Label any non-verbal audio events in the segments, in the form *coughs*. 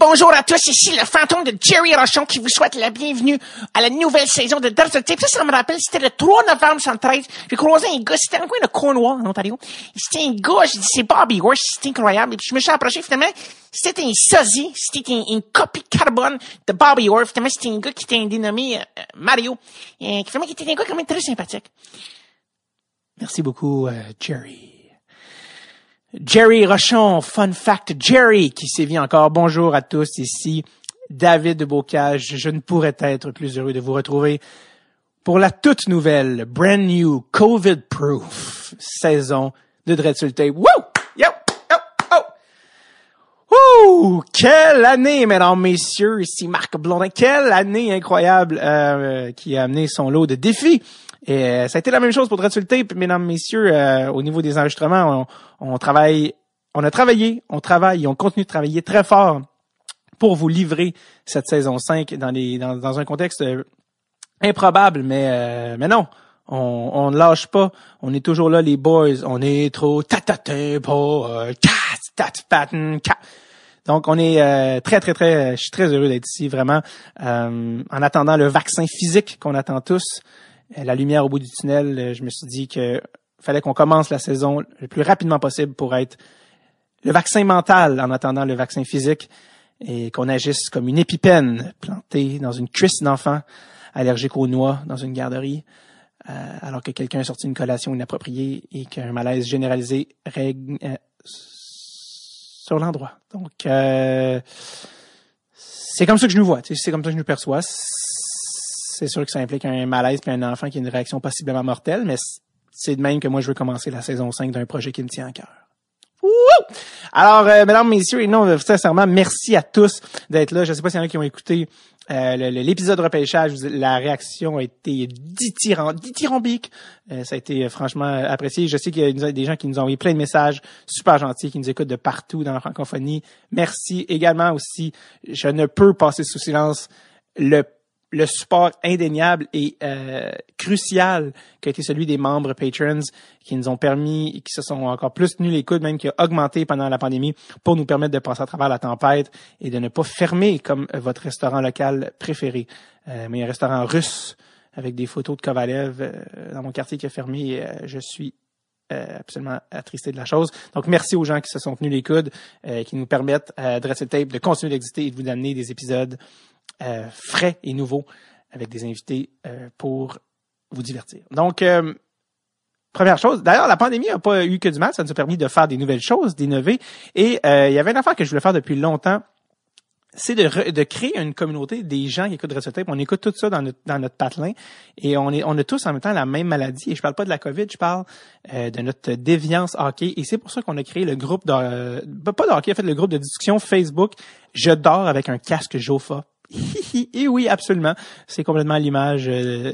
Bonjour à tous, ici le fantôme de Jerry Rochon qui vous souhaite la bienvenue à la nouvelle saison de Dirt Tape. Ça, ça me rappelle, c'était le 3 novembre 113. J'ai croisé un gars, c'était le coin de Cornwall, en Ontario. C'était un gars, j'ai dit, c'est Bobby Worth, c'était incroyable. Et puis je me suis approché, finalement, c'était un sosie, c'était un, une copie carbone de Bobby Orr. Finalement, c'était un gars qui était dénommé euh, Mario, et qui, finalement, qui était un gars quand même très sympathique. Merci beaucoup, euh, Jerry. Jerry Rochon, fun fact Jerry, qui sévit encore. Bonjour à tous, ici David de Bocage. Je ne pourrais être plus heureux de vous retrouver pour la toute nouvelle, brand new, COVID-proof saison de Dreadful Tape. Woo! Yo! Yo! Oh! Ouh! Quelle année, mesdames, messieurs! Ici Marc Blondin. Quelle année incroyable euh, qui a amené son lot de défis. Et euh, ça a été la même chose pour Dreadful Tape, mesdames, messieurs, euh, au niveau des enregistrements. On, on, travaille, on a travaillé, on travaille on continue de travailler très fort pour vous livrer cette saison 5 dans, les, dans, dans un contexte euh, improbable, mais, mais non. On, on ne lâche pas. On est toujours là, les boys. On est trop tatatin, pas donc, on est très, très, très, je suis très heureux d'être ici, vraiment, en attendant le vaccin physique qu'on attend tous. Euh, la lumière au bout du tunnel, euh, je me suis dit que fallait qu'on commence la saison le plus rapidement possible pour être le vaccin mental en attendant le vaccin physique et qu'on agisse comme une épipène plantée dans une cuisse d'enfant allergique aux noix dans une garderie euh, alors que quelqu'un a sorti une collation inappropriée et qu'un malaise généralisé règne sur l'endroit. Donc, c'est comme ça que je nous vois, c'est comme ça que je nous perçois c'est sûr que ça implique un malaise puis un enfant qui a une réaction possiblement mortelle, mais c'est de même que moi je veux commencer la saison 5 d'un projet qui me tient à cœur. Alors, euh, mesdames, messieurs, et non, sincèrement, merci à tous d'être là. Je ne sais pas s'il y en a qui ont écouté euh, l'épisode repêchage. La réaction a été dithyrambique. Euh, ça a été euh, franchement apprécié. Je sais qu'il y a des gens qui nous ont envoyé plein de messages super gentils, qui nous écoutent de partout dans la francophonie. Merci également aussi. Je ne peux passer sous silence le le support indéniable et euh, crucial qui a été celui des membres patrons qui nous ont permis, qui se sont encore plus tenus les coudes, même qui a augmenté pendant la pandémie pour nous permettre de passer à travers la tempête et de ne pas fermer comme votre restaurant local préféré. Euh, mais un restaurant russe avec des photos de Kovalev euh, dans mon quartier qui a fermé, je suis absolument attristé de la chose. Donc, merci aux gens qui se sont tenus les coudes, qui nous permettent, euh, de Tape, de continuer d'exister et de vous amener des épisodes euh, frais et nouveaux avec des invités euh, pour vous divertir. Donc, euh, première chose, d'ailleurs, la pandémie n'a pas eu que du mal, ça nous a permis de faire des nouvelles choses, d'innover. Et il y avait une affaire que je voulais faire depuis longtemps, c'est de, de, créer une communauté des gens qui écoutent Tape. On écoute tout ça dans notre, dans notre patelin et on, est, on a tous en même temps la même maladie. Et je parle pas de la COVID, je parle de notre déviance hockey. Et c'est pour ça qu'on a créé le groupe de, pas de hockey, en fait, le groupe de discussion Facebook. Je dors avec un casque Jofa *laughs* et oui, absolument. C'est complètement l'image euh,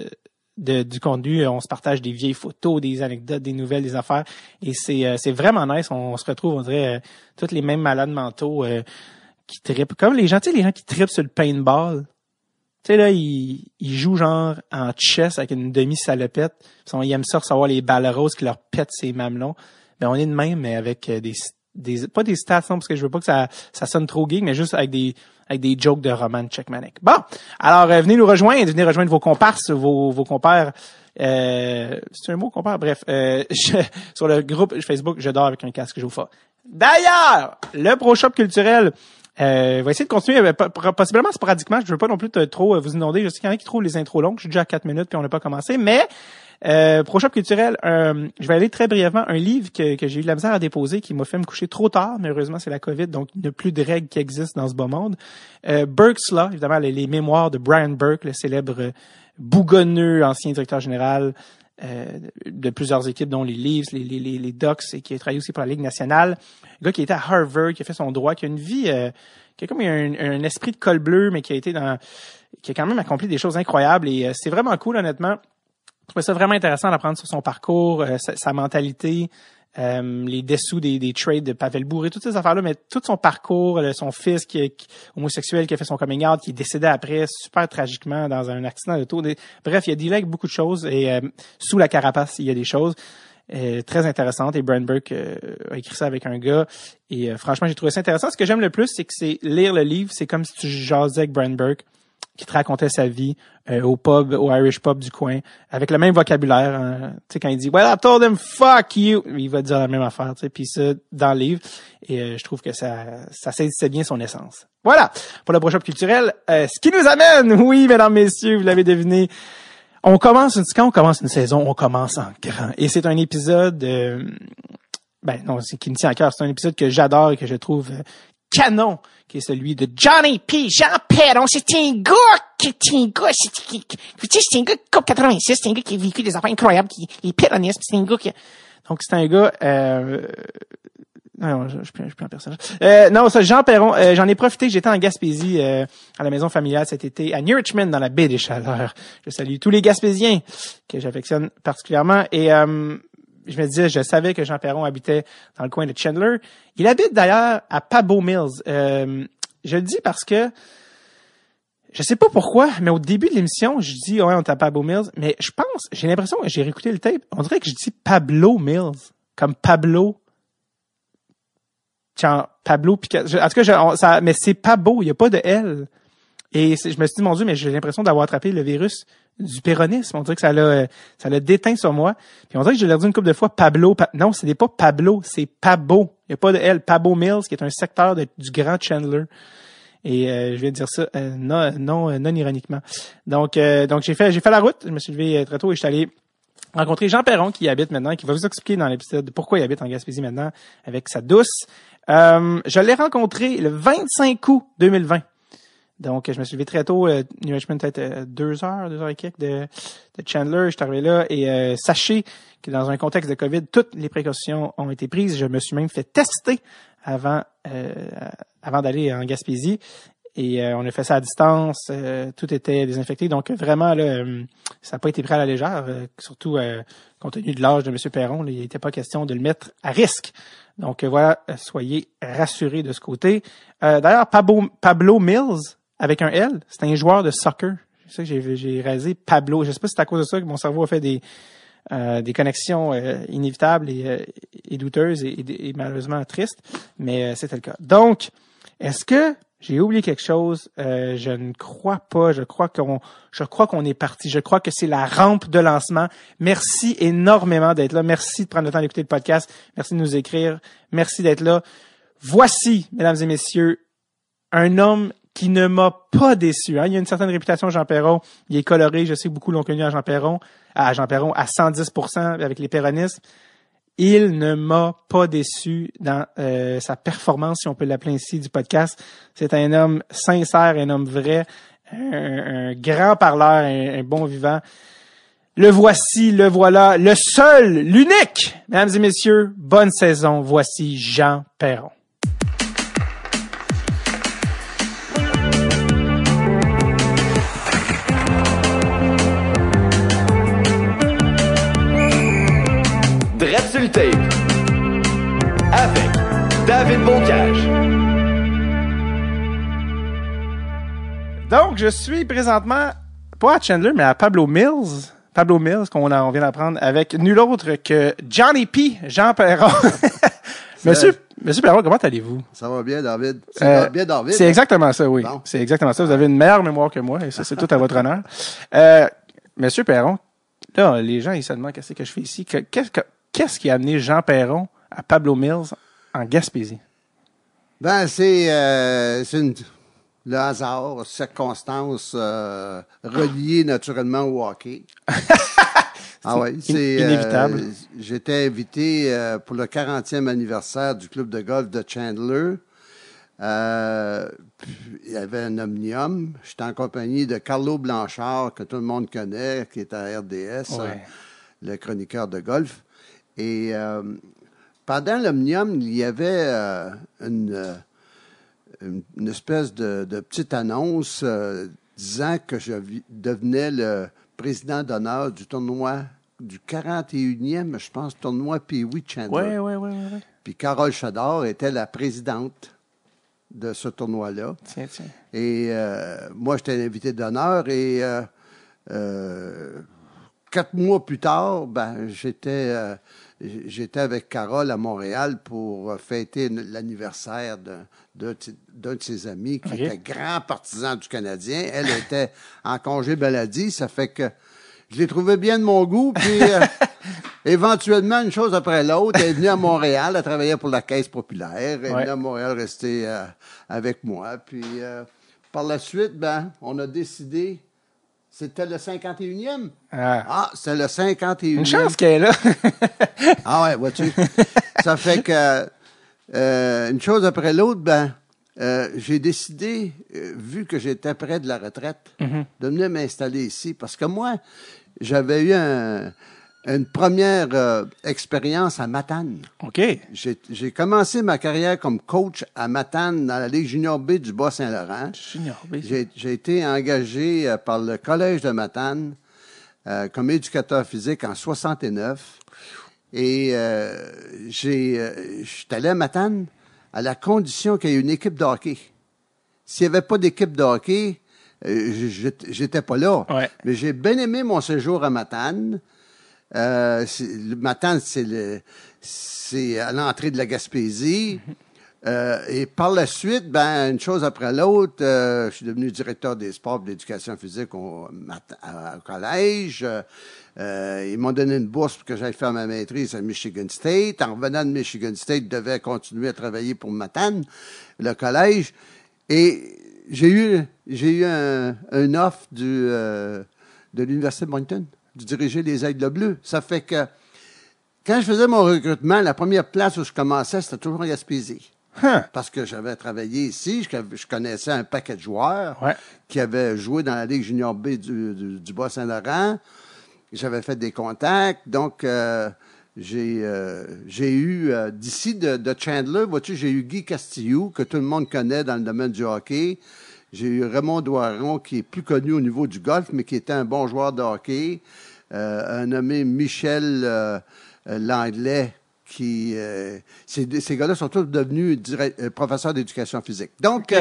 du contenu. On se partage des vieilles photos, des anecdotes, des nouvelles, des affaires. Et c'est, euh, c'est vraiment nice. On, se retrouve, on dirait, euh, tous les mêmes malades mentaux qui tripent. Comme les gens, tu sais, les gens qui tripent sur le paintball. Tu sais, là, ils, ils jouent genre en chess avec une demi-salopette. Ils aiment ça recevoir les balles roses qui leur pètent ses mamelons. Ben, on est de même, mais avec des, des pas des stats, parce que je veux pas que ça, ça sonne trop geek, mais juste avec des, avec des jokes de Roman Checkmanic. Bon, alors euh, venez nous rejoindre, venez rejoindre vos comparses, vos, vos compères. Euh, c'est un mot compère, bref. Euh, *laughs* sur le groupe Facebook, je dors avec un casque je vous fais. D'ailleurs, le Pro Shop culturel euh, va essayer de continuer, euh, possiblement sporadiquement. Je veux pas non plus trop vous inonder. Je sais qu'il y en a qui trouvent les intros longues. Je suis déjà à 4 minutes puis on n'a pas commencé. Mais euh, Pro-Shop culturel, euh, je vais aller très brièvement. Un livre que, que j'ai eu de la misère à déposer qui m'a fait me coucher trop tard, mais heureusement c'est la COVID, donc il n'y a plus de règles qui existent dans ce beau monde. Euh, Burke's Law, évidemment, les, mémoires de Brian Burke, le célèbre bougonneux ancien directeur général euh, de plusieurs équipes, dont les Leafs, les, les, les, Ducks, et qui a travaillé aussi pour la Ligue nationale. Un gars qui était à Harvard, qui a fait son droit, qui a une vie, euh, qui a comme un, un, esprit de col bleu, mais qui a été dans, qui a quand même accompli des choses incroyables. Et c'est vraiment cool, honnêtement. Je trouvais ça vraiment intéressant d'apprendre sur son parcours, euh, sa, mentalité, euh, les dessous des, des trades de Pavel Bourré, toutes ces affaires-là, mais tout son parcours, son fils qui est homosexuel, qui a fait son coming out, qui est décédé après super tragiquement dans un accident de tour. Bref, il y a des avec beaucoup de choses et euh, sous la carapace, il y a des choses. euh, très intéressante et Brian Burke euh, a écrit ça avec un gars et euh, franchement j'ai trouvé ça intéressant. Ce que j'aime le plus c'est que c'est lire le livre, c'est comme si tu jasais avec Brian Burke qui te racontait sa vie au pub, au Irish pub du coin, avec le même vocabulaire. Hein. Tu sais, quand il dit « Well, I told him fuck you », il va dire la même affaire, tu sais, puis ça, dans le livre. Et je trouve que ça, ça saisissait bien son essence. Voilà, pour le brochure culturel. ce qui nous amène, *laughs* oui, mesdames, messieurs, vous l'avez deviné, on commence, quand on commence une saison, on commence en grand. Et c'est un épisode, euh, ben non, c'est qui me tient à cœur. C'est un épisode que j'adore et que je trouve euh, canon, qui est celui de Johnny P. Jean Perron. C'est un gars qui est un gars, c'est, un gars COP 86, c'est un gars qui a vécu des affaires incroyables, qui est péroniste, c'est un gars qui, donc c'est un gars, euh, non, je, je, suis plus en personnage. Euh, non, ça, Jean Perron, euh, j'en ai profité, j'étais en Gaspésie euh, à la maison familiale cet été, à New Richmond, dans la baie des Chaleurs. Je salue tous les Gaspésiens que j'affectionne particulièrement. Et je me disais, je savais que Jean Perron habitait dans le coin de Chandler. Il habite d'ailleurs à Pabo Mills. je le dis parce que je sais pas pourquoi, mais au début de l'émission, je dis ouais, on est à Pabo Mills, mais je pense, j'ai l'impression, j'ai réécouté le tape, on dirait que je dis Pablo Mills, comme Pablo Tiens, Pablo Picasso. En tout cas, ça, mais c'est beau, il n'y a pas de L. Et je me suis dit, mon Dieu, mais j'ai l'impression d'avoir attrapé le virus du péronisme. On dirait que ça l'a, ça l'a déteint sur moi. Puis on dirait que j'ai l'air dit une couple de fois Pablo. non, ce n'est pas Pablo, c'est Pabo. Il n'y a pas de L. Pabo Mills, qui est un secteur du Grand Chandler. Et euh, je vais dire ça euh, non, non, euh, non ironiquement. Donc, donc j'ai fait, fait la route. Je me suis levé très tôt et je suis allé rencontrer Jean Perron qui habite maintenant, qui va vous expliquer dans l'épisode pourquoi il habite en Gaspésie maintenant avec sa douce. Euh, je l'ai rencontré le 25 août 2020. Donc, je me suis levé très tôt, euh, New Richmond peut-être euh, deux heures, deux heures et quelques de, de Chandler. Je suis arrivé là et euh, sachez que dans un contexte de COVID, toutes les précautions ont été prises. Je me suis même fait tester avant avant d'aller en Gaspésie. Et on a fait ça à distance, tout était désinfecté. Donc vraiment, là, ça n'a pas été pris à la légère, surtout compte tenu de l'âge de M. Perron. il n'était pas question de le mettre à risque. Donc voilà, soyez rassurés de ce côté. Euh, D'ailleurs, Pablo, Pablo Mills, avec un L, c'est un joueur de soccer. Je sais que j'ai rasé Pablo. Je sais pas si c'est à cause de ça que mon cerveau a fait des, euh, des connexions euh, inévitables et, euh, et douteuses et, et, malheureusement tristes, mais euh, c'était le cas. Donc, est-ce que j'ai oublié quelque chose? Euh, je ne crois pas. Je crois qu'on, je crois qu'on est parti. Je crois que c'est la rampe de lancement. Merci énormément d'être là. Merci de prendre le temps d'écouter le podcast. Merci de nous écrire. Merci d'être là. Voici, mesdames et messieurs, un homme qui ne m'a pas déçu. Hein. Il y a une certaine réputation, Jean Perron. Il est coloré. Je sais que beaucoup l'ont connu à Jean Perron, à Jean Perron, à 110% avec les péronistes il ne m'a pas déçu dans euh, sa performance, si on peut l'appeler ainsi, du podcast. C'est un homme sincère, un homme vrai, un, grand parleur, un, bon vivant. Le voici, le voilà, le seul, l'unique. Mesdames et messieurs, bonne saison. Voici Jean Perron. Avec David Bocage. Donc, je suis présentement, pas à Chandler, mais à Pablo Mills. Pablo Mills, qu'on on vient d'apprendre, avec nul autre que Johnny P. Jean Perron. *laughs* Monsieur, Monsieur Perron, comment allez-vous? Ça va bien, David. Ça va bien, David. C'est exactement ça, oui. C'est exactement ça. Vous avez une meilleure mémoire que moi, et ça, c'est tout à votre honneur. Euh, Monsieur Perron, là, les gens, ils se demandent qu'est-ce que je fais ici? Qu'est-ce que, qu'est-ce qui a amené Jean Perron à Pablo Mills en Gaspésie? Ben, c'est euh, le hasard, circonstances euh, reliées naturellement au hockey. *laughs* ah ouais, c'est inévitable. Euh, j'étais invité euh, pour le 40e anniversaire du club de golf de Chandler. il y avait un omnium. J'étais en compagnie de Carlo Blanchard, que tout le monde connaît, qui est à RDS, le chroniqueur de golf. Et euh, pendant l'Omnium, il y avait euh, euh, une, une, espèce de, petite annonce disant que je devenais le président d'honneur du tournoi du 41e, je pense, tournoi Pee-Wee Chandler. Oui, oui, oui. Ouais. Puis Carole Chador était la présidente de ce tournoi-là. Tiens, tiens. Et moi, j'étais l'invité d'honneur et quatre mois plus tard, ben, j'étais j'étais avec Carole à Montréal pour fêter l'anniversaire d'un de, ses amis qui était grand partisan du Canadien. Elle était en congé maladie, ça fait que je l'ai trouvé bien de mon goût, puis euh, *laughs* éventuellement, une chose après l'autre, elle est venue à Montréal, elle travaillait pour la Caisse populaire, elle est venue à Montréal rester euh, avec moi, puis euh, par la suite, ben, on a décidé c'était le 51e? Ah, ah c'est le 51e. Une chance qu'elle est là. *laughs* ah ouais, vois-tu? Ça fait que, euh, une chose après l'autre, ben, euh, j'ai décidé, euh, vu que j'étais près de la retraite, mm-hmm. de venir m'installer ici. Parce que moi, j'avais eu un, une première euh, expérience à Matane. OK. J'ai commencé ma carrière comme coach à Matane dans la Ligue junior B du Bas-Saint-Laurent. Junior B. J'ai été engagé euh, par le Collège de Matane euh, comme éducateur physique en 69. Et euh, j'ai, je suis allé à Matane à la condition qu'il y ait une équipe de hockey. S'il n'y avait pas d'équipe de hockey, j'étais pas là. Mais j'ai bien aimé mon séjour à Matane. Euh, Matane, c'est c'est à l'entrée de la Gaspésie. Euh, et par la suite, ben, une chose après l'autre, euh, je suis devenu directeur des sports de l'éducation physique au, collège. Euh, ils m'ont donné une bourse pour que j'aille faire ma maîtrise à Michigan State. En revenant de Michigan State, je devais continuer à travailler pour Matane, le collège. Et j'ai eu, j'ai eu un, un offre du, de l'Université de Moncton de diriger les Aigles Bleus. Ça fait que quand je faisais mon recrutement, la première place où je commençais, c'était toujours en Gaspésie. Hein. Parce que j'avais travaillé ici, je, connaissais un paquet de joueurs qui avaient joué dans la Ligue junior B du, du, Bas-Saint-Laurent. J'avais fait des contacts, donc euh, j'ai euh, j'ai eu euh, d'ici de, de, Chandler, vois-tu, j'ai eu Guy Castillou que tout le monde connaît dans le domaine du hockey. J'ai eu Raymond Doiron, qui est plus connu au niveau du golf, mais qui était un bon joueur de hockey. Euh, un nommé Michel euh, euh, Langlais, qui... ces, ces gars-là sont tous devenus professeurs d'éducation physique. Donc,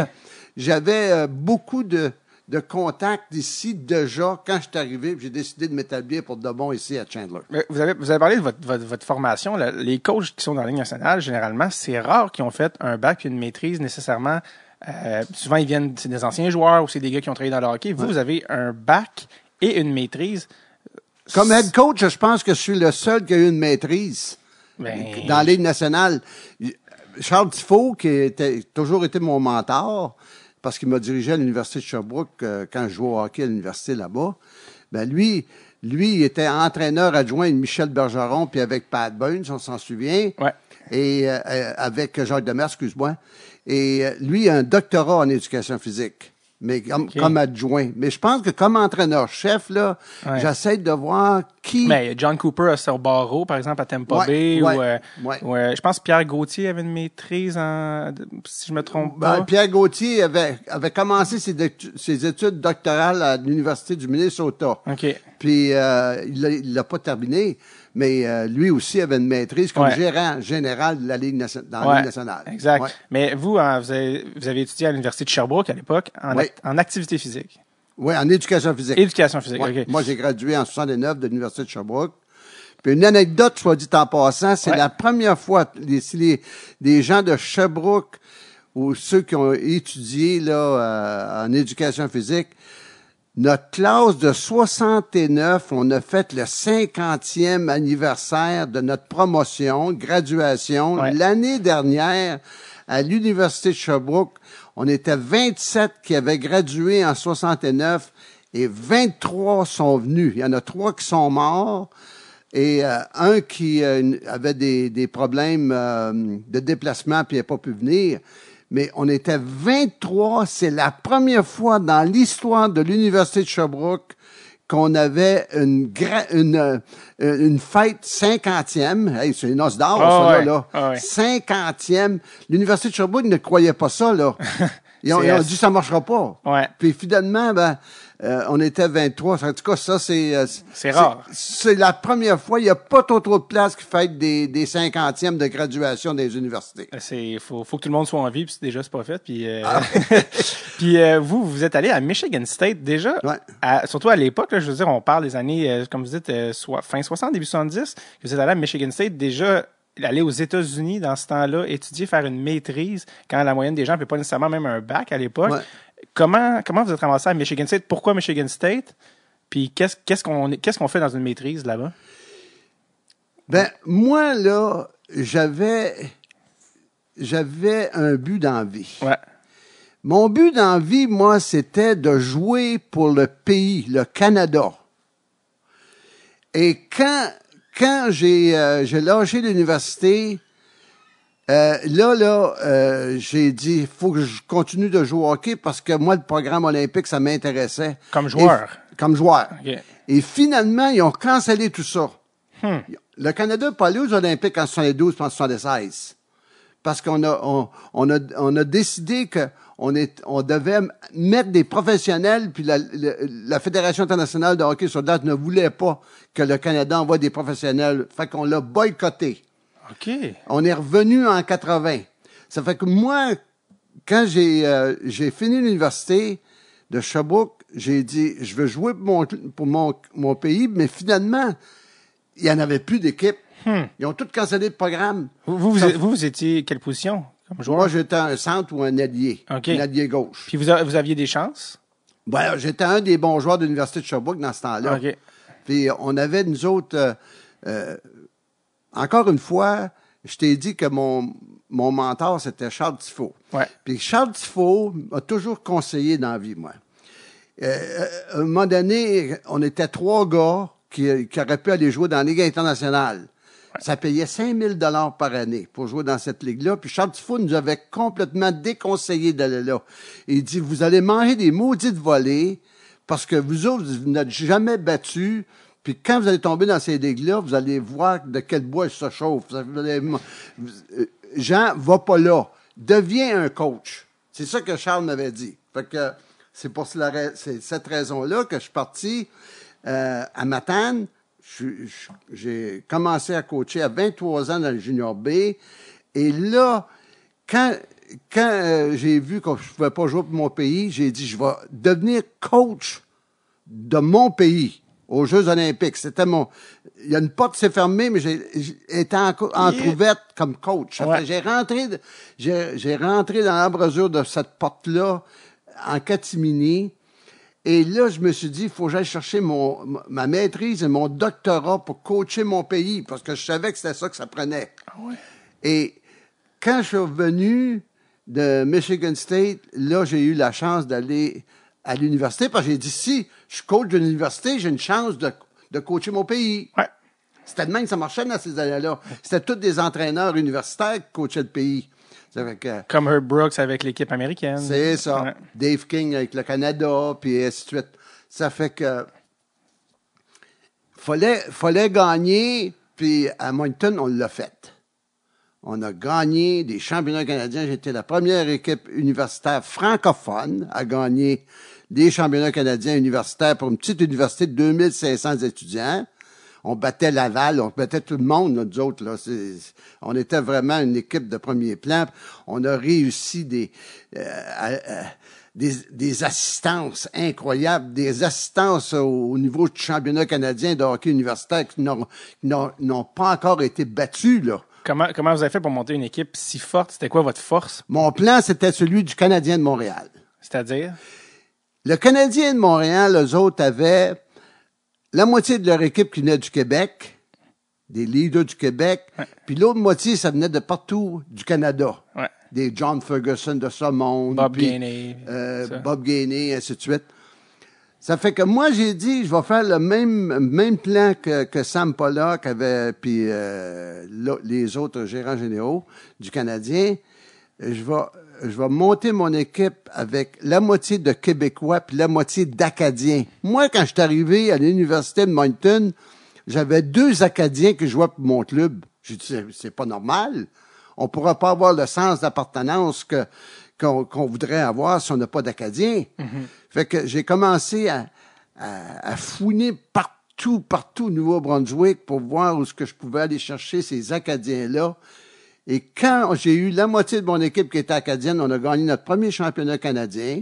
j'avais beaucoup de, de contacts ici déjà quand je suis arrivé. J'ai décidé de m'établir pour de bon ici à Chandler. Vous avez, vous avez parlé de votre, votre, formation. Les coachs qui sont dans la Ligue nationale, généralement, c'est rare qu'ils ont fait un bac et une maîtrise nécessairement euh, souvent, ils viennent, c'est des anciens joueurs ou c'est des gars qui ont travaillé dans le hockey. Vous, vous avez un bac et une maîtrise. Comme head coach, je pense que je suis le seul qui a eu une maîtrise ben, dans la Ligue nationale. Charles Tifo, qui était toujours été mon mentor, parce qu'il m'a dirigé à l'Université de Sherbrooke euh, quand je jouais au hockey à l'université là-bas, ben lui, lui, il était entraîneur adjoint de Michel Bergeron, puis avec Pat Burns, on s'en souvient. Ouais. Et euh, avec Jacques Demers, excuse-moi. Et euh, lui, a un doctorat en éducation physique mais comme, adjoint. Mais je pense que comme entraîneur-chef, là, j'essaie de voir qui... Mais John Cooper à Sir Barrow, par exemple, à Tampa Bay, ou, euh, je pense que Pierre Gauthier avait une maîtrise en... si je me trompe ben, pas. Pierre Gauthier avait, avait commencé ses, ses études doctorales à l'Université du Minnesota. OK. Puis, euh, il l'a pas terminé mais euh, lui aussi avait une maîtrise comme gérant général de la Ligue dans la Ligue nationale. Exact. Mais vous, hein, vous, avez, vous, avez, étudié à l'Université de Sherbrooke à l'époque en, en, activité physique. Oui, en éducation physique. Éducation physique, OK. Moi, j'ai gradué en 69 de l'Université de Sherbrooke. Puis une anecdote, soit dit en passant, c'est la première fois, si les, les gens de Sherbrooke ou ceux qui ont étudié là, euh, en éducation physique, notre classe de 69, on a fait le 50e anniversaire de notre promotion, graduation. L'année dernière, à l'Université de Sherbrooke, on était 27 qui avaient gradué en 69 et 23 sont venus. Il y en a trois qui sont morts et euh, un qui euh, avait des, des problèmes euh, de déplacement puis n'a pas pu venir mais on était 23. C'est la première fois dans l'histoire de l'Université de Sherbrooke qu'on avait une, une, euh, une fête cinquantième. Hey, c'est une os d'or, ah ça, là. Ah cinquantième. L'Université de Sherbrooke ne croyait pas ça, là. *laughs* Ils ont, dit, ça marchera pas. Ouais. Puis finalement, ben, euh, on était 23. En tout cas, ça, c'est... euh, C'est rare. C'est la première fois. Il n'y a pas trop, trop de place qui fête des, des 50e de graduation des universités. C'est faut, faut que tout le monde soit en vie, puis déjà c'est pas fait. Puis, euh, Ah. *laughs* puis euh, vous, vous êtes allé à Michigan State déjà. Ouais. à- surtout à l'époque, là, je veux dire, on parle des années, euh, comme vous dites, euh, soit, fin 60, début 70, que vous êtes allé à Michigan State déjà aller aux États-Unis dans ce temps-là, étudier, faire une maîtrise, quand la moyenne des gens ne peut pas nécessairement même un bac à l'époque. Ouais. Comment, comment vous êtes ramassé à Michigan State? Pourquoi Michigan State? Puis qu'est-ce qu'on fait dans une maîtrise là-bas? Ben, moi, là, j'avais... J'avais un but dans la vie. Ouais. Mon but dans la vie, moi, c'était de jouer pour le pays, le Canada. Et quand, quand j'ai euh, j'ai lâché l'université, euh, là, là, euh, j'ai dit, il faut que je continue de jouer au hockey parce que moi, le programme olympique, ça m'intéressait. Comme joueur. Et- comme joueur. Et finalement, ils ont cancellé tout ça. Hmm. Le Canada n'est pas allé aux Olympiques en 72 et en 76. Parce qu'on a, on, on a, on a décidé que on, est, on devait mettre des professionnels, puis la, la, la Fédération internationale de hockey sur glace ne voulait pas que le Canada envoie des professionnels. Fait qu'on l'a boycotté. OK. On est revenu en 80. Ça fait que moi, quand j'ai euh, j'ai fini l'université de Sherbrooke, j'ai dit, je veux jouer pour mon, pour mon, mon pays, mais finalement, il n'y en avait plus d'équipe. Ils ont tous cancellé le programme. Vous, vous, vous, Ça- vous, vous étiez quelle position comme joueur? Moi, j'étais un centre ou un allié. OK. Un allié gauche. Puis vous, a- vous aviez des chances? Ben, j'étais un des bons joueurs de l'Université de Sherbrooke dans ce temps-là. OK. Puis on avait, nous autres, euh, euh, encore une fois, je t'ai dit que mon, mon mentor, c'était Charles Tifo. Ouais. Puis Charles Tifo m'a toujours conseillé dans la vie, moi. Euh, à un moment donné, on était trois gars qui, qui auraient pu aller jouer dans la Ligue internationale. Ça payait 5000 dollars par année pour jouer dans cette ligue-là. Puis Charles Tifo nous avait complètement déconseillé d'aller là. Il dit, vous allez manger des maudites volées parce que vous autres, vous n'êtes jamais battus. Puis quand vous allez tomber dans ces ligues-là, vous allez voir de quel bois chauffe. Vous allez- vous- euh, Jean, va pas là. Deviens un coach. C'est ça que Charles m'avait dit. Fait que c'est pour cette raison-là que je suis parti euh, à Matane. J'ai commencé à coacher à 23 ans dans le Junior B. Et là, quand, quand euh, j'ai vu que je ne pouvais pas jouer pour mon pays, j'ai dit, je vais devenir coach de mon pays aux Jeux olympiques. C'était mon... Il y a une porte qui s'est fermée, mais j'ai été en, entrouverte comme coach. Ouais. J'ai rentré, j'ai rentré dans l'embrasure de cette porte-là en catimini. Et là, je me suis dit, il faut que j'aille chercher mon, ma maîtrise et mon doctorat pour coacher mon pays, parce que je savais que c'était ça que ça prenait. Et quand je suis revenu de Michigan State, là, j'ai eu la chance d'aller à l'université, parce que j'ai dit, si je suis coach de l'université, j'ai une chance de, de coacher mon pays. Ouais. C'était de même que ça marchait dans ces années-là. C'était tous des entraîneurs universitaires qui coachaient le pays. Que, Comme Herb Brooks avec l'équipe américaine. c'est ça. Ouais. Dave King avec le Canada, puis ainsi de suite. Ça fait que fallait, fallait gagner, puis à Moncton, on l'a fait. On a gagné des championnats canadiens. J'étais la première équipe universitaire francophone à gagner des championnats canadiens universitaires pour une petite université de 2500 étudiants. On battait Laval, on battait tout le monde, nous autres. Là. On était vraiment une équipe de premier plan. On a réussi des, euh, à- à- des, des assistances incroyables, des assistances au, au niveau du championnat canadien de hockey universitaire qui n'ont- qui n'ont n'ont pas encore été battus. Là. Comment, comment vous avez fait pour monter une équipe si forte? C'était quoi votre force? Mon plan, c'était celui du Canadien de Montréal. C'est-à-dire? Le Canadien de Montréal, eux autres, avaient la moitié de leur équipe qui venait du Québec, des leaders du Québec, puis l'autre moitié, ça venait de partout du Canada. Ouais. Des John Ferguson de ce monde. Bob puis, Gainey, euh. Bob Gainey, ainsi de suite. Ça fait que moi, j'ai dit, je vais faire le même, même plan que, que Sam Pollock avait, puis euh, les autres gérants généraux du Canadien. Je vais, je vais monter mon équipe avec la moitié de Québécois puis la moitié d'Acadiens. Moi, quand je suis arrivé à l'Université de Moncton, j'avais deux Acadiens qui jouaient pour mon club. J'ai dit, c'est- pas normal. On pourra pas avoir le sens d'appartenance que qu'on voudrait avoir si on n'a pas d'Acadiens. Fait que j'ai commencé à, à, à fouiner partout, partout au Nouveau-Brunswick pour voir où ce que je pouvais aller chercher ces Acadiens-là. Et quand j'ai eu la moitié de mon équipe qui était acadienne, on a gagné notre premier championnat canadien.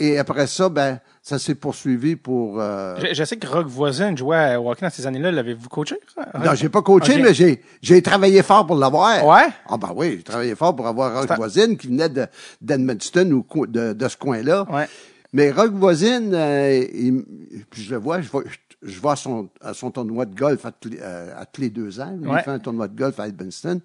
Et après ça, ben, ça s'est poursuivi pour. euh, Je, je sais que Rock Voisin jouait au hockey dans ces années-là. L'avez-vous coaché? Non, j'ai pas coaché, mais j'ai, j'ai travaillé fort pour l'avoir. Ouais? Ah ben oui, j'ai travaillé fort pour avoir Rock Voisine qui venait de, d'Edmundston ou de, de ce coin-là. Ouais. Mais Rock Voisine, euh, il- je le vois, je vois, je vois à son, à son tournoi de golf à tous les, euh, à tous les deux ans. Ouais. Il fait un tournoi de golf à Edmundston.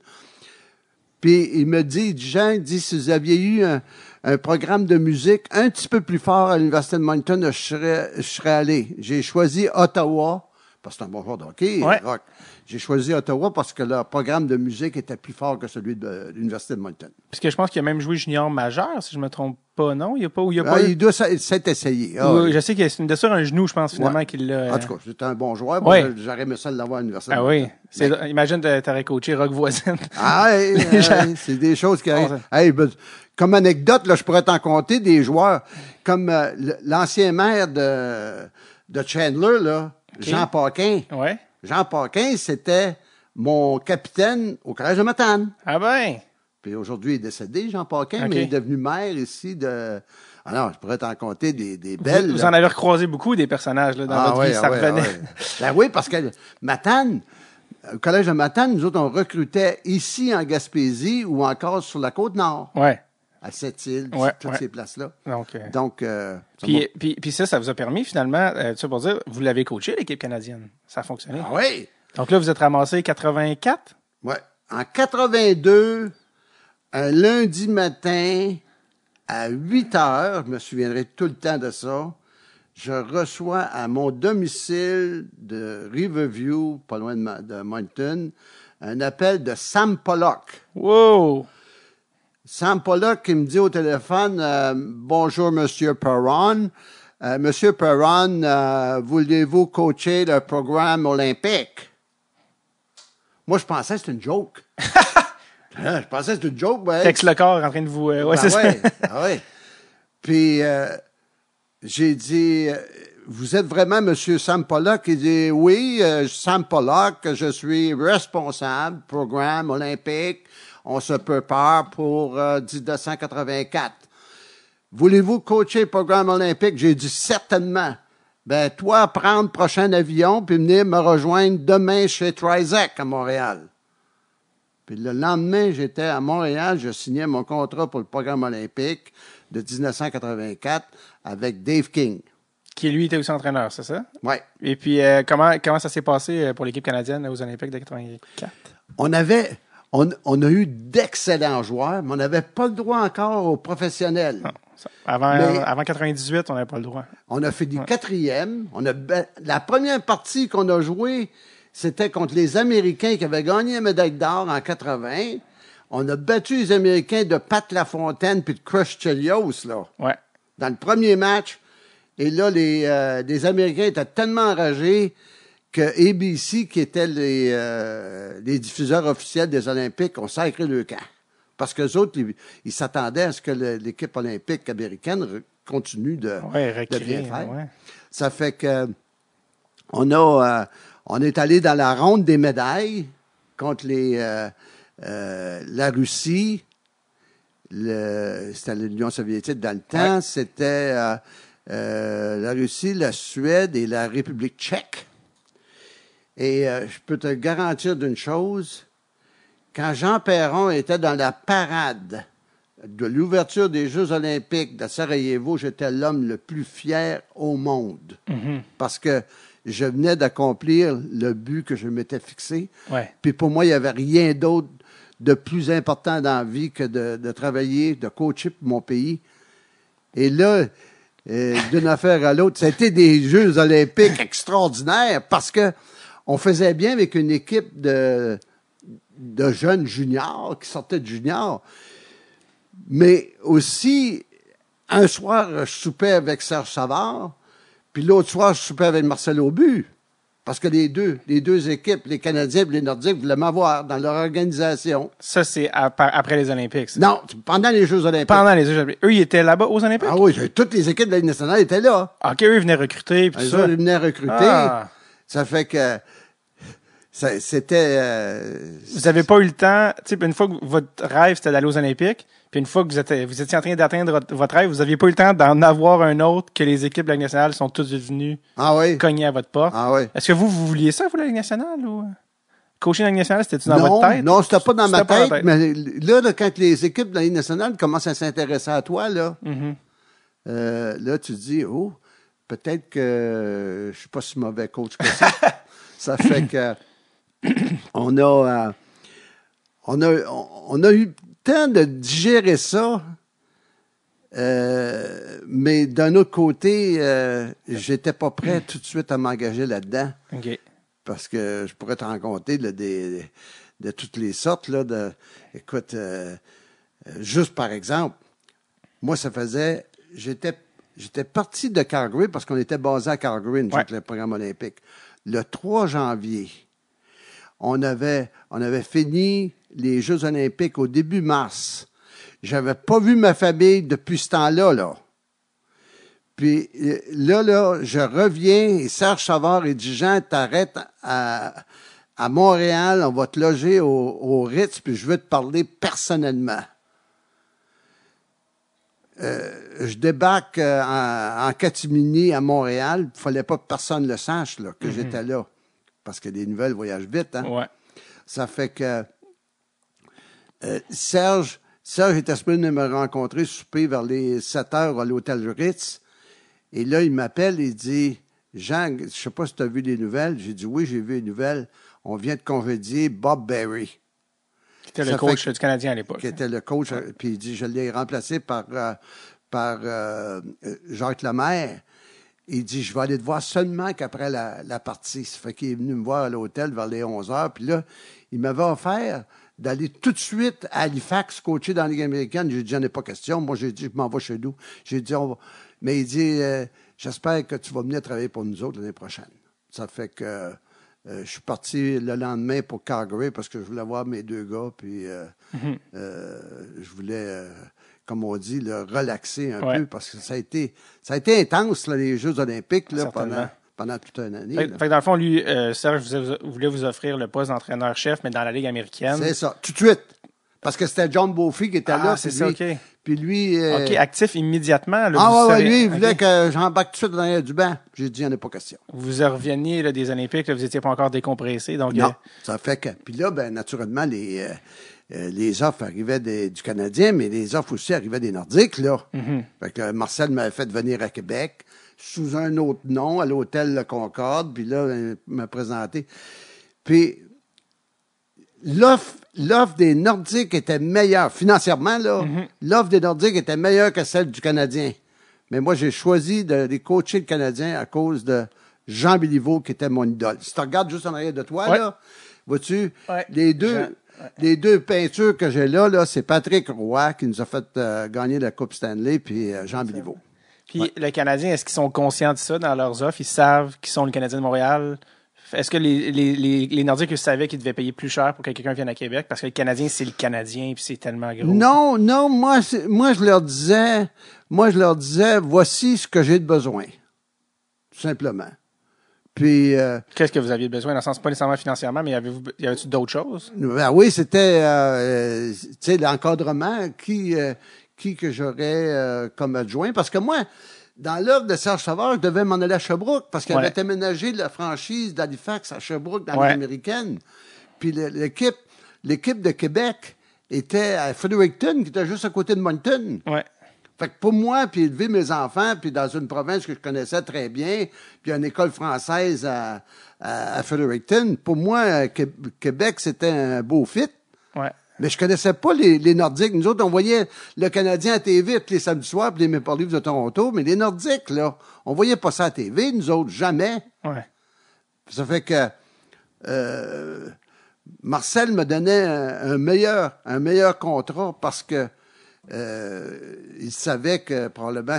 Puis il me dit, Jean, il dit, si vous aviez eu un, un programme de musique un petit peu plus fort à l'Université de Moncton, je serais, je serais allé. J'ai choisi Ottawa, parce que c'est un bon joueur de hockey, Ouais. rock. J'ai choisi Ottawa parce que leur programme de musique était plus fort que celui de l'Université de Moncton. Puisque je pense qu'il a même joué junior majeur, si je me trompe pas, non? Il y a pas, ou il a Ah, pas. il doit s'être essayé. Ah, ou- je sais qu'il y a une blessure à un genou, je pense, finalement, Ouais. qu'il l'a. En tout cas, c'était un bon joueur. Ouais. J'aurais aimé ça de l'avoir à l'Université Ah de oui. C'est, imagine, t'a- t'aurais coaché Rock Voisin. Ah, gens- *laughs* c'est des choses qui Hey, ben, comme anecdote, là, je pourrais t'en compter des joueurs comme euh, l'ancien maire de, de Chandler, là, Jean Paquin. ouais. Jean Paquin, c'était mon capitaine au Collège de Matane. Ah ben. Puis aujourd'hui, il est décédé, Jean Paquin, mais il est devenu maire ici de... Alors, je pourrais t'en compter des, des belles. Vous, en avez recroisé beaucoup des personnages là, dans votre ouais, vie, ça ah revenait. ah ouais. Ben oui, parce que Matane, au collège de Matane, nous autres, on recrutait ici en Gaspésie ou encore sur la côte nord, Ouais. À Sept-Îles, Ouais, toutes ouais. ces places-là. Donc, euh, Donc, euh, ça puis, puis, puis ça, ça vous a permis finalement, euh, tu sais, pour dire, vous l'avez coaché l'équipe canadienne. Ça a fonctionné. Ah oui, Donc là, vous êtes ramassé 84. ouais. En 82, un lundi matin, à 8 heures, je me souviendrai tout le temps de ça, je reçois à mon domicile de Riverview, pas loin de, de Moncton, un appel de Sam Pollock. Wow! Sam Pollock qui me dit au téléphone euh, Bonjour, Monsieur Perron. Euh, Monsieur Perron, euh, voulez-vous coacher le programme olympique? Moi, je pensais que c'était une joke. *laughs* Hein, je pensais que c'était une joke, ouais. Texte le corps en train de vous. euh, ouais, Ben c'est ouais, ça. *laughs* ah ouais. Puis j'ai dit, vous êtes vraiment Monsieur Sam Pollock? Il dit, oui, Sam Pollock, je suis responsable, programme olympique, on se prépare pour euh, 1984. Voulez-vous coacher le programme olympique? J'ai dit, certainement. Ben, toi, prendre prochain avion, puis venir me rejoindre demain chez Trizac à Montréal. Puis le lendemain, j'étais à Montréal, je signais mon contrat pour le programme olympique de 1984 avec Dave King. Qui lui était aussi entraîneur, c'est ça? Ouais. Et puis, euh, comment, comment ça s'est passé euh, pour l'équipe canadienne aux Olympiques de 84? On avait, on, on a eu d'excellents joueurs, mais on n'avait pas le droit encore aux professionnels. Non, ça- avant, Mais- avant 98, on n'avait pas le droit. On a fait du quatrième. On a la première partie qu'on a jouée, c'était contre les Américains qui avaient gagné la médaille d'or en 80. On a battu les Américains de Pat Lafontaine puis de Crush Chelios, là. Ouais. dans le premier match. Et là, les, euh, les Américains étaient tellement enragés que ABC, qui étaient les, euh, les diffuseurs officiels des Olympiques, ont sacré le camp. Parce que autres, ils s'attendaient à ce que l'équipe olympique américaine continue de, Ouais, de bien faire. ouais. Ça fait que on a euh, on est allé dans la ronde des médailles contre les euh, euh, la Russie, c'était l'Union soviétique dans le temps, c'était euh, euh, la Russie, la Suède et la République tchèque. Et euh, je peux te garantir d'une chose, quand Jean Perron était dans la parade de l'ouverture des Jeux olympiques de Sarajevo, j'étais l'homme le plus fier au monde. Parce que je venais d'accomplir le but que je m'étais fixé. Ouais. Puis pour moi, il n'y avait rien d'autre de plus important dans la vie que de, de travailler, de coacher pour mon pays. Et là, euh, d'une *laughs* affaire à l'autre, c'était des Jeux olympiques extraordinaires parce que on faisait bien avec une équipe de, de jeunes juniors qui sortaient de juniors. Mais aussi, un soir, je soupais avec Serge Savard, puis l'autre soir, je soupais avec Marcel Aubu. Parce que les deux, les deux équipes, les Canadiens et les Nordiques, voulaient m'avoir dans leur organisation. Ça, c'est après les Olympiques. ça. Non, pendant les Jeux olympiques. Pendant les Jeux Olympiques. Eux, ils étaient là-bas aux Olympiques? Ah oui, toutes les équipes de la nationale étaient là. OK, eux, ils venaient recruter, puis Ils ça. venaient recruter. Ah. Ça fait que c'était... euh, Vous avez pas eu le temps, une fois que votre rêve, c'était d'aller aux Olympiques, puis une fois que vous étiez, vous étiez en train d'atteindre votre- rêve, vous aviez pas eu le temps d'en avoir un autre que les équipes de la Ligue nationale sont toutes venues Ah oui? cogner à votre porte. Ah oui. Est-ce que vous, vous vouliez ça, vous, la Ligue nationale, ou? Coacher la Ligue nationale, c'était-tu dans non, votre tête? non, c'était pas dans ma pas tête, mais là, là, quand les équipes de la Ligue nationale commencent à s'intéresser à toi, là, Mhm. euh, là, tu te dis, oh, peut-être que je suis pas si mauvais coach que ça. *laughs* ça fait que *clears throat* on a, euh, on a, on a eu le temps de digérer ça. euh, mais d'un autre côté, euh, j'étais pas prêt tout de suite à m'engager là-dedans parce que je pourrais te raconter là, des, de toutes les sortes. Là, de, écoute, euh, juste par exemple, moi, ça faisait. J'étais, j'étais parti de Calgary parce qu'on était basé à Calgary, nous Ouais. autres, le programme olympique. Le 3 janvier, on avait, on avait fini les Jeux olympiques au début mars. J'avais pas vu ma famille depuis ce temps-là, là. Puis là, là, je reviens et Serge Savard et dit Jean, t'arrêtes à, à Montréal, on va te loger au, au Ritz, puis je veux te parler personnellement. Euh, je débarque euh, en, en catimini à Montréal. Il fallait pas que personne le sache là, que j'étais là. Parce que les nouvelles voyagent vite. Hein? Ouais. Ça fait que euh, Serge, Serge était supposé de me rencontrer souper vers les 7 heures à l'hôtel Ritz. Et là, il m'appelle et il dit Jean, je sais pas si tu as vu les nouvelles. J'ai dit oui, j'ai vu les nouvelles. On vient de congédier Bob Berry, C'était le Ça coach du Canadien à l'époque. qui était le coach. euh, Puis il dit Je l'ai remplacé par, euh, par euh, Jacques Lemaire. Il dit, je vais aller te voir seulement qu'après la, la partie. Ça fait qu'il est venu me voir à l'hôtel vers les 11 heures. Puis là, il m'avait offert d'aller tout de suite à Halifax coacher dans la Ligue américaine. J'ai dit, j'en ai pas question. Moi, j'ai dit, je m'en vais chez nous. J'ai dit, on va... Mais il dit, euh, j'espère que tu vas venir travailler pour nous autres l'année prochaine. Ça fait que euh, je suis parti le lendemain pour Calgary parce que je voulais voir mes deux gars. Puis euh, euh, je voulais, comme on dit, le relaxer un Ouais. peu parce que ça a été, ça a été intense, là, les Jeux olympiques, là, pendant, pendant toute une année. Fait, fait que dans le fond, lui, euh, Serge vous- voulait vous offrir le poste d'entraîneur-chef, mais dans la Ligue américaine. C'est ça, tout de suite. Parce que c'était John Beaufy qui était Ah, là. c'est ça, OK. Puis lui... euh, OK, actif immédiatement. Là, ah ouais, savez- lui, il voulait que j'embarque tout de suite dans du banc. J'ai dit, il n'y en a pas question. Vous reveniez là, des Olympiques, là, vous n'étiez pas encore décompressé. Donc, Non, euh, ça fait que... Puis là, ben, naturellement, les, euh, euh, les offres arrivaient des- du Canadien, mais les offres aussi arrivaient des Nordiques, là. Mm-hmm. Fait que Marcel m'avait fait venir à Québec sous un autre nom, à l'hôtel Le Concorde, puis là, ben, il m'a présenté. Puis l'offre l'offre des Nordiques était meilleure, financièrement, là, l'offre des Nordiques était meilleure que celle du Canadien. Mais moi, j'ai choisi de les coacher le Canadien à cause de Jean Béliveau, qui était mon idole. Si tu regardes juste en arrière de toi, Ouais. là, vois-tu, Ouais. les deux, les deux peintures que j'ai là, là, c'est Patrick Roy qui nous a fait euh, gagner la Coupe Stanley, puis euh, Jean Béliveau. Puis le Canadien, est-ce qu'ils sont conscients de ça dans leurs offres? Ils savent qu'ils sont le Canadien de Montréal? Est-ce que les, les, les, les Nordiques ils savaient qu'ils devaient payer plus cher pour que quelqu'un vienne à Québec? Parce que le Canadien, c'est le Canadien, puis c'est tellement gros. Non, non, moi, moi, je leur disais, moi, je leur disais, voici ce que j'ai de besoin. Tout simplement. Puis, euh, Qu'est-ce que vous aviez besoin? Dans le sens, pas nécessairement financièrement, mais y avait-vous, y avait-tu d'autres choses? ben oui, c'était, euh, tu sais, l'encadrement, qui, euh, qui que j'aurais comme adjoint. Parce que moi, dans l'œuvre de Serge Savard, je devais m'en aller à Sherbrooke parce qu'il Ouais. avait aménagé la franchise d'Halifax à Sherbrooke dans Ouais. l'américaine. Puis l'équipe, l'équipe de Québec était à Fredericton, qui était juste à côté de Moncton. Ouais. Fait que pour moi, puis élever mes enfants, puis dans une province que je connaissais très bien, puis une école française à, à, à Fredericton, pour moi, euh, Qué- Québec, c'était un beau fit. Ouais. Mais je connaissais pas les, les Nordiques. Nous autres, on voyait le Canadien à TV tous les samedis soirs, puis les Maple Leafs de Toronto, mais les Nordiques, là, on voyait pas ça à TV, nous autres, jamais. Ouais. Ça fait que euh, Marcel me donnait un, un meilleur, un meilleur contrat parce que euh, il savait que probablement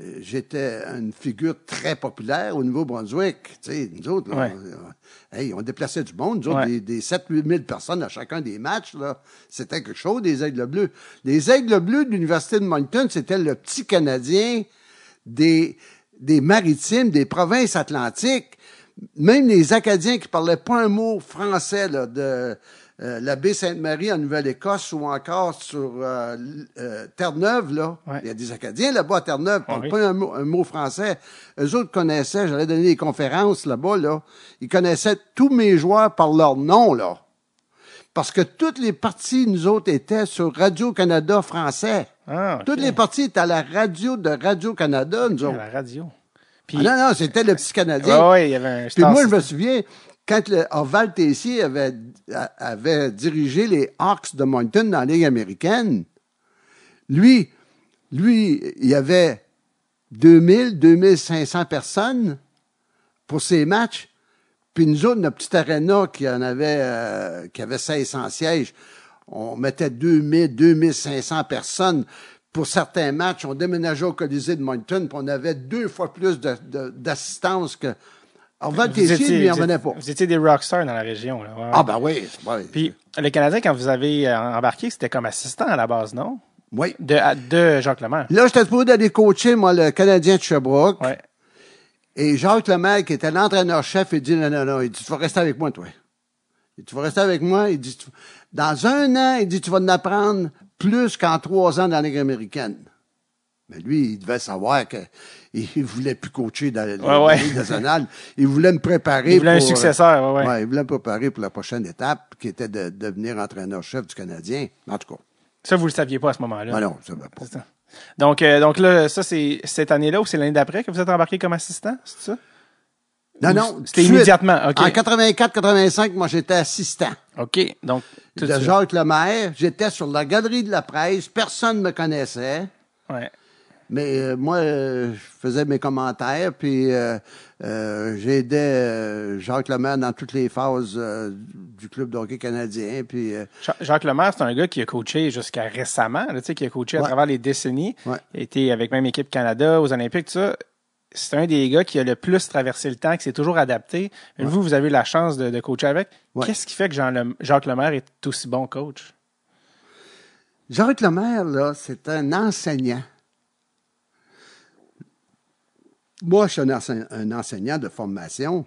euh, j'étais une figure très populaire au Nouveau-Brunswick. Tu sais, nous autres, là, Ouais. on, hey, on déplaçait du monde. Nous autres, Ouais. des, des 7-8 000 personnes à chacun des matchs, là. C'était quelque chose, des Aigles Bleus. Les Aigles Bleus de l'Université de Moncton, c'était le petit Canadien des, des maritimes, des provinces atlantiques. Même les Acadiens qui parlaient pas un mot français, là, de euh, la baie Sainte-Marie en Nouvelle-Écosse ou encore sur euh, euh, Terre-Neuve, là. Ouais. Il y a des Acadiens là-bas à Terre-Neuve Ah oui. pas un mot, un mot français. Eux autres connaissaient, j'allais donner des conférences là-bas, là. Ils connaissaient tous mes joueurs par leur nom, là. Parce que toutes les parties, nous autres, étaient sur Radio-Canada français. Ah. Toutes les parties étaient à la radio de Radio-Canada, nous À autres. la radio. Puis, Ah non, non, c'était le petit Canadien. ouais, ouais, il y avait un Puis moi, je me souviens, quand le Orval Tessier avait, dirigé les Hawks de Moncton dans la Ligue américaine, lui, lui, il y avait 2000, 2500 personnes pour ses matchs. Puis nous autres, notre petite arena qui en avait, euh, qui avait 1600 sièges, on mettait 2000, 2500 personnes pour certains matchs. On déménageait au Colisée de Moncton, puis on avait deux fois plus d'assistance que... Lui, il en vous venait pas. Vous étiez des rockstars dans la région. Là. ouais. Ah ben oui, oui. Puis, le Canadien, quand vous avez euh, embarqué, c'était comme assistant à la base, non? oui. De, à- de Jacques Lemaire. Là, j'étais supposé d'aller coacher, moi, le Canadien de Sherbrooke. Ouais. Et Jacques Lemaire, qui était l'entraîneur-chef, il dit, non, non, non, il dit, tu vas rester avec moi, toi. Il dit, tu vas rester avec moi. Il dit, tu- dans un an, il dit, tu vas en apprendre plus qu'en trois ans dans la Ligue américaine. Mais lui, il devait savoir que *laughs* il voulait plus coacher dans la, Ouais, ouais. Ligue nationale. Il voulait me préparer Il voulait un pour, euh, successeur, ouais, ouais. il voulait me préparer pour la prochaine étape, qui était de devenir entraîneur-chef du Canadien. En tout cas, Ça, vous le saviez pas à ce moment-là. ben non, ça va pas. Ça. Donc, euh, donc là, ça, c'est cette année-là ou c'est l'année d'après que vous êtes embarqué comme assistant, c'est ça? Non, Ou non. C'était immédiatement. En 84-85, moi, j'étais assistant OK. Donc, tout de. Jacques Lemaire. J'étais sur la galerie de la presse. Personne ne me connaissait. Ouais. Mais euh, moi, euh, je faisais mes commentaires, puis euh, euh, j'aidais euh, Jacques Lemaire dans toutes les phases euh, du club de hockey canadien. Puis euh, Ja- Jacques Lemaire, c'est un gars qui a coaché jusqu'à récemment, là, tu sais, qui a coaché à travers les décennies. Ouais. Il a été avec même équipe Canada, aux Olympiques, tout ça. C'est un des gars qui a le plus traversé le temps, qui s'est toujours adapté. Vous, vous avez eu la chance de, de coacher avec. Ouais. Qu'est-ce qui fait que Jean Jacques Lemaire est aussi bon coach? Jacques Lemaire, là, c'est un enseignant. Moi, je suis un, ense- un enseignant de formation,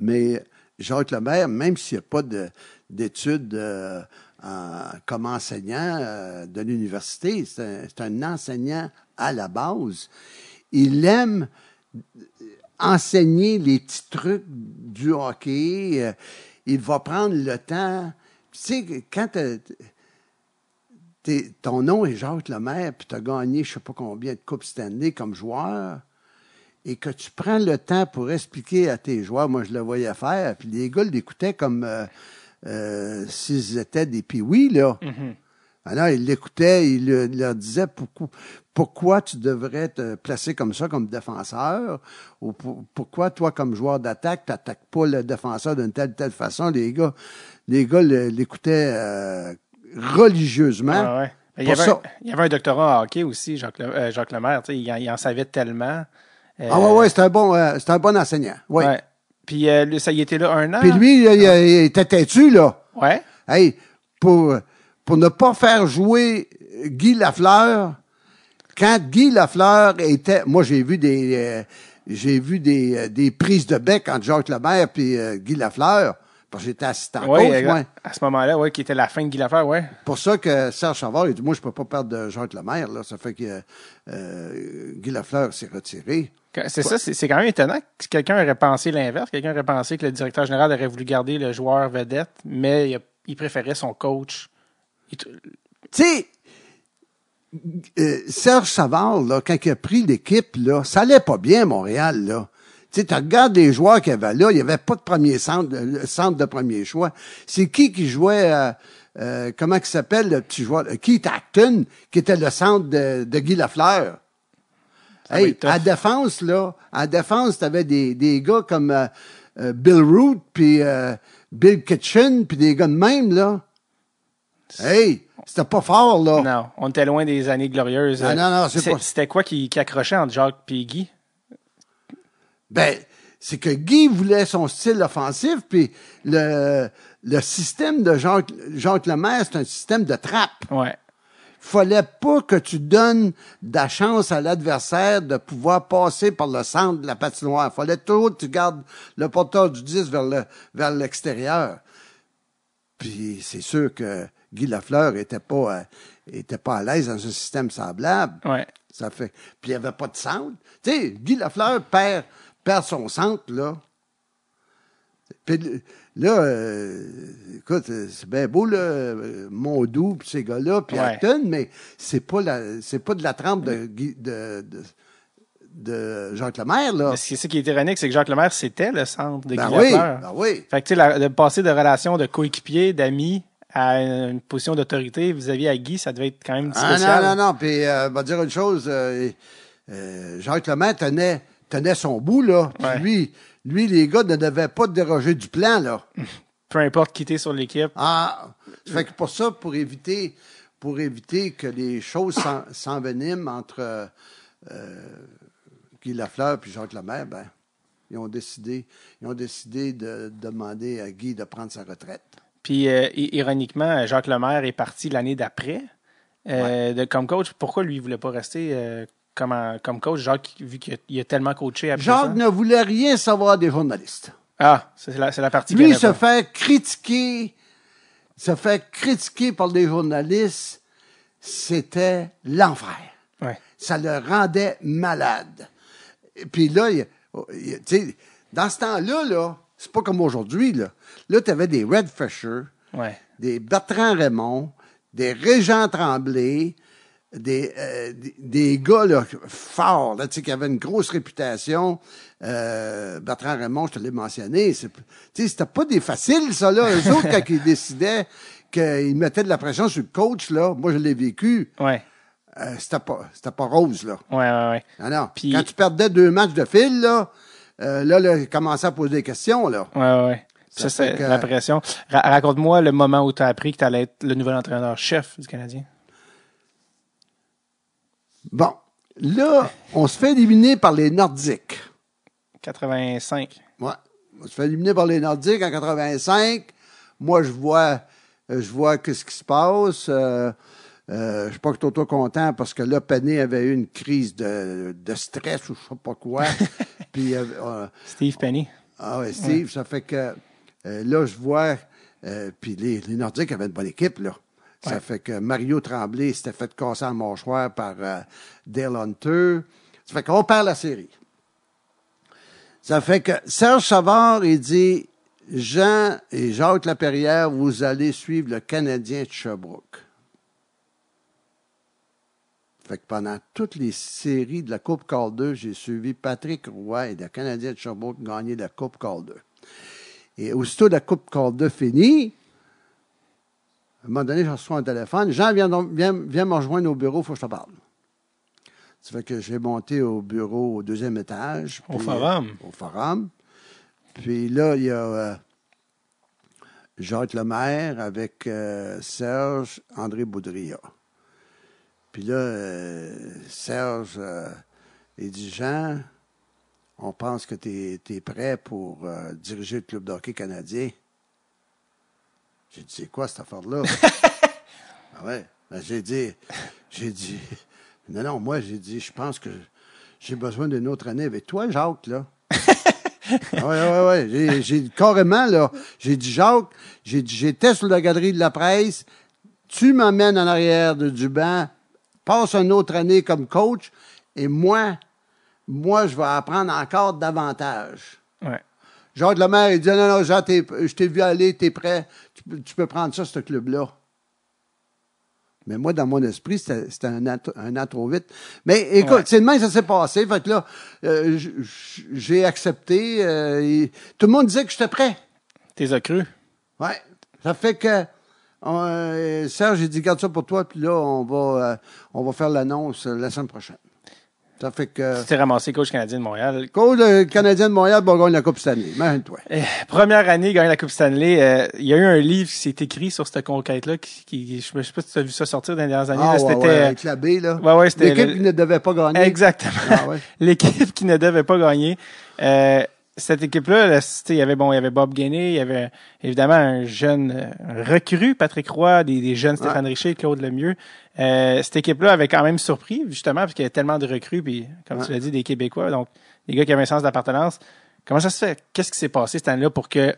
mais Jacques Lemaire, même s'il n'y a pas de- d'études euh, comme enseignant euh, de l'université, c'est un, enseignant à la base. Il aime enseigner les petits trucs du hockey. euh, il va prendre le temps. Tu sais, quand ton nom est Jacques Lemaire, puis tu as gagné je sais pas combien de Coupes Stanley comme joueur, et que tu prends le temps pour expliquer à tes joueurs, moi je le voyais faire, puis les gars l'écoutaient comme euh, euh, s'ils étaient des piouis, là. Alors, ils l'écoutaient, ils le- il leur disaient pourquoi, pourquoi tu devrais te placer comme ça, comme défenseur, ou pour- pourquoi toi, comme joueur d'attaque, tu n'attaques pas le défenseur d'une telle telle façon. Les gars, les gars l'écoutaient euh, religieusement. Ah ouais. Il, y avait un, ça. il y avait un doctorat en hockey aussi, Jacques, Jacques Lemaire. il en savait tellement. Euh, Ah ouais, ouais, c'est un bon, euh, c'est un bon enseignant. Oui. ouais. Puis euh, lui, ça y était là un an. Puis lui, il, il- il était têtu, là. Ouais. Hey, pour, pour ne pas faire jouer Guy Lafleur, quand Guy Lafleur était, moi j'ai vu des, euh, j'ai vu des, euh, des prises de bec entre Jacques Lemaire puis euh, Guy Lafleur, parce que j'étais assistant Ouais, coach, moi. à ce moment-là, ouais, qui était la fin de Guy Lafleur, ouais. Pour ça que Serge Savard, il dit, moi je peux pas perdre de Jacques Lemaire, là, ça fait que euh, Guy Lafleur s'est retiré. C'est ça, c'est quand même étonnant que quelqu'un aurait pensé l'inverse. Quelqu'un aurait pensé que le directeur général aurait voulu garder le joueur vedette, mais il, a- il préférait son coach. Tu sais, euh, Serge Savard, là, quand il a pris l'équipe, là, ça allait pas bien, Montréal, là. Tu sais, regardes les joueurs qu'il y avait là, il n'y avait pas de premier centre, de- centre de premier choix. C'est qui qui jouait, euh, euh, comment il s'appelle, le petit joueur, euh, Keith Acton, qui était le centre de, de Guy Lafleur. Hey, à défense, là, à défense, t'avais des, des gars comme euh, euh, Bill Root, puis euh, Bill Kitchen, puis des gars de même, là. Hey, C'était pas fort, là. Non, on était loin des années glorieuses. Ah, non, non, c'est C'est- pas- C'était quoi qui, qui accrochait entre Jacques et Guy? Ben, c'est que Guy voulait son style offensif, puis le, le système de Jacques, Jacques Lemaire, c'est un système de trappe. Ouais. fallait pas que tu donnes de la chance à l'adversaire de pouvoir passer par le centre de la patinoire. fallait toujours que tu gardes le porteur du 10 vers le vers l'extérieur. Puis c'est sûr que Guy Lafleur était pas euh, était pas à l'aise dans un système semblable. Ouais. Ça fait. Puis il n'y avait pas de centre. Tu sais, Guy Lafleur perd, perd son centre, là. Puis là, euh, écoute, c'est bien beau, là, Mondou, puis ces gars-là, puis Ouais. Acton, mais c'est pas la, c'est pas de la trempe de, de, de, de Jacques Lemaire, là. Mais C'est ça qui est ironique, c'est que Jacques Lemaire, c'était le centre de Ben Guy oui, Lafleur. ben oui. Fait que, tu sais, de passer de relation de coéquipier, d'amis, à une position d'autorité vis-à-vis à Guy, ça devait être quand même Ah, spécial. non, non, non. Puis, euh, va dire une chose, euh, euh, Jacques Lemaire tenait, tenait son bout, là. Puis Ouais. lui, lui, les gars ne devaient pas déroger du plan, là. *laughs* Peu importe qui était sur l'équipe. Ah, ça fait que pour ça, pour éviter, pour éviter que les choses s'en- s'enveniment entre euh, Guy Lafleur et Jacques Lemaire, ben, ils ont décidé, ils ont décidé de demander à Guy de prendre sa retraite. Puis, euh, ironiquement, Jacques Lemaire est parti l'année d'après euh, de, comme coach. Pourquoi lui, il voulait pas rester comme, en- comme coach, Jacques, vu qu'il a, a tellement coaché après Jacques ne voulait rien savoir des journalistes. Ah, c'est la, c'est la partie Lui, se fait critiquer, se fait critiquer par des journalistes, c'était l'enfer. Ouais. Ça le rendait malade. Et puis là, il- il- dans ce temps-là, là, c'est pas comme aujourd'hui, là. Là, tu avais des Red Fisher, Ouais. des Bertrand Raymond, des Régent Tremblay, des, euh, des, des gars là, forts, là, tu sais, qui avaient une grosse réputation. Euh, Bertrand Raymond, je te l'ai mentionné. c'est- Tu sais, c'était pas des faciles, ça, là. Eux autres, quand ils *laughs* décidaient qu'ils mettaient de la pression sur le coach, là, moi, je l'ai vécu, Ouais. euh, c'était pas, c'était pas rose, là. Ouais, ouais, ouais. Non, non. Puis- Quand tu perdais deux matchs de fil, là, euh, là, là, ils commençaient à poser des questions, là. Ouais, ouais. Ça Ça, c'est que- la pression. Ra- Raconte-moi le moment où tu as appris que tu allais être le nouvel entraîneur-chef du Canadien. Bon. Là, on se fait éliminer par les Nordiques. 85. Ouais. On se fait éliminer par les Nordiques en 85. Moi, je vois, euh, je vois qu'est-ce qui se passe. Euh, euh, je suis pas trop content parce que là, Penny avait eu une crise de, de stress ou je sais pas quoi. *laughs* Puis, euh, euh, Steve Penny. ah ouais, Steve, ça fait que là, je vois. puis les, les Nordiques avaient une bonne équipe, là. Ça Ouais. fait que Mario Tremblay s'était fait casser la mâchoire par euh, Dale Hunter. Ça fait qu'on perd la série. Ça fait que Serge Savard, il dit Jean et Jacques Laperrière, vous allez suivre le Canadien de Sherbrooke. Fait que pendant toutes les séries de la Coupe Calder, j'ai suivi Patrick Roy et le Canadien de Sherbrooke gagner la Coupe Calder. Et aussitôt la Coupe Calder finie, un moment donné, je reçois un téléphone. Jean, viens, donc- viens, viens me rejoindre au bureau, il faut que je te parle. Ça fait que j'ai monté au bureau au deuxième étage. Au forum. euh, au forum. Puis là, il y a euh, Jacques Lemaire avec euh, Serge André Boudria. Puis là, euh, Serge, il dit Jean, on pense que tu es, prêt pour diriger le club de hockey canadien. J'ai dit, c'est quoi cette affaire-là? *laughs* ah ouais? Ben, j'ai dit, j'ai dit, non, non, moi, j'ai dit, je pense que j'ai besoin d'une autre année avec toi, Jacques, là. *laughs* Ah ouais, ouais, ouais. J'ai, j'ai carrément, là, j'ai dit, Jacques, j'ai dit, j'étais sur la galerie de la presse, tu m'emmènes en arrière de du banc, passe une autre année comme coach, et moi, moi, je vais apprendre encore davantage. Ouais. Jacques Lemaire, il dit Non, non, Jean, je t'ai vu aller, t'es prêt, tu, peux- tu peux prendre ça, ce club-là. Mais moi, dans mon esprit, c'était un an, un an trop vite. Mais écoute, Ouais. c'est de même que ça s'est passé. Fait que là, euh, j'ai accepté. euh, et tout le monde disait que j'étais prêt. T'es as cru. Ouais. Ça fait que euh, Serge, j'ai dit garde ça pour toi, puis là, on va, euh, on va faire l'annonce euh, la semaine prochaine. Ça fait que. Tu t'es ramassé coach canadien de Montréal. Coach Canadien de Montréal va gagner la Coupe Stanley. Imagine-toi. Eh, première année, gagne la Coupe Stanley. Euh, il y a eu un livre qui s'est écrit sur cette conquête-là. Qui, qui- je sais pas si tu as vu ça sortir dans les dernières années. Ah, là, ouais, c'était ouais, avec la B, là. Ouais, ouais, c'était L'équipe le- qui ne devait pas gagner. exactement Ah, ouais. *laughs* l'équipe qui ne devait pas gagner. Euh, cette équipe-là, il y avait bon, il y avait Bob Gainey, il y avait évidemment un jeune euh, un recru, Patrick Roy, des, des jeunes Stéphane Richer, Claude Lemieux. Euh, cette équipe-là avait quand même surpris, justement, parce qu'il y avait tellement de recrues, puis comme Ouais. tu l'as dit, des Québécois, donc des gars qui avaient un sens d'appartenance. Comment ça se fait? Qu'est-ce qui s'est passé cette année-là pour que,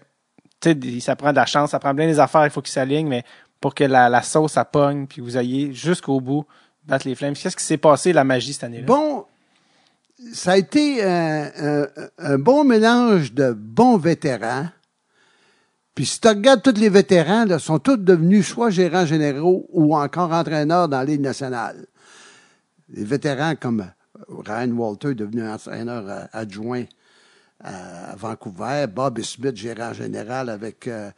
tu sais, ça prend de la chance, ça prend bien les affaires, il faut qu'ils s'alignent, mais pour que la, la sauce, ça pogne, puis vous ayez jusqu'au bout battre les flammes. Qu'est-ce qui s'est passé, la magie, cette année-là? Bon, ça a été un, bon mélange de bons vétérans. Puis si tu regardes tous les vétérans, là, sont tous devenus soit gérants généraux ou encore entraîneurs dans Ligue nationale. Les vétérans comme Ryan Walter, devenu entraîneur euh, adjoint à Vancouver, Bob Smith, gérant général avec euh,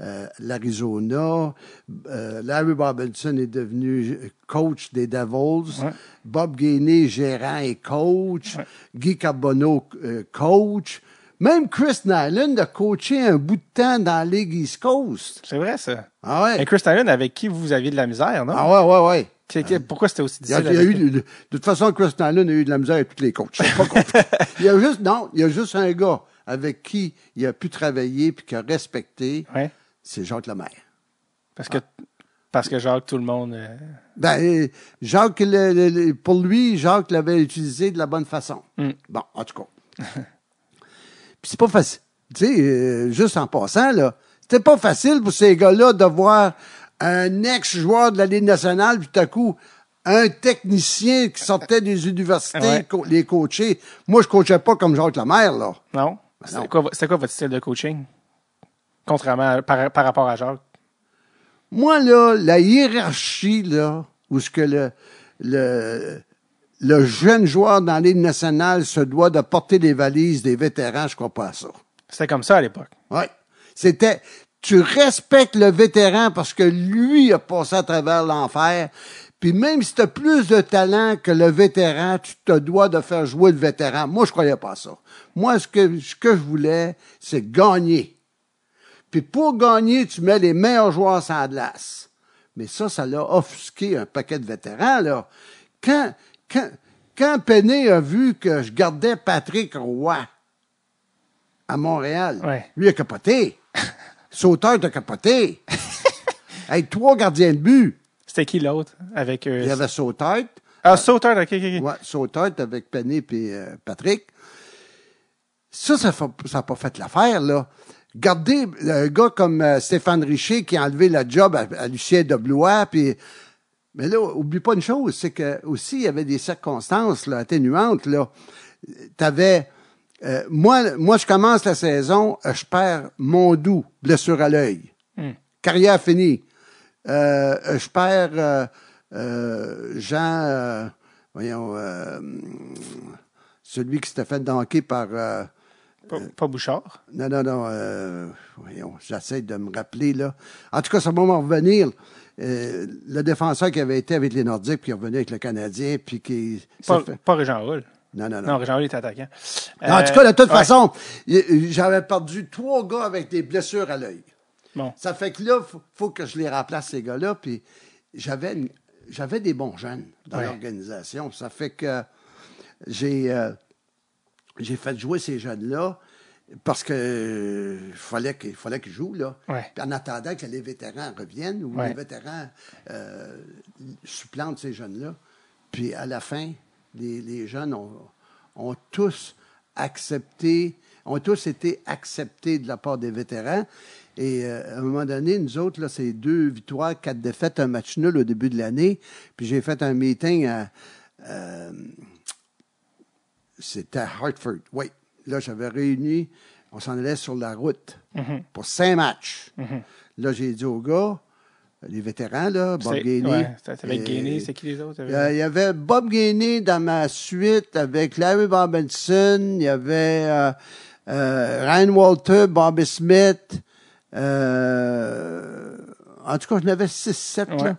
euh, l'Arizona, Euh, Larry Robinson est devenu coach des Devils, Ouais. Bob Gainey, gérant et coach, Guy Carbonneau, euh, coach, même Chris Nyland a coaché un bout de temps dans la Ligue East Coast. C'est vrai, ça. Ah ouais? Et Chris Allen, avec qui vous aviez de la misère, non? Ah ouais, ouais, ouais. Pourquoi c'était aussi Il y a, difficile? il y a eu, de, de toute façon, Chris Nyland a eu de la misère avec tous les coachs. *laughs* Il y a juste, non, il y a juste un gars avec qui il a pu travailler puis qu'il a respecté, Ouais. C'est Jacques Lemaire. Parce que, parce que Jacques, tout le monde. euh, Ben, euh, Jacques, le- pour lui, Jacques l'avait utilisé de la bonne façon. Mm. Bon, en tout cas. *laughs* Puis c'est pas facile. Tu sais, euh, juste en passant, là, c'était pas facile pour ces gars-là de voir un ex-joueur de la Ligue nationale, puis tout à coup, un technicien qui sortait des *laughs* universités, Ouais. co- les coacher. Moi, je coachais pas comme Jacques Lemaire, là. Non? Ben quoi, c'était quoi votre style de coaching? Contrairement à- par, par rapport à Jacques. Moi, là, la hiérarchie, là, où ce que le, le, le jeune joueur dans Ligue nationale se doit de porter les valises des vétérans, je crois pas à ça. C'était comme ça à l'époque. Ouais. C'était, tu respectes le vétéran parce que lui a passé à travers l'enfer. Puis même si tu as plus de talent que le vétéran, tu te dois de faire jouer le vétéran. Moi, je croyais pas à ça. Moi, ce que, ce que je voulais, c'est gagner. Puis pour gagner, tu mets les meilleurs joueurs sans la glace. Mais ça, ça l'a offusqué un paquet de vétérans, là. Quand, quand, quand Penny a vu que je gardais Patrick Roy à Montréal, Ouais. lui a capoté. *laughs* Sauteur de capoté. *laughs* Avec trois gardiens de but. C'était qui l'autre? Avec eux? Il y avait Sauteur. Ah, Sauteur, ok, ok. Ouais, Sauteur avec Penny et Patrick. Ça, ça n'a pas fait l'affaire, là. Gardez un gars comme euh, Stéphane Richer qui a enlevé la job à, à Lucien de Blois, puis mais là, oublie pas une chose, c'est que aussi il y avait des circonstances là, atténuantes. Là, t'avais euh, moi, moi, je commence la saison, euh, je perds Mondou, blessure à l'œil, carrière finie. Euh, euh, je perds euh, euh, Jean, voyons, euh, celui qui s'était fait danker par. Euh, Pas, pas Bouchard? non, non, non. Euh, voyons, j'essaie de me rappeler, là. En tout cas, ça va m'en revenir. Euh, le défenseur qui avait été avec les Nordiques, puis qui est revenu avec le Canadien, puis qui... Pas, fait- pas Régent Roule. Non, non, non. Non, Régent Roule était attaquant. Non, en Euh, tout cas, de toute ouais. façon, j'avais perdu trois gars avec des blessures à l'œil. Bon. Ça fait que là, faut, faut que je les remplace, ces gars-là, puis j'avais des bons jeunes dans Ouais. l'organisation. Ça fait que j'ai euh, j'ai fait jouer ces jeunes-là parce que euh, fallait qu'il fallait qu'ils jouent là. Ouais. Puis en attendant que les vétérans reviennent ou Ouais. les vétérans euh, supplantent ces jeunes-là. Puis à la fin, les, les jeunes ont, ont tous accepté, ont tous été acceptés de la part des vétérans. Et euh, à un moment donné, nous autres, là, c'est deux victoires, quatre défaites, un match nul au début de l'année. Puis j'ai fait un meeting à, euh, c'était à Hartford. Oui. Là, j'avais réuni, on s'en allait sur la route pour cinq matchs. Là, j'ai dit aux gars, les vétérans, là, Bob Gainey. ouais, avec Gainey, c'est qui les autres? il y avait Bob Gainey dans ma suite avec Larry Robinson. Il y avait euh, euh, Ryan Walter, Bobby Smith. euh, en tout cas, j'en avais 6-7. Ouais. là.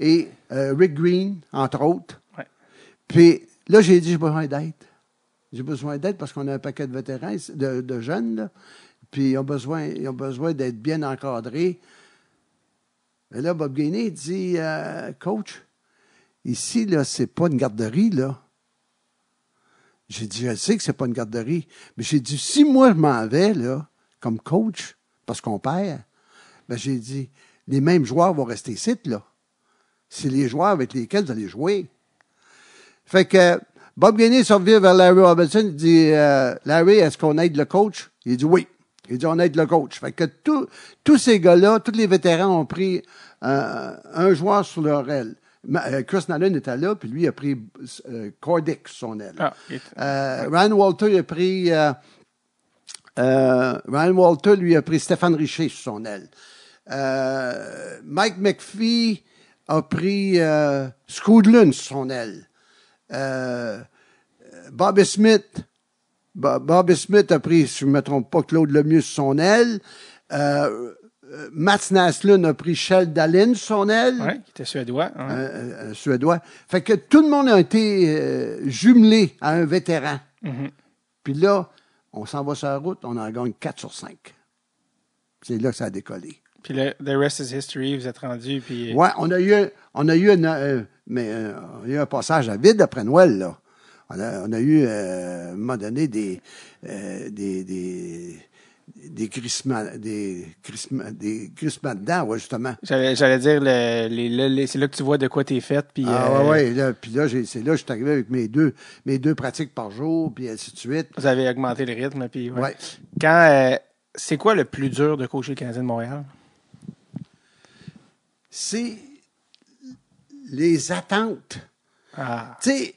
Et euh, Rick Green, entre autres. Ouais. Puis Là, j'ai dit, j'ai besoin d'aide. J'ai besoin d'aide parce qu'on a un paquet de vétérans, de, jeunes, là. Puis ils ont besoin, besoin d'être bien encadrés. Et là, Bob Gainey dit, euh, coach, ici, là, c'est pas une garderie, là. J'ai dit, je sais que c'est pas une garderie. Mais j'ai dit, si moi, je m'en vais, là, comme coach, parce qu'on perd, ben, j'ai dit, les mêmes joueurs vont rester ici, là. C'est les joueurs avec lesquels vous allez jouer. Fait que Bob Gainey revient vers Larry Robinson. Il dit euh, Larry, est-ce qu'on aide le coach? Il dit oui. Il dit on aide le coach. Fait que tous ces gars-là, tous les vétérans ont pris euh, un joueur sur leur aile. Euh, Chris Nallen était là, puis lui a pris euh, Cordick sur son aile. Ah, euh, Ryan Walter a pris Ryan Walter lui a pris Stéphane Richer sur son aile. Mike McPhee a pris Scoodlun sur son aile. Euh, Bobby Smith, Bobby Smith a pris, si je ne me trompe pas, Claude Lemieux sur son aile. Euh, Mats Naslund a pris Shell Dallin sur son aile. Oui, qui était suédois. Ouais. Euh, suédois. Fait que tout le monde a été euh, jumelé à un vétéran. Mm-hmm. Puis là, on s'en va sur la route, on en gagne 4 sur 5. C'est là que ça a décollé. Puis le the rest is history, vous êtes rendu. Puis... Ouais, on a eu, on a eu une, mais euh, il y a un passage à vide après Noël, là. On a, on a eu, euh, à un moment donné, des, euh, des, des, des grissements, des grissements, des grissements dedans, ouais, justement. J'allais, dire, le, les, le, c'est là que tu vois de quoi t'es fait. Puis, ah, euh, ouais, ouais, là, puis là, c'est là que je suis arrivé avec mes deux, mes deux pratiques par jour, puis ainsi de suite. Vous avez augmenté le rythme, puis ouais. Ouais. Quand, euh, c'est quoi le plus dur de coacher le Canadien de Montréal? C'est les attentes. Ah, Tu sais,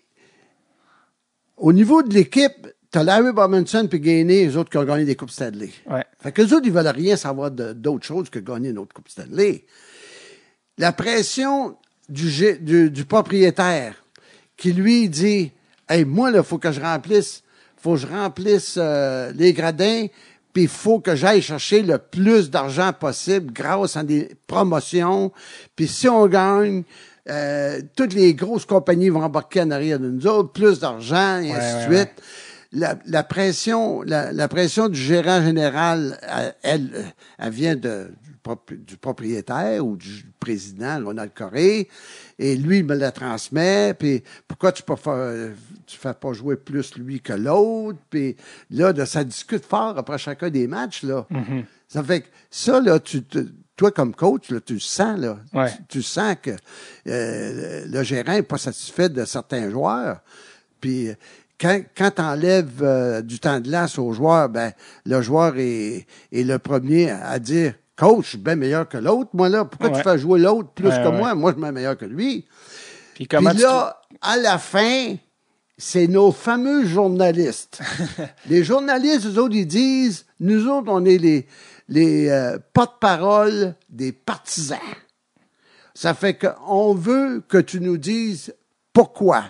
au niveau de l'équipe, t'as Larry Robinson puis Gainey, les autres qui ont gagné des Coupes Stanley. ouais. Fait que les autres, ils veulent rien savoir d'autre chose que gagner une autre Coupe Stanley. La pression du, gé- du, du propriétaire qui lui dit Hey, moi, il faut que je remplisse, faut que je remplisse euh, les gradins, puis il faut que j'aille chercher le plus d'argent possible grâce à des promotions. Puis si on gagne, euh, toutes les grosses compagnies vont embarquer en arrière de nous autres, plus d'argent, et Ouais, ainsi de ouais, suite. La, la pression, la, la pression du gérant général, elle, elle, vient de, du, propri- du propriétaire ou du président, Ronald Coré, et lui, il me la transmet, puis pourquoi tu tu fais pas jouer plus lui que l'autre, puis là, de- ça discute fort après chacun des matchs, là. Ça fait que ça, là, tu te- toi, comme coach, là, tu le sens, là. Ouais. Tu, tu sens que euh, le gérant n'est pas satisfait de certains joueurs. Puis quand, quand tu enlèves du temps de glace au joueur, ben le joueur est, est le premier à dire Coach, je suis bien meilleur que l'autre, moi là. Pourquoi Ouais. tu fais jouer l'autre plus Ouais, que moi? Moi, je suis bien meilleur que lui. Puis comment Puis tu- là, à la fin, c'est nos fameux journalistes. *laughs* les journalistes, eux autres, ils disent, nous autres, on est les, les euh, porte-parole des partisans. Ça fait qu'on veut que tu nous dises pourquoi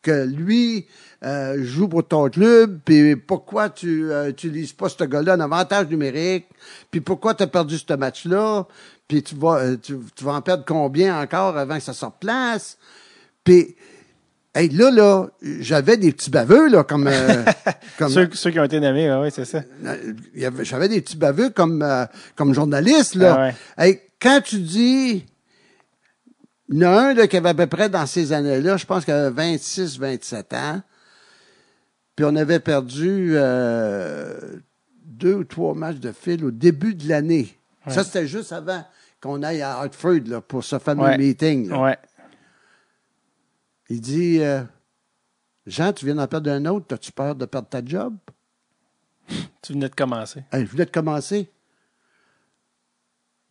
que lui euh, joue pour ton club, puis pourquoi tu euh, utilises pas ce gars-là en avantage numérique, puis pourquoi tu as perdu ce match-là, puis tu vas, euh, tu vas en perdre combien encore avant que ça sorte place. Puis, hey, là, là, j'avais des petits baveux, là, comme... euh, *laughs* comme Ceux, ceux qui ont été nommés, oui, c'est ça. euh, j'avais des petits baveux comme, euh, comme journaliste, là. Ah ouais. Hey, quand tu dis, il y en a un là, qui avait à peu près dans ces années-là, je pense qu'il avait 26, 27 ans, puis on avait perdu euh, deux ou trois matchs de fil au début de l'année. Ça, c'était juste avant qu'on aille à Hartford là, pour ce fameux Ouais. meeting. là. Il dit, euh, Jean, tu viens d'en perdre un autre, as-tu peur de perdre ta job? *laughs* Tu venais de commencer. Hey, je voulais te commencer.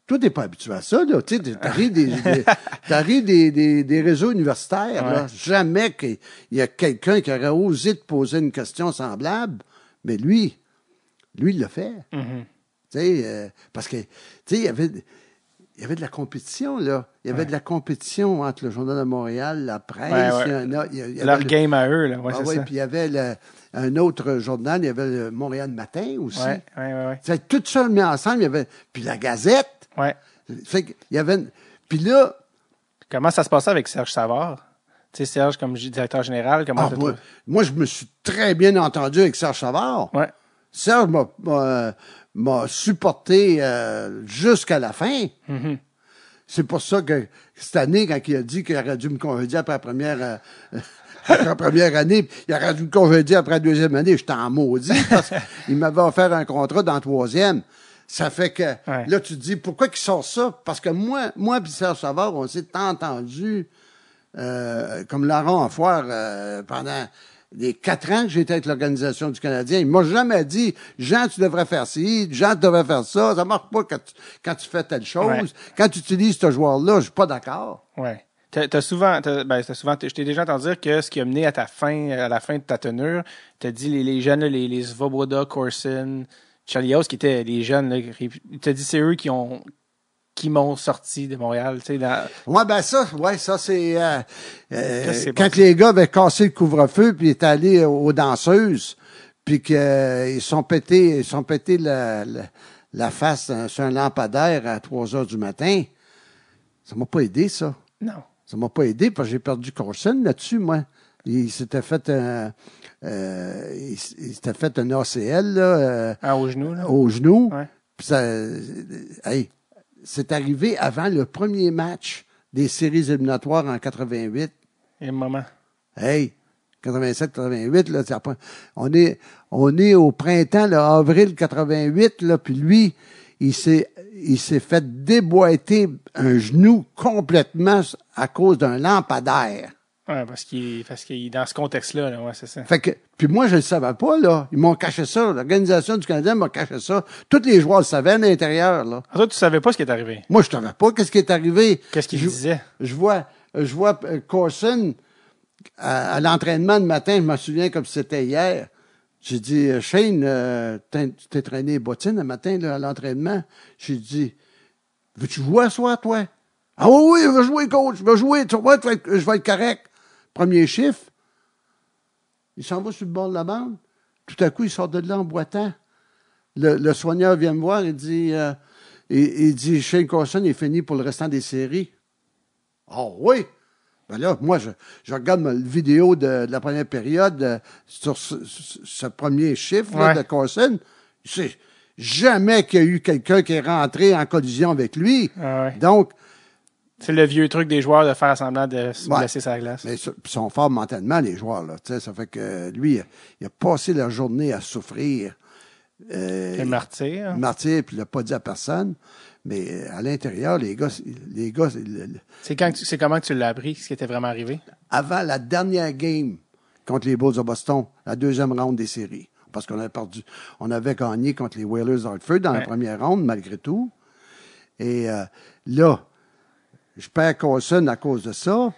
Toi, t'es pas habitué à ça, là. Tu sais, t'arrives des, des, *laughs* des, des, des réseaux universitaires, là. Jamais qu'il y a quelqu'un qui aurait osé te poser une question semblable. Mais lui, lui, il l'a fait. Mhm. Tu sais, euh, parce que, tu sais, il y avait, il y avait de la compétition, là. Il y avait de la compétition entre le Journal de Montréal, la presse, Ouais, ouais. il y en a- il y a- il y avait Leur le- game à eux, là. Ah ça. puis il y avait le- un autre journal, il y avait le Montréal Matin aussi. C'est tout ça mis ensemble. Il y avait, puis la Gazette. Ouais. Fait que, il y avait, puis là, Comment ça se passait avec Serge Savard? Tu sais, Serge, comme directeur général, comment Ah, moi, moi, je me suis très bien entendu avec Serge Savard. Ouais. Serge m'a- m'a supporté euh, jusqu'à la fin. Mhm. C'est pour ça que cette année, quand il a dit qu'il aurait dû me congédier après la première, euh, *laughs* après la première année, il aurait dû me congédier après la deuxième année, j'étais en maudit *laughs* parce qu'il m'avait offert un contrat dans la troisième. Ça fait que Ouais. là, tu te dis, pourquoi qu'il sort ça? Parce que moi, moi et Serge Savard, on s'est entendu euh, comme Laurent en foire euh, pendant les quatre ans que j'étais avec l'Organisation du Canadien. Il m'a jamais dit Jean, tu devrais faire ci, Jean, tu devrais faire ça. Ça marche pas quand tu, quand tu fais telle chose. Ouais. Quand tu utilises ce joueur-là, je suis pas d'accord. Ouais. T'as t'as souvent, t'as- ben, t'as souvent, je t'ai déjà entendu dire que ce qui a mené à ta fin, à la fin de ta tenure, t'as dit les, les jeunes, les, les Svoboda, Corson, Chalios, qui étaient les jeunes, là, t'as dit c'est eux qui ont, qui m'ont sorti de Montréal, tu sais, dans, Ouais, ben ça, ouais, ça c'est euh, euh, quand les gars avaient cassé le couvre-feu puis étaient allés aux danseuses, puis qu'ils sont pétés, ils sont pétés la, la, la face euh, sur un lampadaire à 3 heures du matin. Ça m'a pas aidé, ça. non. Ça m'a pas aidé parce que j'ai perdu Corson là-dessus, moi. Il s'était fait un, euh, il, s'était fait un ACL, là, euh, Ah, au genou, là. au genou. Ouais. Puis ça, hey, c'est arrivé avant le premier match des séries éliminatoires en 88. Et moment. Hey, 87, 88, là, on est, on est au printemps, là, avril 88, là, puis lui, il s'est, il s'est fait déboîter un genou complètement à cause d'un lampadaire. Ouais, parce qu'il, parce qu'il, dans ce contexte-là, là, ouais, c'est ça. Fait que, puis moi, je le savais pas, là. Ils m'ont caché ça. L'Organisation du Canadien m'a caché ça. Tous les joueurs le savaient à l'intérieur, là. Ah, toi, tu savais pas ce qui est arrivé? Moi, je savais pas qu'est-ce qui est arrivé. Qu'est-ce qu'il disait? Je vois, je vois euh, Corson à, à l'entraînement le matin, je me souviens comme si c'était hier. J'ai dit, euh, Shane, euh, t'es- tu t'es traîné les bottines le matin là, à l'entraînement. J'ai dit, veux-tu jouer à soir, toi? Ah oui, oui, je vais jouer, coach, je vais jouer, tu vois, je vais être correct. Premier chiffre, il s'en va sur le bord de la bande. Tout à coup, il sort de là en boitant. Le, le soigneur vient me voir, il dit, euh, il, il dit, Shane Carson est fini pour le restant des séries. Oh oui! Ben là, moi, je, je regarde ma vidéo de, de la première période euh, sur ce, premier chiffre là, Ouais. de Carson. C'est jamais qu'il y a eu quelqu'un qui est rentré en collision avec lui. Ah ouais. Donc, C'est le vieux truc des joueurs de faire semblant de se Ouais. blesser sa glace. mais ils sont forts mentalement, les joueurs. Là, ça fait que lui, il a passé la journée à souffrir. Euh, C'est martyr. martyr, puis il l'a pas dit à personne. Mais euh, à l'intérieur, les gars, les gars, C'est quand tu- c'est comment que tu l'as appris, ce qui était vraiment arrivé? avant la dernière game contre les Bulls de Boston, la deuxième ronde des séries, parce qu'on avait perdu, on avait gagné contre les Whalers d'Hartford dans la première ronde, malgré tout. Et euh, là, je perds Carson à cause de ça,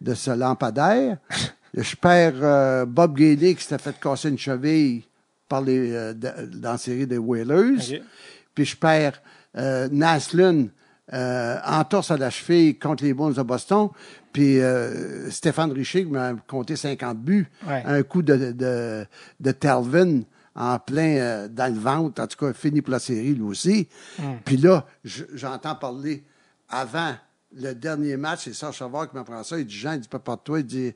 de ce lampadaire. *laughs* je perds euh, Bob Gailey qui s'était fait casser une cheville par les, euh, de- dans la série des Whalers. Puis je perds euh, Naslund euh, en torse à la cheville contre les Bulls de Boston. Puis Stéphane Richer qui m'a compté 50 buts. Ouais. Un coup de, de, de Talvin en plein dans le ventre. En tout cas, fini pour la série, lui aussi. Puis là, je- j'entends parler avant le dernier match, c'est Serge Savard qui m'apprend ça. Il dit, Jean, il dit, pas de toi, il dit,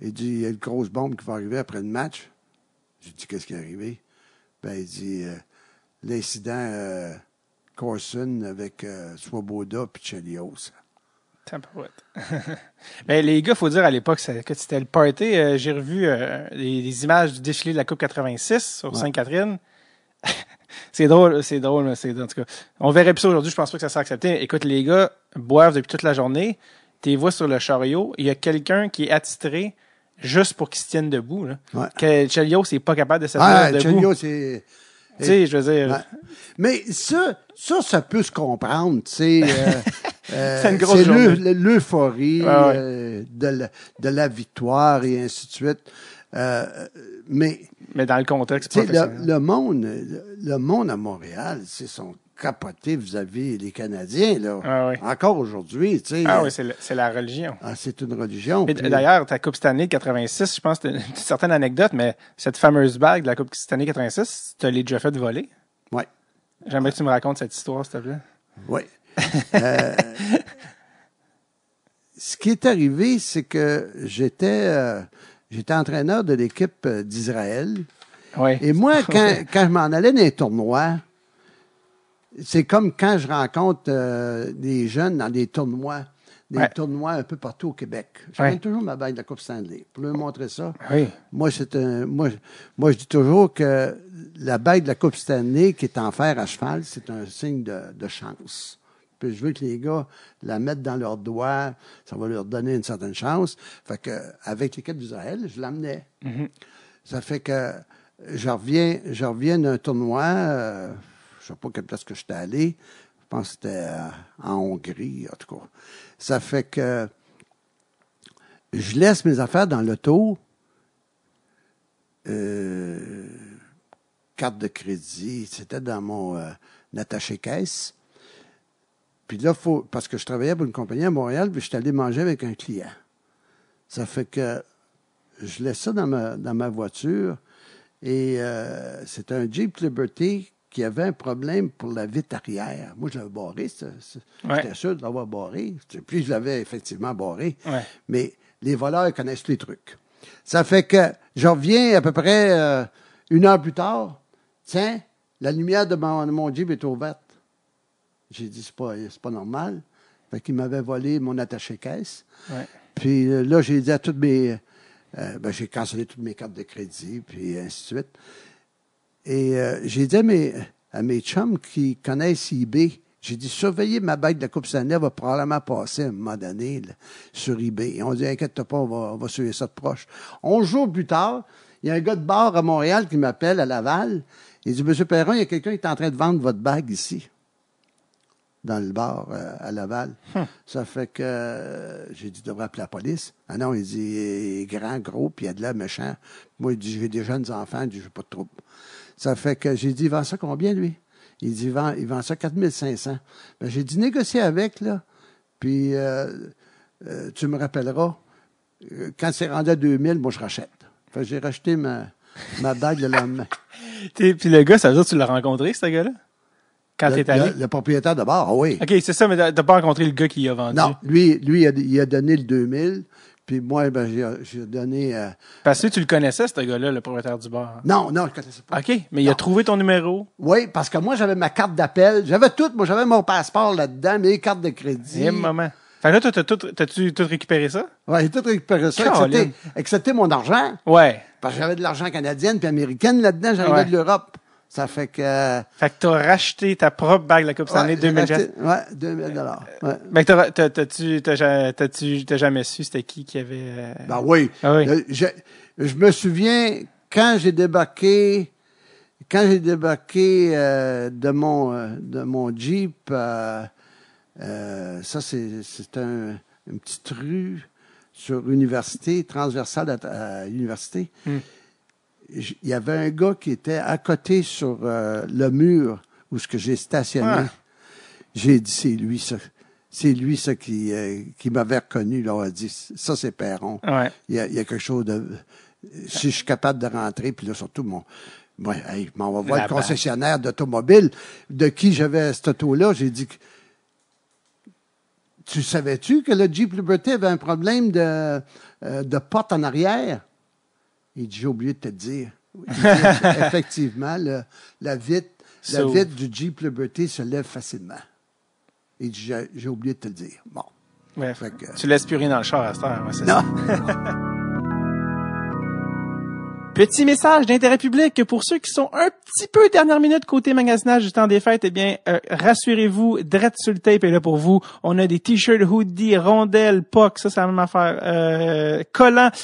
il dit, il y a une grosse bombe qui va arriver après le match. J'ai dit, qu'est-ce qui est arrivé? Ben, il dit, euh, l'incident euh, Corson avec euh, Swoboda puis Chelios. *laughs* Mais les gars, faut dire à l'époque que c'était le party. Euh, J'ai revu les, les images du défilé de la Coupe 86 sur Sainte-Catherine. C'est drôle, c'est drôle, mais c'est en tout cas. On verrait plus ça aujourd'hui, je pense pas que ça sera accepté. Écoute, les gars boivent depuis toute la journée. T'es vois sur le chariot, il y a quelqu'un qui est attitré juste pour qu'il se tienne debout. Là. Ouais. Que n'est pas capable de se Ah, tenir debout. Chelios, c'est. Tu sais, je veux dire. Ouais. Mais ça, ça, ça peut se comprendre, tu sais. euh, euh, *laughs* C'est une grosse c'est journée. l'eu- l'euphorie Ouais, ouais. euh, de, la, de la victoire et ainsi de suite. Mais Mais dans le contexte le, professionnel. le monde, le, monde à Montréal, c'est son capoté vis-à-vis les Canadiens là. Ah oui. Encore aujourd'hui, tu sais. Ah oui, c'est le- c'est la religion. ah, c'est une religion. Puis- D'ailleurs, ta Coupe Stanley de 86, je pense que c'est une certaine anecdote, mais cette fameuse bague de la Coupe Stanley 86, tu l'as déjà fait voler? Ouais. J'aimerais que tu me racontes cette histoire, s'il te plaît. Oui. Euh, *laughs* ce qui est arrivé, c'est que j'étais euh, j'étais entraîneur de l'équipe euh, d'Israël. Et moi, *laughs* quand, quand je m'en allais dans les tournois, c'est comme quand je rencontre euh, des jeunes dans des tournois, des Ouais. tournois un peu partout au Québec. Je Ouais. ramène toujours ma bague de la Coupe Stanley pour leur montrer ça. Oui. Moi, c'est un, moi, moi, je dis toujours que la bague de la Coupe Stanley qui est en fer à cheval, c'est un signe de, de chance. Je veux que les gars la mettent dans leurs doigts, ça va leur donner une certaine chance. Fait que avec l'équipe d'Israël, je l'amenais. Ça fait que je reviens, je reviens d'un tournoi, euh, je sais pas quelle place que j'étais allé. Je pense que c'était euh, en Hongrie, en tout cas. Ça fait que je laisse mes affaires dans l'auto. Euh, carte de crédit, c'était dans mon euh, attaché-caisse. Puis là, faut, parce que je travaillais pour une compagnie à Montréal, puis je suis allé manger avec un client. Ça fait que je laisse ça dans ma, dans ma voiture. Et euh, c'est un Jeep Liberty qui avait un problème pour la vitre arrière. Moi, je l'avais barré. Ouais. J'étais sûr de l'avoir barré. Puis je l'avais effectivement barré. Ouais. Mais les voleurs connaissent les trucs. Ça fait que je reviens à peu près euh, une heure plus tard. Tiens, la lumière de mon, de mon Jeep est ouverte. J'ai dit, c'est pas, pas normal. Fait qu'il m'avait volé mon attaché-caisse. Ouais. Puis euh, là, j'ai dit à toutes mes. euh, ben, j'ai cancellé toutes mes cartes de crédit, puis ainsi de suite. Et euh, j'ai dit à mes, à mes chums qui connaissent eBay, j'ai dit, surveillez ma bague de la Coupe Stanley, elle va probablement passer à un moment donné là, sur eBay. Et on dit, inquiète-toi pas, on va, on va suivre ça de proche. Onze jours plus tard, il y a un gars de bar à Montréal qui m'appelle à Laval. Il dit, Monsieur Perron, il y a quelqu'un qui est en train de vendre votre bague ici dans le bar euh, à Laval. Ça fait que euh, j'ai dit, devrais appeler la police. Ah non, il dit, il est grand, gros, puis il a de l'air méchant. Moi, il dit, j'ai des jeunes enfants, il dit, j'ai pas de trouble. Ça fait que j'ai dit, il vend ça combien, lui? Il dit, il vend, il vend ça 4500. Ben, j'ai dit, négocier avec, là, puis euh, tu me rappelleras. Quand c'est rendu à 2000, moi, je rachète. Fait que j'ai racheté ma, ma bague le lendemain. *laughs* Puis le gars, ça veut dire que tu l'as rencontré, ce gars-là? Quand Le, t'es allé? le- le propriétaire de bar, ah oui. OK, c'est ça, mais t'as pas rencontré le gars qui a vendu. Non, lui, lui il, a, il a donné le 2000, puis moi, ben, j'ai, donné... euh, Parce que tu le connaissais, ce gars-là, le propriétaire du bar. non, non, je ne connaissais pas. OK, mais il a trouvé ton numéro. Oui, parce que moi, j'avais ma carte d'appel. J'avais tout. Moi, j'avais mon passeport là-dedans, mes cartes de crédit. Et moment. Fait que là, t'as tout, t'as-tu tout récupéré ça? Ouais, j'ai tout récupéré ça, excepté, excepté mon argent. Ouais. Parce que j'avais de l'argent canadien puis américaine là-dedans. J'arrivais Ouais. de l'Europe. Ça fait que... euh, Fait que t'as racheté ta propre bague de la Coupe Stanley ouais, j'ai 2000 acheté- Ouais, 2000 dollars. Ouais. Mais t'as- t'as- t'as-tu, t'as, jamais su c'était qui qui avait... euh, Ben oui. Ah oui. Euh, Je, je me souviens, quand j'ai débarqué, quand j'ai débarqué euh, de mon euh, de mon Jeep, euh, euh, ça c'est c'est un, une petite rue sur université, transversale à, à l'université. Hmm. Il y avait un gars qui était à côté sur euh, le mur où ce que j'ai stationné. Ah. J'ai dit c'est lui ça. C'est lui ça qui euh, qui m'avait reconnu là. a dit ça c'est Perron Ouais. il y, a, il y a quelque chose de. Si je suis capable de rentrer, puis là, surtout, mon. Ouais, hey, m'en va voir le concessionnaire d'automobile de qui j'avais cette auto-là. J'ai dit. Tu savais-tu que le Jeep Liberty avait un problème de, euh, de porte en arrière? Il dit, j'ai oublié de te le dire. *laughs* Dit, effectivement, le- la vitre, la vitre du Jeep Liberty se lève facilement. Il dit, j'ai oublié de te le dire. Bon. Que- Tu laisses plus rien dans le char à cette heure. Ouais, c'est ça. *laughs* Petit message d'intérêt public pour ceux qui sont un petit peu dernière minute côté magasinage du temps des fêtes. Eh bien, euh, rassurez-vous, Drette sur le tape est là pour vous. On a des t-shirts, hoodies, rondelles, POC, ça c'est la même affaire, euh,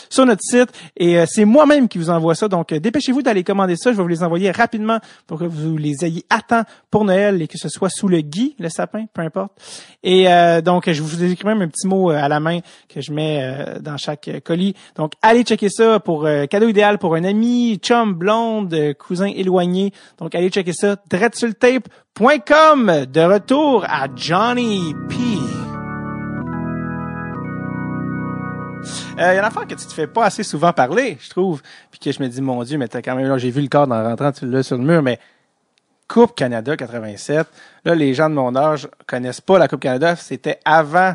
sur notre site. Et euh, c'est moi-même qui vous envoie ça. Donc, euh, dépêchez-vous d'aller commander ça. Je vais vous les envoyer rapidement pour que vous les ayez à temps pour Noël et que ce soit sous le gui, le sapin, peu importe. Et donc, je vous écris même un petit mot à la main que je mets dans chaque colis. Donc, allez checker ça pour cadeau idéal pour un ami, chum, blonde, euh, cousin éloigné. Donc, allez checker ça. dreadsultape.com. De retour à Johnny P. Il y a une affaire que tu te fais pas assez souvent parler, je trouve. Puis que je me dis, mon Dieu, mais t'as quand même, là, j'ai vu le cadre en rentrant, tu l'as sur le mur, mais Coupe Canada 87. Là, les gens de mon âge connaissent pas la Coupe Canada. C'était avant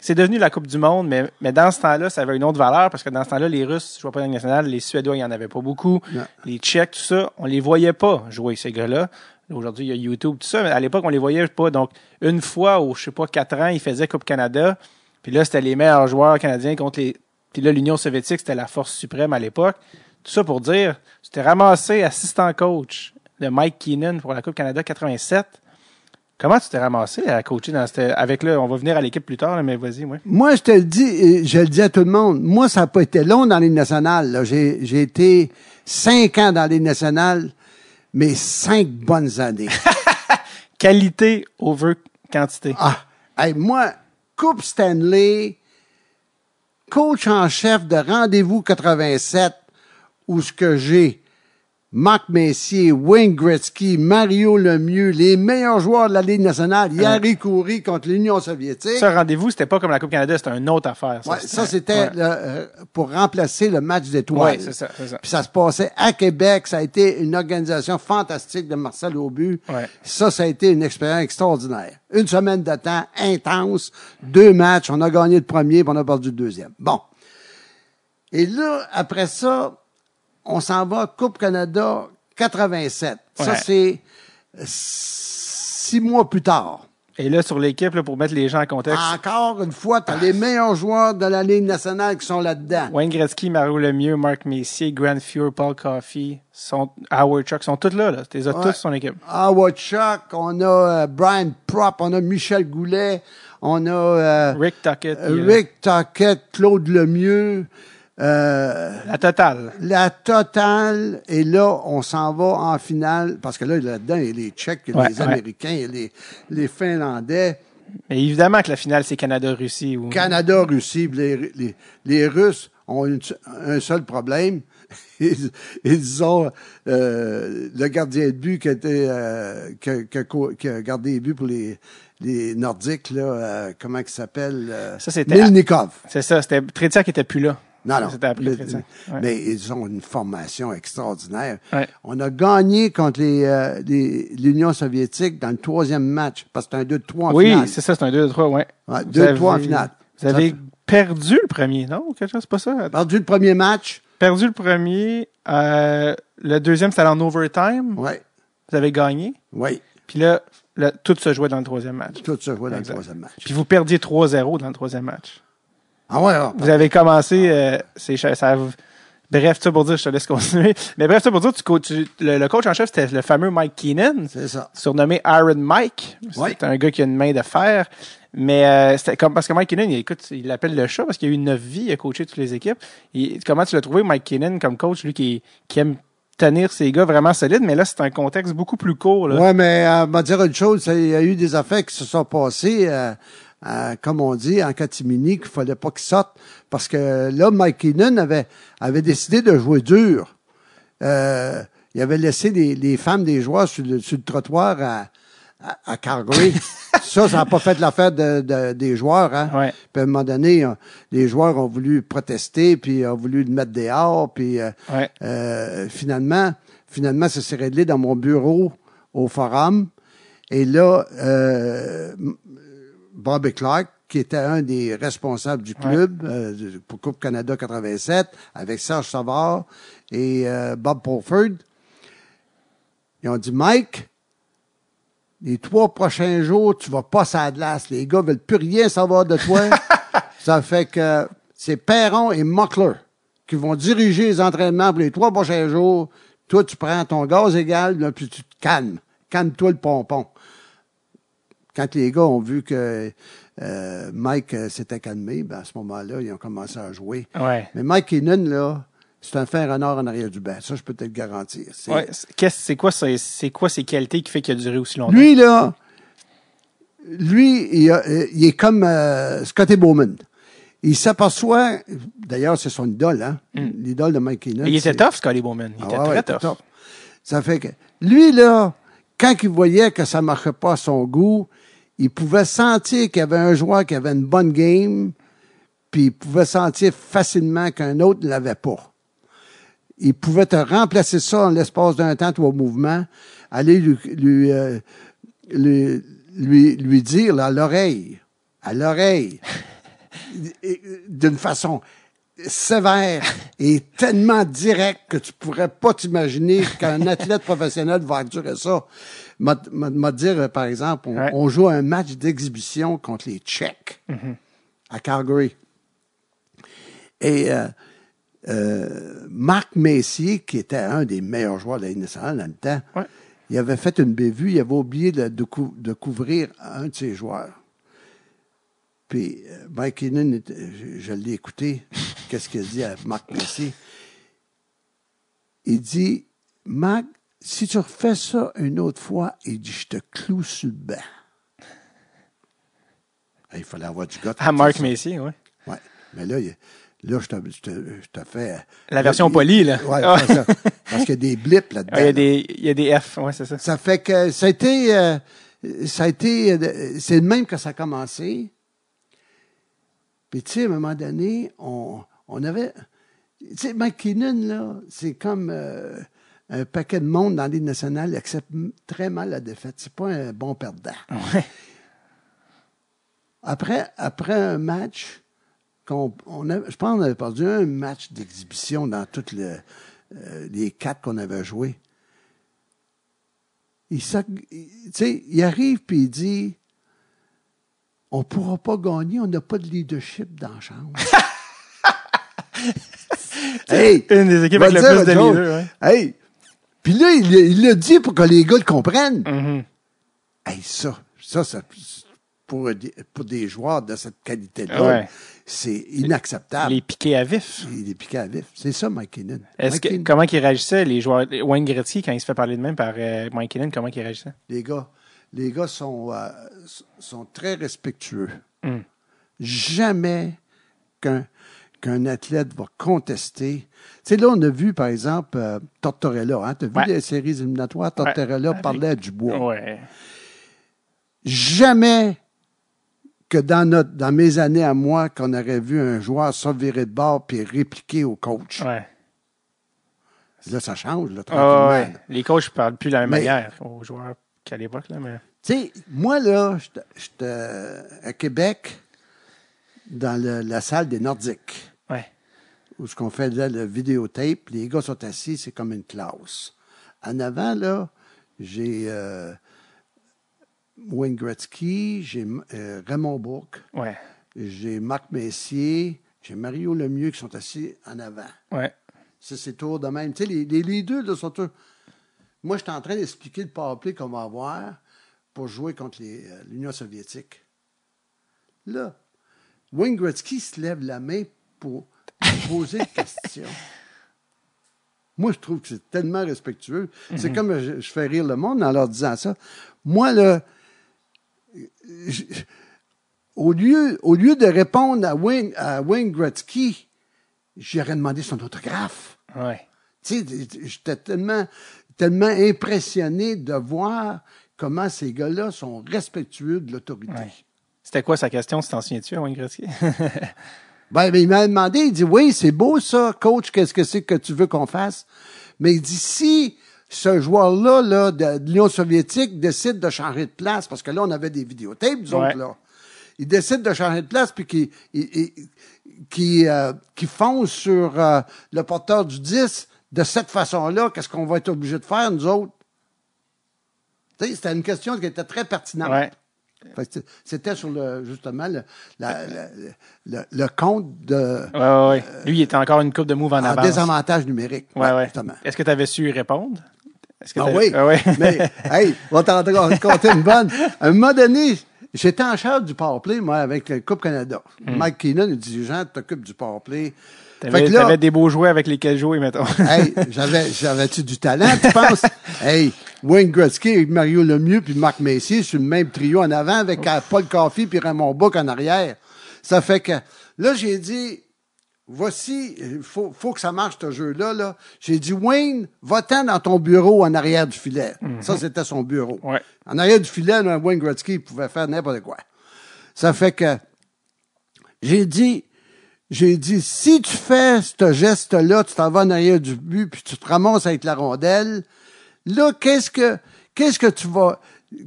c'est devenu la Coupe du Monde, mais, mais dans ce temps-là, ça avait une autre valeur parce que dans ce temps-là, les Russes jouaient pas dans la nationale, les Suédois, il y en avait pas beaucoup, Non. les Tchèques, tout ça, on les voyait pas jouer, ces gars-là. Aujourd'hui, il y a YouTube, tout ça, mais à l'époque, on les voyait pas. Donc, une fois au, je sais pas, quatre ans, ils faisaient Coupe Canada, puis là, c'était les meilleurs joueurs canadiens contre les... Puis là, l'Union soviétique, c'était la force suprême à l'époque. Tout ça pour dire, c'était ramassé assistant coach de Mike Keenan pour la Coupe Canada 87. Comment tu t'es ramassé à coacher dans cette, avec là, on va venir à l'équipe plus tard, là, mais vas-y, ouais. Moi, je te le dis, et je le dis à tout le monde, moi, ça n'a pas été long dans les nationales. là. J'ai, j'ai été cinq ans dans les nationales, mais cinq bonnes années. *laughs* Qualité over quantité. ah, hey, moi, Coupe Stanley, coach en chef de Rendez-vous 87, où ce que j'ai Marc Messier, Wayne Gretzky, Mario Lemieux, les meilleurs joueurs de la Ligue nationale, Yari Coury contre l'Union soviétique. Ça, rendez-vous, c'était pas comme la Coupe Canada, c'était une autre affaire. Ouais, ça, c'était Ouais. euh, pour remplacer le match d'étoiles. Ouais, c'est ça, c'est ça. Puis ça se passait à Québec. Ça a été une organisation fantastique de Marcel Aubu. Ouais. Ça, ça a été une expérience extraordinaire. Une semaine de temps intense, deux matchs. On a gagné le premier, puis on a perdu le deuxième. Bon. Et là, après ça, on s'en va Coupe Canada 87. Ça, c'est six mois plus tard. Et là, sur l'équipe, pour mettre les gens en contexte, Encore une fois, tu as les meilleurs joueurs de la Ligue nationale qui sont là-dedans. Wayne Gretzky, Mario Lemieux, Marc Messier, Grant Fuhr, Paul Coffey, sont, Howard Chuck, sont tous là, là. T'es Ouais. tous son équipe. Howard Chuck, on a euh, Brian Prop, on a Michel Goulet, on a euh, Rick Tuckett. euh, Rick Tuckett, Claude Lemieux, euh, La totale. la totale. Et là, on s'en va en finale, parce que là, là-dedans, il y a les Tchèques, il y a Ouais, les ouais. Américains, il y a les, les Finlandais, Mais évidemment que la finale, c'est Canada-Russie. Ou... Canada, Russie, puis les, les, les Russes ont une- un seul problème. *laughs* Ils, ils ont euh, le gardien de but qui a, été, euh, qui, a- qui a co- qui a gardé les buts pour les, les Nordiques, là, euh, comment il s'appelle? Ça, c'était- Milnikov. C'est ça, c'était Tretiak qui était plus là. Non, non. Le-. Ouais. Mais ils ont une formation extraordinaire. Ouais. On a gagné contre les, euh, les- l'Union soviétique dans le troisième match, parce que c'était un 2-3 en Oui, finale. c'est ça, c'est un 2-3, ouais. Ouais, Vous 2-3 en finale. Vous avez Ça perdu le premier, non? Quelque chose, c'est pas ça? Perdu le premier match. Perdu le premier. euh, le deuxième, c'était en overtime. Oui, Vous avez gagné. oui. Puis là, le- tout se jouait dans le troisième match. Tout se voit dans Exact. le troisième match. Puis vous perdiez 3-0 dans le troisième match. Ah ouais, ah, Vous avez commencé, euh, c'est ça, bref, ça pour dire, je te laisse continuer. *laughs* Mais bref, ça pour dire, tu, tu- le, le coach en chef, c'était le fameux Mike Keenan, c'est ça. surnommé Iron Mike. Ouais. C'est un gars qui a une main de fer. Mais euh, c'était comme parce que Mike Keenan, il, écoute, il l'appelle le chat parce qu'il a eu neuf vies, il a coaché toutes les équipes. Et comment tu l'as trouvé, Mike Keenan, comme coach, lui qui, qui aime tenir ses gars vraiment solides, mais là, c'est un contexte beaucoup plus court. Là. Ouais, mais euh, m'a dire une chose, il y a eu des affaires qui se sont passées, euh, euh, comme on dit, en catimini, qu'il fallait pas qu'ils sortent. Parce que là, Mike Keenan avait, avait décidé de jouer dur. Euh, il avait laissé les, les femmes des joueurs sur le, sur le trottoir à, à, à Calgary. *laughs* ça, ça n'a pas fait l'affaire de, de- des joueurs. Hein? Ouais. Puis à un moment donné, euh, les joueurs ont voulu protester, puis ont voulu le mettre dehors, puis euh, Ouais. euh, finalement, finalement, ça s'est réglé dans mon bureau au forum. Et là, euh, Bobby Clark, qui était un des responsables du club euh, pour Coupe Canada 87, avec Serge Savard et euh, Bob Pulford, ils ont dit, Mike, les trois prochains jours, tu vas pas à la glace. Les gars veulent plus rien savoir de toi. *laughs* Ça fait que c'est Perron et Muckler qui vont diriger les entraînements pour les trois prochains jours. Toi, tu prends ton gaz égal, là, puis tu te calmes. Calme-toi le pompon. Quand les gars ont vu que euh, Mike euh, s'était calmé, ben, à ce moment-là, ils ont commencé à jouer. Ouais. Mais Mike Keenan, là, c'est un fer en or en arrière du banc. Ça, je peux te le garantir. C'est- Ouais, quoi, c'est quoi ses qualités qui fait qu'il a duré aussi longtemps? Lui, là, lui, il, a- euh, il est comme euh, Scotty Bowman. Il s'aperçoit, d'ailleurs, c'est son idole, hein? L'idole de Mike Keenan. Il était tough, Scotty Bowman. Il Ah était ouais, très tough. tough. Ça fait que, lui, là, quand il voyait que ça marchait pas à son goût, il pouvait sentir qu'il y avait un joueur qui avait une bonne game, puis il pouvait sentir facilement qu'un autre ne l'avait pas. Il pouvait te remplacer ça en l'espace d'un temps, trois mouvements, aller lui, lui, euh, lui, lui, lui dire là, à l'oreille, à l'oreille, *laughs* d'une façon sévère et tellement direct que tu pourrais pas t'imaginer qu'un *laughs* athlète professionnel va endurer ça. M'a, dire, par exemple, on, Ouais. on joue un match d'exhibition contre les Tchèques à Calgary. Et euh, euh, Marc Messier, qui était un des meilleurs joueurs de la nationale dans le temps, Ouais. il avait fait une bévue, il avait oublié de, de, cou- de couvrir un de ses joueurs. Puis euh, Mike était- je, je l'ai écouté, qu'est-ce qu'il a dit à Marc Messier? Il dit, Marc, si tu refais ça une autre fois, il dit, je te cloue sur le banc. Il fallait avoir du gars. À Marc Messier, oui. Ouais. Mais là, là je, te, je, te, je te fais. La version polie, là. Ah. ça. *laughs* Parce qu'il y a des blips là-dedans. Il y a des, il y a des F, ouais, c'est ça. Ça fait que ça a été, euh, ça a été, euh, c'est le même que ça a commencé. Puis tu sais, à un moment donné, on, on avait, tu sais, Mike Keenan, là, c'est comme euh, un paquet de monde dans l'île nationale, accepte très mal la défaite. C'est pas un bon perdant. Ouais. Après, après un match, qu'on, on a, je pense qu'on avait perdu un match d'exhibition dans toutes le- euh, les quatre qu'on avait joués. Il, arrive puis il dit On pourra pas gagner, on n'a pas de leadership dans la chambre. *laughs* hey! Une des équipes avec le plus de leaders, ouais. Hey! Puis là, il il l'a dit pour que les gars le comprennent. Mhm. Hey, ça, ça, ça pour, des- pour des joueurs de cette qualité-là, Ouais. c'est inacceptable. Les piqués à vif. Il est piqué à vif. C'est ça, Mike. Est-ce Mike que, comment qu'ils réagissaient, les joueurs, Wayne Gretzky, quand il se fait parler de même par euh, Mike Keenan, comment ils réagissaient? les gars, les gars sont, euh, sont très respectueux. Mm. Jamais qu'un qu'un athlète va contester. Tu sais, là, on a vu, par exemple, euh, Tortorella. Hein? Tu as vu Ouais. les séries éliminatoires? Tortorella parlait à Dubois. Ouais. jamais que dans notre dans mes années à moi qu'on aurait vu un joueur se virer de bord puis répliquer au coach. Là, ça change, là, là. Les coachs ne parlent plus de la même Mais- manière aux joueurs qu'à l'époque, mais. Tu sais, moi, là, j'étais- à Québec, dans le- la salle des Nordiques. Où ce qu'on fait là, le vidéotape, les gars sont assis, c'est comme une classe. En avant, là, j'ai euh, Wayne Gretzky, j'ai euh, Raymond Bourque, Ouais. j'ai Marc Messier, j'ai Mario Lemieux qui sont assis en avant. Ouais. Ça, c'est tour de même. Tu sais, les, les, les deux, là, sont tous... Moi, je suis en train d'expliquer le powerplay qu'on va avoir pour jouer contre euh, l'Union soviétique. Là, Wayne Gretzky se lève la main pour poser une question. Moi, je trouve que c'est tellement respectueux. C'est comme je, je fais rire le monde en leur disant ça. Moi, là, je- au, lieu, au lieu de répondre à Wayne, à Wayne Gretzky, j'aurais demandé son autographe. Ouais. Tu sais, j'étais tellement, tellement impressionné de voir comment ces gars-là sont respectueux de l'autorité. Ouais. C'était quoi sa question, si t'en souviens-tu, Wayne Gretzky? *laughs* Ben, ben, il m'a demandé, il dit, oui, c'est beau ça, coach, qu'est-ce que c'est que tu veux qu'on fasse? Mais il dit, si ce joueur-là, là, de, de l'Union soviétique décide de changer de place, parce que là, on avait des vidéotapes, nous Ouais. autres, là. Il décide de changer de place, puis qu'il il, il- qu'il, euh, qu'il fonce sur euh, le porteur du 10 de cette façon-là, qu'est-ce qu'on va être obligé de faire, nous autres? C'était une question qui était très pertinente. ouais. C'était sur le, justement, le, la- la- le, le compte de Ouais, ouais, ouais. Lui, il était encore une coupe de move en en avance. désavantage numérique. Ouais. Justement. Est-ce que tu avais su répondre? Est-ce que Ah oui, Ah ouais. mais, hey, on va t'en raconter une bonne. À un moment donné, j'étais en charge du powerplay, moi, avec le Coupe Canada. Mike Keenan, le dirigeant, t'occupes du powerplay. Hmm. T'avais, là, t'avais des beaux jouets avec lesquels jouer, mettons. *laughs* hey, j'avais, j'avais-tu du talent, tu penses? *laughs* hey, Wayne Gretzky avec Mario Lemieux puis Marc Messier sur le même trio en avant avec euh, Paul Coffey puis Raymond Book en arrière. Ça fait que, là, j'ai dit, voici, il faut, faut que ça marche, ce jeu-là, là. J'ai dit, Wayne, va-t'en dans ton bureau en arrière du filet. Ça, c'était son bureau. Ouais. En arrière du filet, là, Wayne Gretzky pouvait faire n'importe quoi. Ça fait que, j'ai dit, j'ai dit, si tu fais ce geste-là, tu t'en vas en arrière du but, puis tu te ramasses avec la rondelle, là, qu'est-ce que, qu'est-ce que tu vas,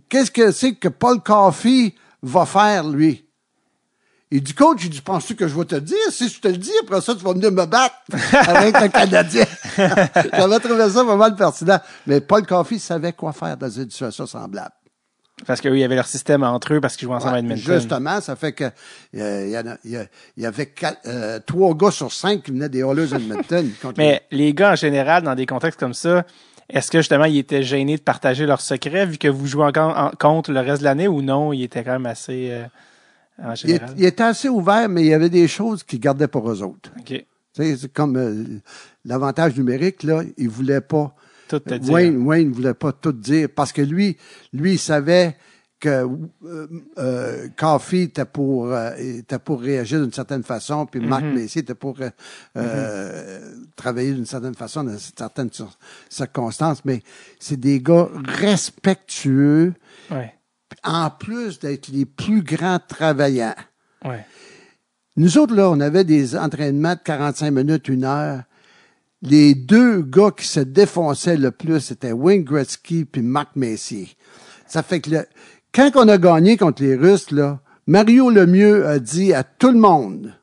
qu'est-ce que c'est que Paul Coffey va faire, lui? Il dit, coach, il dit, penses-tu que je vais te le dire? Si je te le dis, après ça, tu vas venir me battre *laughs* avec un Canadien. *laughs* J'avais trouvé ça pas mal pertinent. Mais Paul Coffey savait quoi faire dans une situation semblable. Parce qu'il y avait leur système entre eux parce qu'ils jouaient ensemble à Edmonton. Justement, ça fait que euh, il y, en a- il y a- y avait quatre- euh, trois gars sur cinq qui venaient des Oilers Edmonton. *laughs* Mais les gars, en général, dans des contextes comme ça, est-ce que justement, ils étaient gênés de partager leurs secrets vu que vous jouez encore en- contre le reste de l'année ou non? Ils étaient quand même assez, euh, en général? il était assez ouvert, mais il y avait des choses qu'ils gardaient pour eux autres. OK. Tu sais, c'est comme euh, l'avantage numérique, là, il voulait pas. Tout te dire. Wayne, Wayne voulait pas tout dire parce que lui, lui, il savait que euh, euh, Coffey était pour, euh, était pour réagir d'une certaine façon, puis Marc Mhm. Messier était pour euh, euh, travailler d'une certaine façon dans certaines cir- circonstances. Mais c'est des gars respectueux, Ouais. en plus d'être les plus grands travaillants. Ouais. Nous autres, là, on avait des entraînements de 45 minutes, une heure. Les deux gars qui se défonçaient le plus, c'était Wayne Gretzky puis Marc Messier. Ça fait que le- quand on a gagné contre les Russes, là, Mario Lemieux a dit à tout le monde,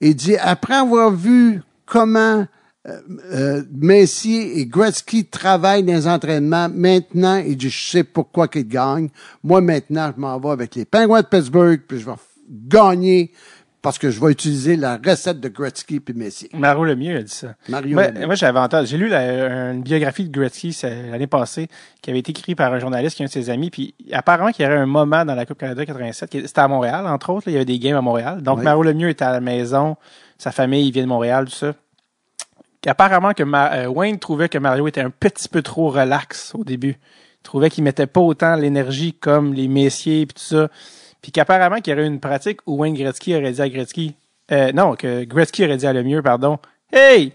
il dit, après avoir vu comment euh, euh, Messier et Gretzky travaillent dans les entraînements, maintenant, il dit, je sais pourquoi qu'ils gagnent. Moi, maintenant, je m'en vais avec les Penguins de Pittsburgh, puis je vais gagner parce que je vais utiliser la recette de Gretzky puis Messier. Mario Lemieux a dit ça. Mario moi, Lemieux. moi, j'avais entendu, j'ai lu la- une biographie de Gretzky l'année passée qui avait été écrite par un journaliste qui est un de ses amis. Puis apparemment qu'il y aurait un moment dans la Coupe Canada 87, qui- c'était à Montréal, entre autres, là, il y avait des games à Montréal. Donc Oui. Mario Lemieux était à la maison, sa famille il vient de Montréal, tout ça. Apparemment que Ma- euh, Wayne trouvait que Mario était un petit peu trop relax au début. Il trouvait qu'il mettait pas autant l'énergie comme les messiers puis tout ça. Puis qu'apparemment qu'il y aurait une pratique où Wayne Gretzky aurait dit à Gretzky, euh, non, que Gretzky aurait dit à Lemieux, pardon, Hey!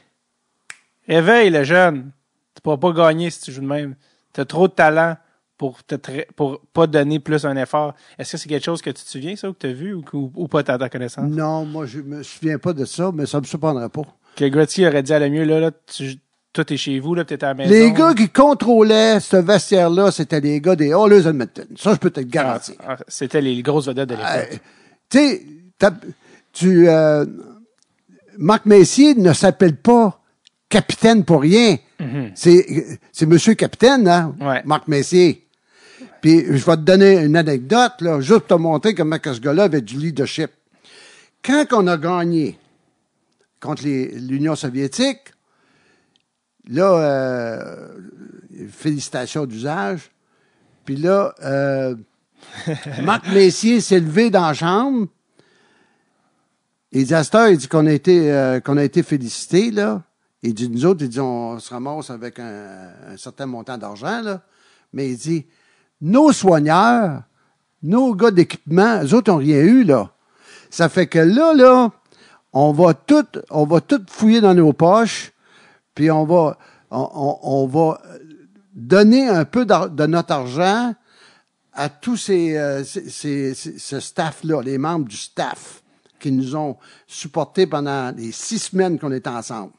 Réveille le jeune. Tu pourras pas gagner si tu joues de même. Tu as trop de talent pour te pour pas donner plus un effort. Est-ce que c'est quelque chose que tu te souviens, ça, ou que tu as vu, ou, ou pas à ta connaissance? Non, moi, je me souviens pas de ça, mais ça me surprendrait pas. Que Gretzky aurait dit à Lemieux, là, là, tu, tout est chez vous, là, peut-être à la maison. Les gars qui contrôlaient ce vestiaire-là, c'était les gars des Oilers Edmonton. Ça, je peux te le Ah, garantir. ah, C'était les grosses vedettes de l'époque. Euh, tu sais, euh, Marc Messier ne s'appelle pas capitaine pour rien. C'est, c'est Monsieur Capitaine, hein, Ouais. Marc Messier. Puis je vais te donner une anecdote, là, juste pour te montrer comment que ce gars-là avait du leadership. Quand on a gagné contre l'Union soviétique, là, euh, félicitations d'usage. Puis là, euh, *laughs* Marc Messier s'est levé dans la chambre. Il dit à cette heure, il dit qu'on a été, euh, qu'on a été félicité, là. Il dit, nous autres, il dit, on se ramasse avec un, un certain montant d'argent, là. Mais il dit, nos soigneurs, nos gars d'équipement, eux autres n'ont rien eu, là. Ça fait que là, là, on va tout, on va tout fouiller dans nos poches, puis on va, on, va donner un peu de notre argent à tous ces, euh, staff-là, les membres du staff qui nous ont supportés pendant les six semaines qu'on était ensemble.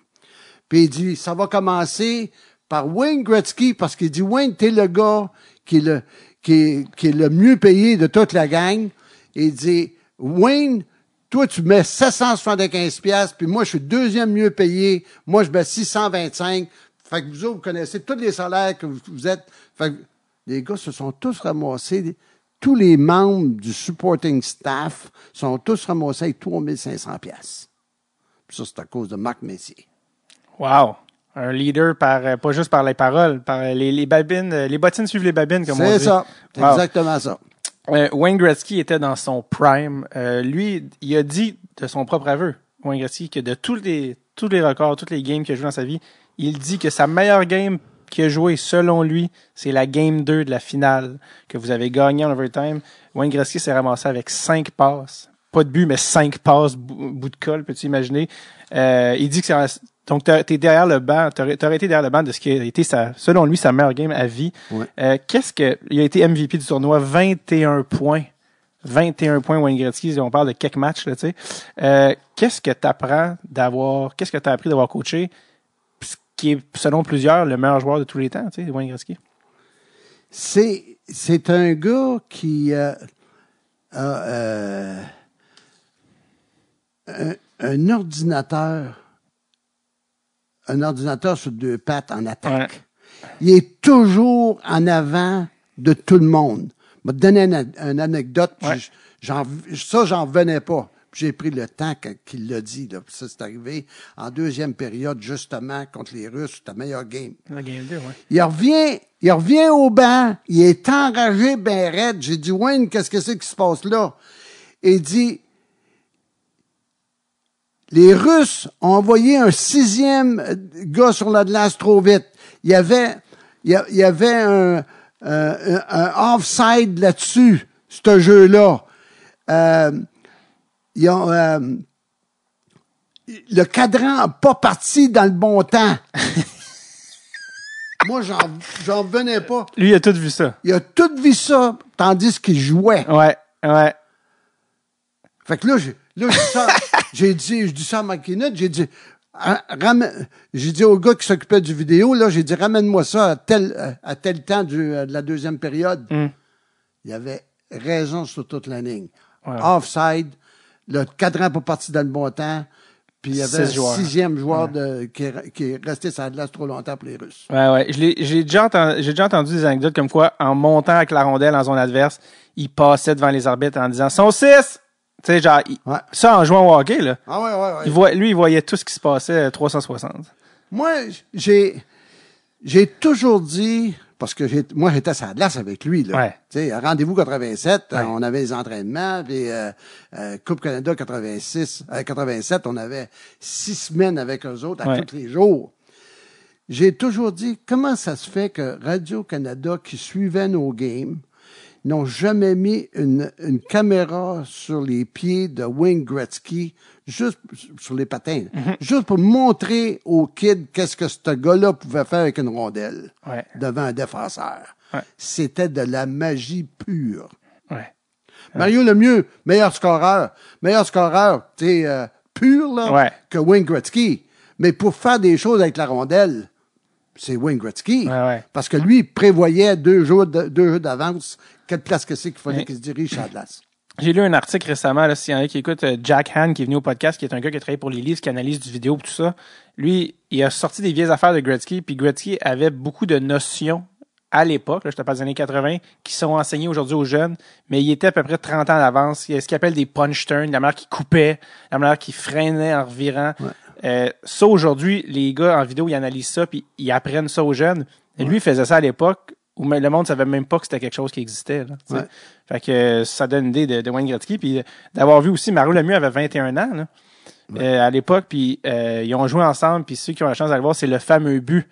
Puis il dit, ça va commencer par Wayne Gretzky, parce qu'il dit, Wayne, t'es le gars qui est le, qui est, le mieux payé de toute la gang. Il dit, Wayne, toi, tu mets 775 pièces, puis moi, je suis deuxième mieux payé. Moi, je mets 625. Fait que vous autres, vous connaissez tous les salaires que vous, êtes. Fait que les gars se sont tous ramassés. Tous les membres du supporting staff sont tous ramassés avec 3500 pièces. Ça, c'est à cause de Marc Messier. Wow. Un leader par, euh, pas juste par les paroles, par les, les babines, euh, les bottines suivent les babines, comme on C'est dit. ça. C'est Wow. exactement ça. Euh, Wayne Gretzky était dans son prime. Euh, lui, il a dit de son propre aveu, Wayne Gretzky, que de tous les, tous les records, toutes les games qu'il a joué dans sa vie, il dit que sa meilleure game qu'il a joué, selon lui, c'est la game 2 de la finale que vous avez gagné en overtime. Wayne Gretzky s'est ramassé avec cinq passes. Pas de but, mais cinq passes, bout, bout de colle, peux-tu imaginer? Euh, il dit que c'est, donc t'as- t'es derrière le banc, t'aurais, t'aurais été derrière le banc de ce qui a été sa, selon lui, sa meilleure game à vie. Ouais. Euh, qu'est-ce que, il a été MVP du tournoi, 21 points. 21 points Wayne Gretzky, on parle de quelques matchs, là, tu sais. Euh, qu'est-ce que tu apprends d'avoir, qu'est-ce que tu as appris d'avoir coaché, ce qui est, selon plusieurs, le meilleur joueur de tous les temps, tu sais, Wayne Gretzky? C'est, c'est un gars qui euh, a, euh, un, un ordinateur, un ordinateur sur deux pattes en attaque. Ouais. Il est toujours en avant de tout le monde. Je vais te donner une, une anecdote. Ouais. ça, j'en revenais pas. J'ai pris le temps qu'il l'a dit. Là. Ça, c'est arrivé en deuxième période, justement, contre les Russes. C'était le meilleur game. La game 2, ouais. Il revient, il revient au banc. Il est enragé, ben raide. J'ai dit, Wayne, qu'est-ce que c'est qui se passe là? Et il dit, les Russes ont envoyé un sixième euh, gars sur la glace trop vite. Il y avait, il y avait un, un, un offside là-dessus, ce jeu-là. Euh, ils ont, euh, le cadran n'a pas parti dans le bon temps. *laughs* Moi, j'en, venais pas. Lui, il a tout vu ça. Il a tout vu ça, tandis qu'il jouait. Ouais, ouais. Fait que là, j'ai, là, ça, j'ai dit, je dis ça à McKinnon, j'ai dit, ramène- j'ai dit au gars qui s'occupait du vidéo, là, j'ai dit, ramène-moi ça à tel, à tel temps du- euh, de la deuxième période. Mm. Il avait raison sur toute la ligne. Ouais. Offside, le cadran pas parti dans le bon temps, puis il y avait joueurs. sixième joueur de, qui, est, qui est resté sur la glace trop longtemps pour les Russes. Ouais, ouais. J'ai déjà, entendu, déjà entendu des anecdotes comme quoi, en montant avec la rondelle en zone adverse, il passait devant les arbitres en disant « Son 6! » Tu sais, genre, il- Ouais. ça en jouant au hockey, là. Ah ouais, ouais, ouais. Il voit, lui, il voyait tout ce qui se passait euh, 360. Moi, j'ai j'ai toujours dit parce que j'ai moi j'étais à la glace avec lui là. Ouais. Tu sais, rendez-vous 87, Ouais. euh, on avait les entraînements puis euh, euh, Coupe Canada 86, euh, 87, on avait six semaines avec eux autres à tous les jours. J'ai toujours dit comment ça se fait que Radio Canada qui suivait nos games n'ont jamais mis une, une caméra sur les pieds de Wayne Gretzky, juste sur les patins, Mm-hmm. juste pour montrer aux kids qu'est-ce que ce gars-là pouvait faire avec une rondelle Ouais. devant un défenseur. Ouais. C'était de la magie pure. Ouais. Mario Lemieux, meilleur scoreur, meilleur scoreur, tu sais, euh, pur là, Ouais. que Wayne Gretzky. Mais pour faire des choses avec la rondelle, c'est Wayne Gretzky. Ouais, ouais. Parce que lui, il prévoyait deux jours, de- deux jours d'avance quelle place que c'est qu'il fallait Ouais. qu'il se dirige la glace. J'ai lu un article récemment, là, s'il y en a qui écoutent, euh, Jack Han, qui est venu au podcast, qui est un gars qui a travaillé pour les livres, qui analyse du vidéo, tout ça. Lui, il a sorti des vieilles affaires de Gretzky, puis Gretzky avait beaucoup de notions à l'époque, là, je te parle des années 80, qui sont enseignées aujourd'hui aux jeunes, mais il était à peu près 30 ans d'avance. Il y a ce qu'il appelle des punch turns, la manière qui coupait, la manière qui freinait en revirant. Euh, ça, aujourd'hui, les gars en vidéo, ils analysent ça, puis ils apprennent ça aux jeunes. Et lui, il faisait ça à l'époque où le monde savait même pas que c'était quelque chose qui existait. Là. Ouais. Fait que euh, ça donne une idée de, de Wayne Gretzky. Puis euh, d'avoir vu aussi, Mario Lemieux avait 21 ans là, euh, à l'époque, puis euh, ils ont joué ensemble, puis ceux qui ont la chance d'aller voir, c'est le fameux but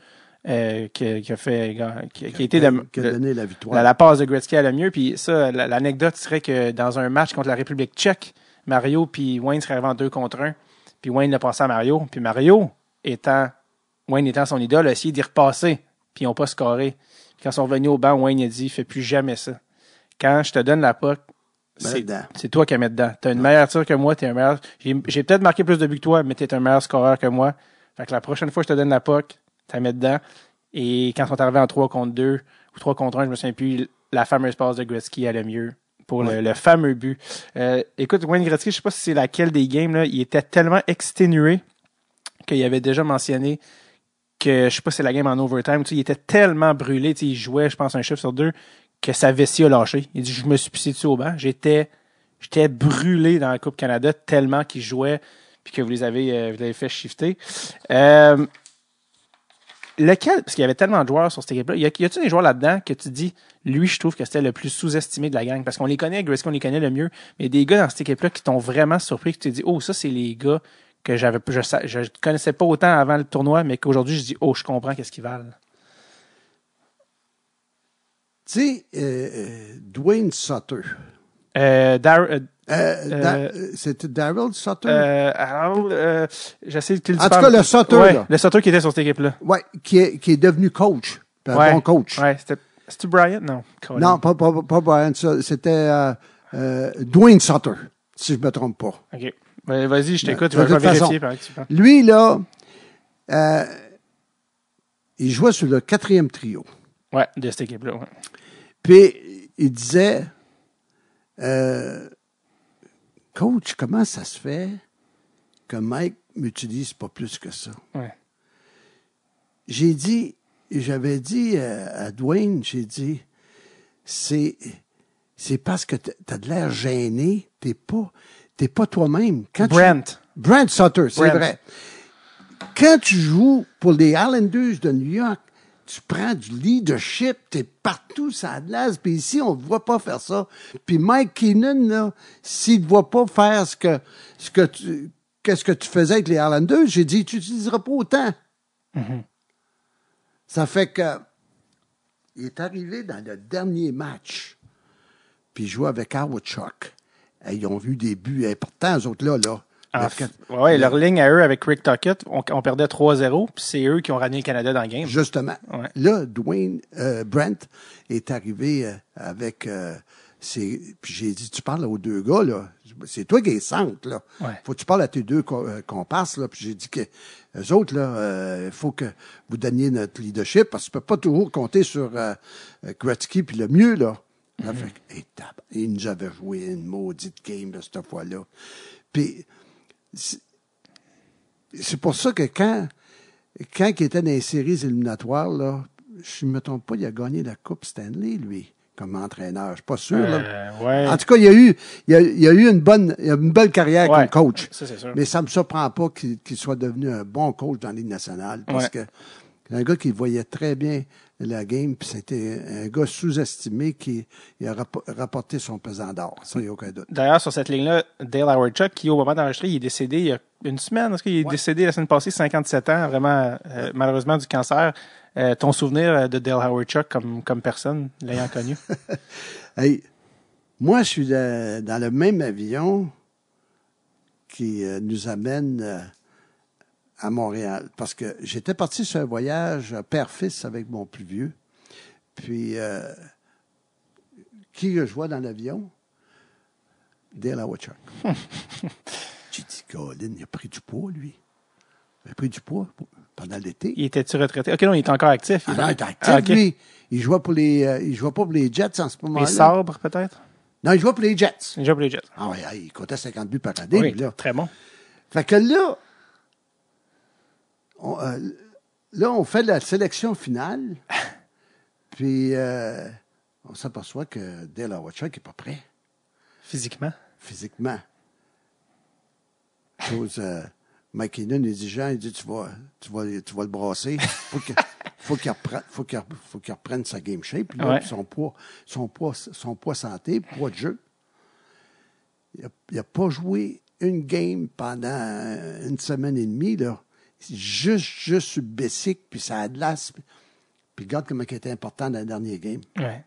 euh, qui, qui a fait qui, qui a été de- qui a le- donné la victoire. la, la passe de Gretzky à Lemieux. Puis ça, la- l'anecdote serait que dans un match contre la République tchèque, Mario puis Wayne seraient arrivés en deux contre un. Puis Wayne l'a passé à Mario. Puis Mario, étant Wayne étant son idole, a essayé d'y repasser. Puis ils n'ont pas scoré. Puis quand ils sont revenus au banc, Wayne a dit Fais plus jamais ça. Quand je te donne la Mets c'est toi qui la mets dedans. T'as une meilleure tir que moi, t'es un meilleur. J'ai j'ai peut-être marqué plus de buts que toi, mais t'es un meilleur scoreur que moi. Fait que la prochaine fois que je te donne la tu la mets dedans. Et quand on est arrivé en 3 contre 2 ou 3 contre 1, je me souviens plus, la fameuse passe de Gretzky allait mieux pour le, le fameux but. Euh, écoute, Wayne Gretzky, je sais pas si c'est laquelle des games, là, il était tellement exténué qu'il avait déjà mentionné que, je sais pas si c'est la game en overtime, tu sais, il était tellement brûlé, tu sais, il jouait, je pense, un chiffre sur deux, que sa vessie a lâché. Il dit, je me suis pissé dessus au banc. J'étais, j'étais brûlé dans la Coupe Canada tellement qu'il jouait puis que vous les avez, euh, vous l'avez fait shifter. Euh, lequel, parce qu'il y avait tellement de joueurs sur cette équipe-là, y a- y a-tu des joueurs là-dedans que tu dis, lui, je trouve que c'était le plus sous-estimé de la gang? Parce qu'on les connaît, Gretzky, on les connaît le mieux, mais des gars dans cette équipe-là qui t'ont vraiment surpris, que tu te dis, oh, ça, c'est les gars que j'avais, je, je connaissais pas autant avant le tournoi, mais qu'aujourd'hui, je dis, oh, je comprends qu'est-ce qu'ils valent. Tu sais, euh, euh, Dwayne Sutter. Euh, Dar- euh, Euh, euh, C'était Daryl Sutter? euh, j'essaie de te le En tout cas, le Sutter, Ouais, là. le Sutter qui était sur cette équipe-là. ouais, qui est, qui est devenu coach. Un Ouais. bon coach. Ouais, c'était, c'était Bryant? Non. Colin. Non, pas, pas, pas Brian, c'était euh, euh, Dwayne Sutter, si je me trompe pas. OK. Ben, vas-y, je t'écoute, vérifier tu parles. Lui, là, euh, il jouait sur le quatrième trio. Ouais, de cette équipe-là, ouais. Puis, il disait, euh, Coach, comment ça se fait que Mike m'utilise pas plus que ça? Ouais. J'ai dit, j'avais dit à, Dwayne, j'ai dit, c'est, c'est parce que t'as de l'air gêné, t'es pas, t'es pas toi-même. Quand tu- Brent. Brent Sutter, c'est vrai. Quand tu joues pour les Islanders de New York, tu prends du leadership, t'es partout ça glace, puis ici, on ne voit pas faire ça. Puis Mike Keenan, là, s'il ne voit pas faire ce que, ce que tu, qu'est-ce que tu faisais avec les Islanders, j'ai dit, tu n'utiliseras pas autant. Ça fait que, il est arrivé dans le dernier match, puis il jouait avec Howard Chuck. Et ils ont vu des buts importants, eux autres là, là. Quatre- ouais, leur ligne à eux avec Rick Tuckett, on, on perdait 3-0, puis c'est eux qui ont ramené le Canada dans le game. Justement. Ouais. Là, Dwayne, euh, Brent est arrivé euh, avec euh, ses- Puis j'ai dit, tu parles aux deux gars, là. C'est toi qui es centre, là. Ouais. Faut que tu parles à tes deux euh, compasses, là. Puis j'ai dit que eux autres, là, il faut que vous donniez notre leadership parce que tu peux pas toujours compter sur euh, euh, Gretzky puis le mieux, là. Là, fait que, hey, tab- il nous avait joué une maudite game, là, cette fois-là. Puis c'est- pour ça que quand, quand il était dans les séries éliminatoires, là, je ne me trompe pas, il a gagné la Coupe Stanley, lui, comme entraîneur. Je suis pas sûr. là. Euh, ouais. En tout cas, il a eu, il a, il a eu une bonne, il a une belle carrière Ouais. comme coach. Ça, c'est sûr. Mais ça me surprend pas qu'il soit devenu un bon coach dans la Ligue nationale. Parce Ouais. que c'est un gars qui voyait très bien la game, puis c'était un gars sous-estimé qui il a rappo- rapporté son pesant d'or. Ça, il n'y a aucun doute. D'ailleurs, sur cette ligne-là, Dale Howard Chuck, qui au moment d'enregistrer, il est décédé il y a une semaine. Est-ce qu'il est décédé la semaine passée, 57 ans, vraiment, euh, malheureusement, du cancer? Euh, ton souvenir euh, de Dale Howard Chuck comme, comme personne, l'ayant connu? *laughs* Hey, moi, je suis dans le même avion qui euh, nous amène à Montréal. Parce que j'étais parti sur un voyage père-fils avec mon plus vieux. Puis, euh, qui que je vois dans l'avion? Dale Howard-Chuck. *laughs* J'ai dit, Colin, il a pris du poids, lui. Il a pris du poids pendant l'été. Il était-tu retraité? OK, non, il est encore actif. Ah non, il est actif, Ah, lui. Il jouait pour les, euh, il jouait pas pour les Jets en ce moment-là. Les sabres, peut-être? Non, il jouait pour les Jets. Déjà pour les Jets. Ah oui, il comptait 50 buts par année, Oui, là. très bon. Fait que là, on, euh, là, on fait la sélection finale, *laughs* puis euh, on s'aperçoit que Dale Howard-Chuck n'est pas prêt, Physiquement? physiquement. Chose, euh, Mike il dit, Jean, il dit, tu vas, tu vas, tu vas le brasser. Faut que, faut qu'il reprenne, faut qu'il, faut qu'il reprenne sa game shape, là, Ouais. puis son poids, son poids, son poids santé, poids de jeu. Il n'a pas joué une game pendant une semaine et demie, là. Juste, juste sur le basic, puis ça a de l'as. Puis regarde comment il était important dans le dernier game. Ouais.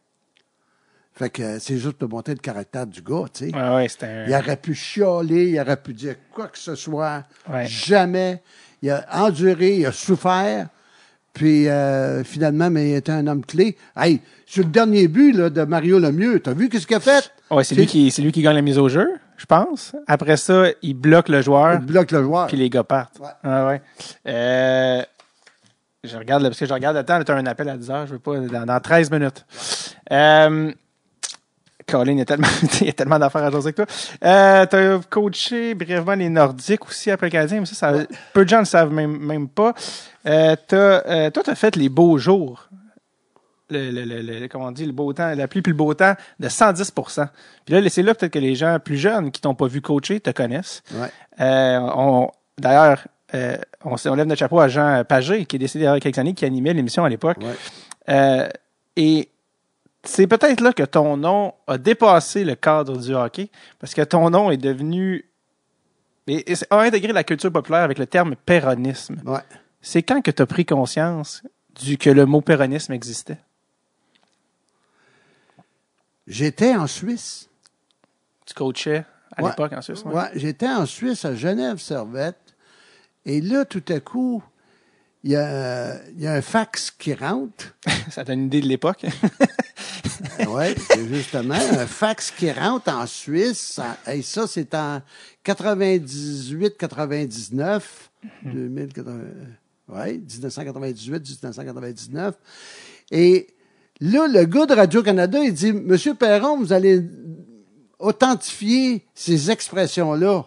Fait que c'est juste pour montrer le caractère du gars, tu sais. Ouais, ouais, un... Il aurait pu chialer, il aurait pu dire quoi que ce soit. Ouais. Jamais. Il a enduré, il a souffert. Puis euh, finalement, mais il était un homme clé. Hey, sur le dernier but là, de Mario Lemieux, t'as vu qu'est-ce qu'il a fait? Ouais, c'est lui qui, c'est lui qui gagne la mise au jeu, je pense. Après ça, il bloque le joueur. Il bloque le joueur. Puis les gars partent. Ouais. Ah ouais. Euh, je regarde, là, parce que je regarde le temps, tu as un appel à 10 heures, je veux pas, dans, dans 13 minutes. Euh, Colin, *laughs* il y a tellement, d'affaires à jaser avec toi. Euh, tu as coaché brièvement les Nordiques aussi après le Canadien, mais ça, ça peu de gens ne le savent même, même pas. Euh, t'as, euh, toi, tu as fait les beaux jours. Le, le, le, le- comment on dit, le beau temps, la pluie puis le beau temps de 110% Puis là, c'est là peut-être que les gens plus jeunes qui t'ont pas vu coacher te connaissent. Ouais. Euh, on, d'ailleurs, euh, on, lève notre chapeau à Jean Pagé, qui est décédé il y a quelques années, qui animait l'émission à l'époque. Ouais. Euh, et c'est peut-être là que ton nom a dépassé le cadre du hockey, parce que ton nom est devenu et, et a intégré la culture populaire avec le terme péronisme. Ouais. C'est quand que tu as pris conscience du que le mot péronisme existait? J'étais en Suisse. Tu coachais à Ouais. l'époque en Suisse? ouais? Ouais, j'étais en Suisse, à Genève-Servette. Et là, tout à coup, il y a, il y a un fax qui rentre. *laughs* Ça donne une idée de l'époque. Oui, *laughs* c'est justement un fax qui rentre en Suisse. Hey, ça c'est en 98, 99, 2000, ouais, 1998, 1999. Et là, le gars de Radio-Canada, il dit, Monsieur Perron, vous allez authentifier ces expressions-là.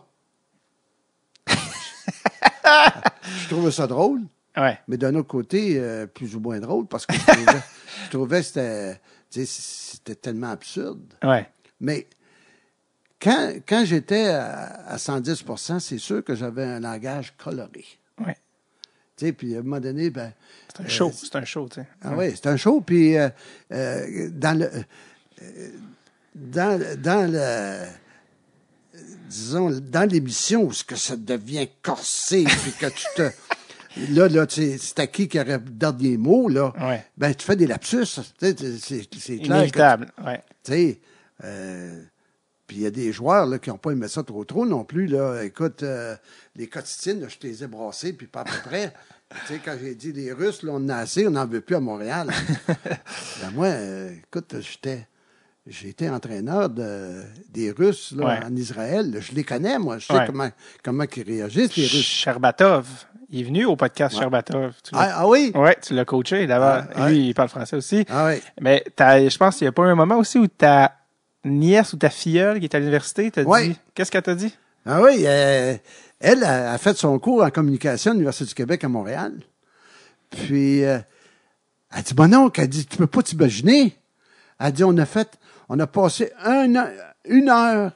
*laughs* je trouvais ça drôle. Ouais. Mais d'un autre côté, euh, plus ou moins drôle, parce que je trouvais, je trouvais que c'était, tu sais, c'était tellement absurde. Ouais. Mais quand, quand j'étais à, à 110% c'est sûr que j'avais un langage coloré. Ouais. Sais, puis à un moment donné, ben, C'est un show. C'est un show, tu sais. ah oui, c'est un show. Puis euh, euh, dans le euh, dans, dans le euh, disons dans l'émission où ce que ça devient corsé *laughs* puis que tu te là là c'est à qui qui aurait le dernier mot là Ouais. ben tu fais des lapsus c'est clair Inévitable. Ouais. tu sais, euh, puis il y a des joueurs là, qui n'ont pas aimé ça trop trop non plus. Là. Écoute, euh, les cotitines, là, je les ai brassés, puis pas à peu près. tu sais, quand j'ai dit les Russes, là, on en a assez, on n'en veut plus à Montréal. *laughs* ben moi, euh, écoute, j'étais. Été entraîneur de, des Russes là, Ouais. en Israël. Je les connais, moi. Je sais Ouais. comment, comment ils réagissent, les Russes. Sherbatov. Il est venu au podcast Sherbatov. Tu l'as- Ah, ah oui? Ouais, tu l'as coaché d'abord. Ah, ouais. Lui, il parle français aussi. Ah oui. Mais je pense qu'il n'y a pas un moment aussi où ta nièce ou ta filleule qui est à l'université t'a Ouais. dit? Qu'est-ce qu'elle t'a dit? Ah oui, euh, elle a, a fait son cours en communication à l'Université du Québec à Montréal. Puis, euh, elle dit, bon oncle, elle dit, tu peux pas t'imaginer. Elle dit, on a fait, on a passé un an- une heure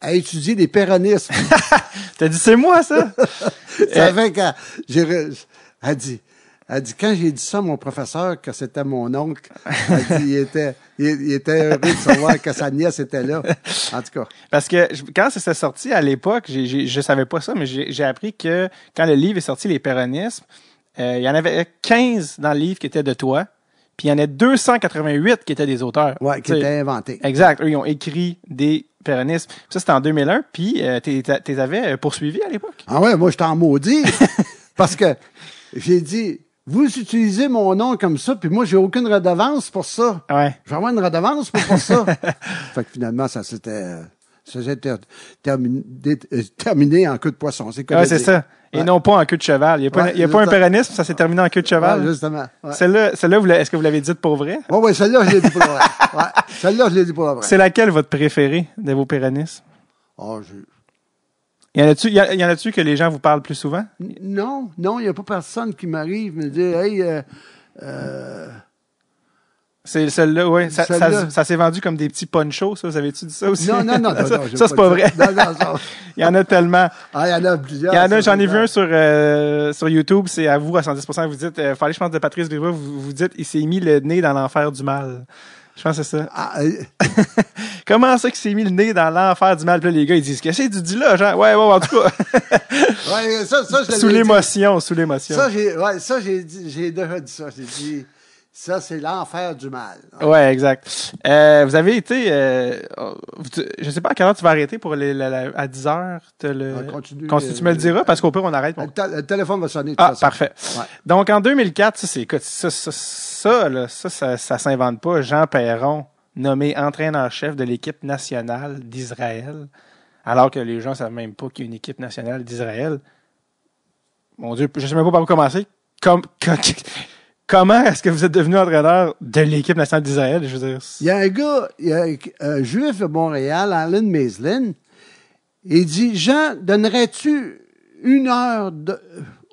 à étudier les péronismes. *laughs* T'as dit, c'est moi, ça? *laughs* Ça fait que j'ai, re- elle dit, elle dit, quand j'ai dit ça à mon professeur, que c'était mon oncle, elle dit, il était, il, il était heureux de savoir que sa nièce était là. En tout cas. Parce que quand ça s'est sorti à l'époque, je savais pas ça, mais j'ai, appris que quand le livre est sorti, Les Péronismes, euh, il y en avait 15 dans le livre qui étaient de toi, puis il y en a 288 qui étaient des auteurs. Ouais, qui Tu sais, était inventé. Exact. Eux, ils ont écrit des péronismes. Ça, c'était en 2001, puis euh, t'es- t'es- t'es avais poursuivis à l'époque. Ah ouais, moi, j'étais en maudit. *laughs* parce que j'ai dit, vous utilisez mon nom comme ça, puis moi, j'ai aucune redevance pour ça. Ouais. Je vais avoir une redevance pour, pour ça. *laughs* fait que finalement, ça s'était, euh, terminé, euh, terminé en queue de poisson. C'est Ouais, c'est ça. Et Ouais. non pas en queue de cheval. Il n'y a, pas, Ouais, il y a pas un péronisme, ça s'est terminé en queue de cheval? justement. Ouais. Celle-là, celle-là, l'a- est-ce que vous l'avez dite pour vrai? Ouais, ouais, celle-là, je l'ai dit pour vrai. Ouais, celle-là, je l'ai dit pour vrai. C'est laquelle votre préférée de vos péronismes? Oh, je- Y en a-tu, y y en a-tu que les gens vous parlent plus souvent? Non, non, il n'y a pas personne qui m'arrive me dire, hey, euh, euh, C'est celle-là, oui. Ça, ça, Celle-là. ça s'est vendu comme des petits ponchos, ça. Vous avez-tu dit ça aussi? non, non, non, non, *laughs* ça, non, j'ai ça, c'est pas vrai. Non. Il *laughs* y en a tellement. Ah, il y en a plusieurs. Il y en a, j'en ai vu un sur, euh, sur YouTube, c'est à vous à 110%. Vous dites, euh, fallait, je pense, de Patrice Bérois, vous, vous dites, il s'est mis le nez dans l'enfer du mal. Je pense que c'est ça. Ah, euh, *laughs* Comment ça qu'il s'est mis le nez dans l'enfer du mal? Puis là, les gars, ils disent, qu'est-ce que tu dis là, Jean? Ouais, ouais, en tout cas. *laughs* ouais, ça, ça, je sous l'émotion, sous l'émotion. Ça, j'ai, ouais, ça, j'ai j'ai déjà dit ça. J'ai dit, ça, c'est l'enfer du mal. Ouais, exact. Euh, vous avez été, euh, je sais pas à quelle heure tu vas arrêter pour les, la- la- à 10 heures. te le, Ouais, continue, continue, tu me le euh, diras parce qu'au pire, on arrête. Le, téléphone va sonner. de Ah, façon. parfait. Ouais. Donc, en 2004, ça, c'est, écoute, ça, ça, ça, là, ça, ça, ça s'invente pas. Jean Perron, nommé entraîneur-chef de l'équipe nationale d'Israël, alors que les gens savent même pas qu'il y a une équipe nationale d'Israël. Mon Dieu, je sais même pas par où commencer. Comme, com- comment est-ce que vous êtes devenu entraîneur de l'équipe nationale d'Israël? Je veux dire, Il y a un gars, il y a un, juif de Montréal, Alan Maislin, il dit, Jean, donnerais-tu une heure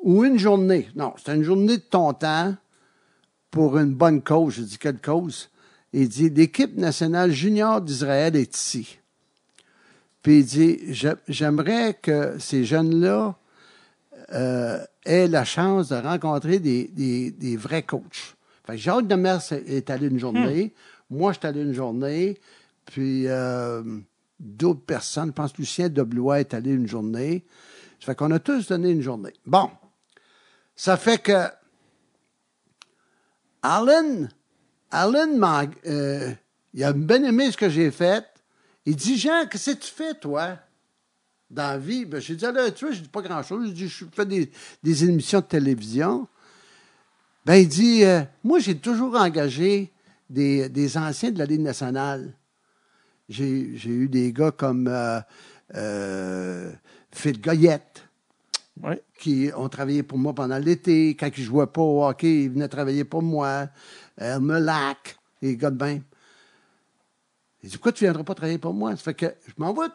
ou une journée? Non, c'est une journée de ton temps pour une bonne cause. Je dis, quelle cause? Il dit, l'équipe nationale junior d'Israël est ici. Puis il dit, j'aimerais que ces jeunes-là euh, aient la chance de rencontrer des, des, des vrais coachs. Fait que Jacques Demers est allé une journée, moi je suis allé une journée, puis euh, d'autres personnes, je pense Lucien Deblois est allé une journée. Ça fait qu'on a tous donné une journée. Bon, ça fait que Alan, Alan, m'a- euh, il a bien aimé ce que j'ai fait. Il dit, Jean, qu'est-ce que tu fais, toi, dans la vie? Ben, j'ai dit, ah, là, tu vois, je dis pas grand-chose. Je dis, je fais des, des émissions de télévision. Ben, il dit, euh, moi, j'ai toujours engagé des, des anciens de la Ligue nationale. J'ai j'ai eu des gars comme euh, euh, Phil Goyette, qui ont travaillé pour moi pendant l'été. Quand ils ne jouaient pas au hockey, ils venaient travailler pour moi. Hermelac, les gars de même. Il dit, pourquoi tu viendras pas travailler pour moi? Ça fait que je m'en vais,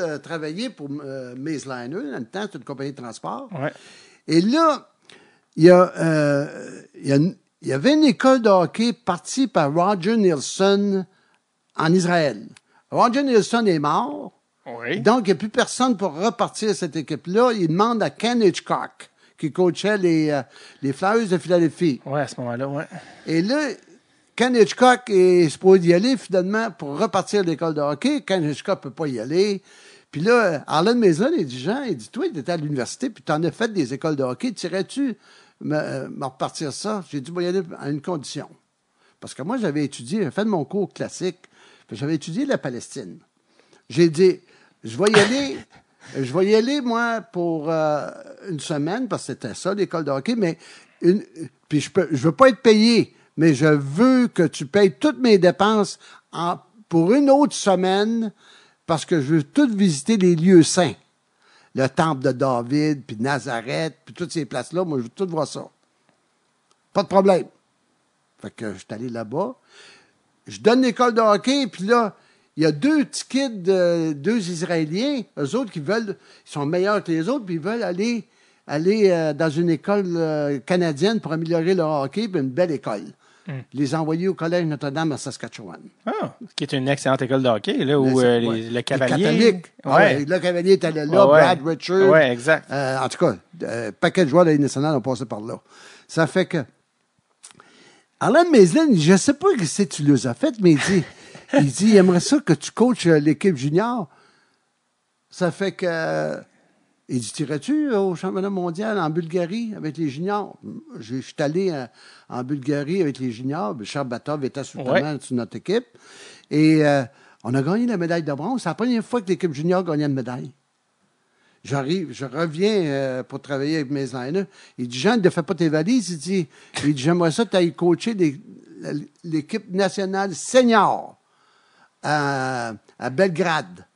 euh, travailler pour euh, Maze Liner. Dans le temps, c'est une compagnie de transport. Ouais. Et là, il y, a, euh, il, y a il y avait une école de hockey partie par Roger Nielsen en Israël. Roger Nielsen est mort. Oui. Donc, il n'y a plus personne pour repartir cette équipe-là. Il demande à Ken Hitchcock, qui coachait les, euh, les Flyers de Philadelphie. Ouais, à ce moment-là, ouais. Et là, Ken Hitchcock est supposé y aller finalement pour repartir l'école de hockey. Ken Hitchcock peut pas y aller. Puis là, Arlen Mason, il dit, Jean, il dit, toi, tu étais à l'université, puis tu en as fait des écoles de hockey. Tirais-tu me, euh, me repartir ça? J'ai dit, moi, y aller à une condition. Parce que moi, j'avais étudié, j'ai fait mon cours classique, j'avais étudié la Palestine. J'ai dit, je vais y aller, je vais y aller, moi, pour euh, une semaine, parce que c'était ça, l'école de hockey, mais une, puis je peux, je veux pas être payé, mais je veux que tu payes toutes mes dépenses en, pour une autre semaine, parce que je veux tout visiter les lieux saints. Le temple de David, puis Nazareth, puis toutes ces places-là, moi, je veux tout voir ça. Pas de problème. Fait que je suis allé là-bas. Je donne l'école de hockey, puis là, il y a deux petits kids, euh, deux Israéliens, eux autres qui veulent, ils sont meilleurs que les autres, puis ils veulent aller, aller euh, dans une école euh, canadienne pour améliorer leur hockey, puis une belle école. Les envoyer au Collège Notre-Dame à Saskatchewan. Ah, qui est une excellente école de hockey, là, où euh, les- ouais. le Les cavalier. catholiques. Ah ouais, Ouais. le cavalier allé là. Brad Richard. Ouais, exact. En tout cas, paquet de joueurs de la nationale ont passé par là. Ça fait que. Alan Maislin, je sais pas que tu les as fait, mais il dit, il dit, il aimerait ça que tu coaches euh, l'équipe junior. Ça fait que. euh, il dit, tirais-tu au championnat mondial en Bulgarie avec les juniors? Je je suis allé euh, en Bulgarie avec les juniors. Charles Batov était Ouais. sur notre équipe. Et euh, on a gagné la médaille de bronze. C'est la première fois que l'équipe junior gagnait une médaille. J'arrive, je reviens euh, pour travailler avec mes liners. Il dit, Jean, ne fais pas tes valises. Il dit, il dit j'aimerais ça que tu ailles coacher l'équipe nationale senior à, Belgrade.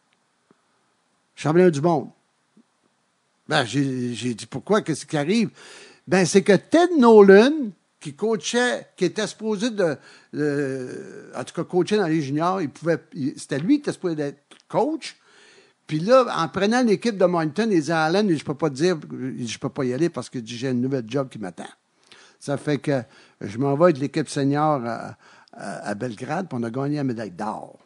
Championnat du monde. Ben, j'ai dit, pourquoi? Qu'est-ce qui arrive? Ben, c'est que Ted Nolan, qui coachait, qui était supposé de, en tout cas, coacher dans les juniors, il pouvait, c'était lui qui était supposé être coach. Puis là, en prenant l'équipe de Moncton, il disait à Allen, je peux pas dire, je peux pas y aller parce que j'ai une nouvelle job qui m'attend. Ça fait que je m'en vais l'équipe senior à, à- à Belgrade, puis on a gagné la médaille d'or.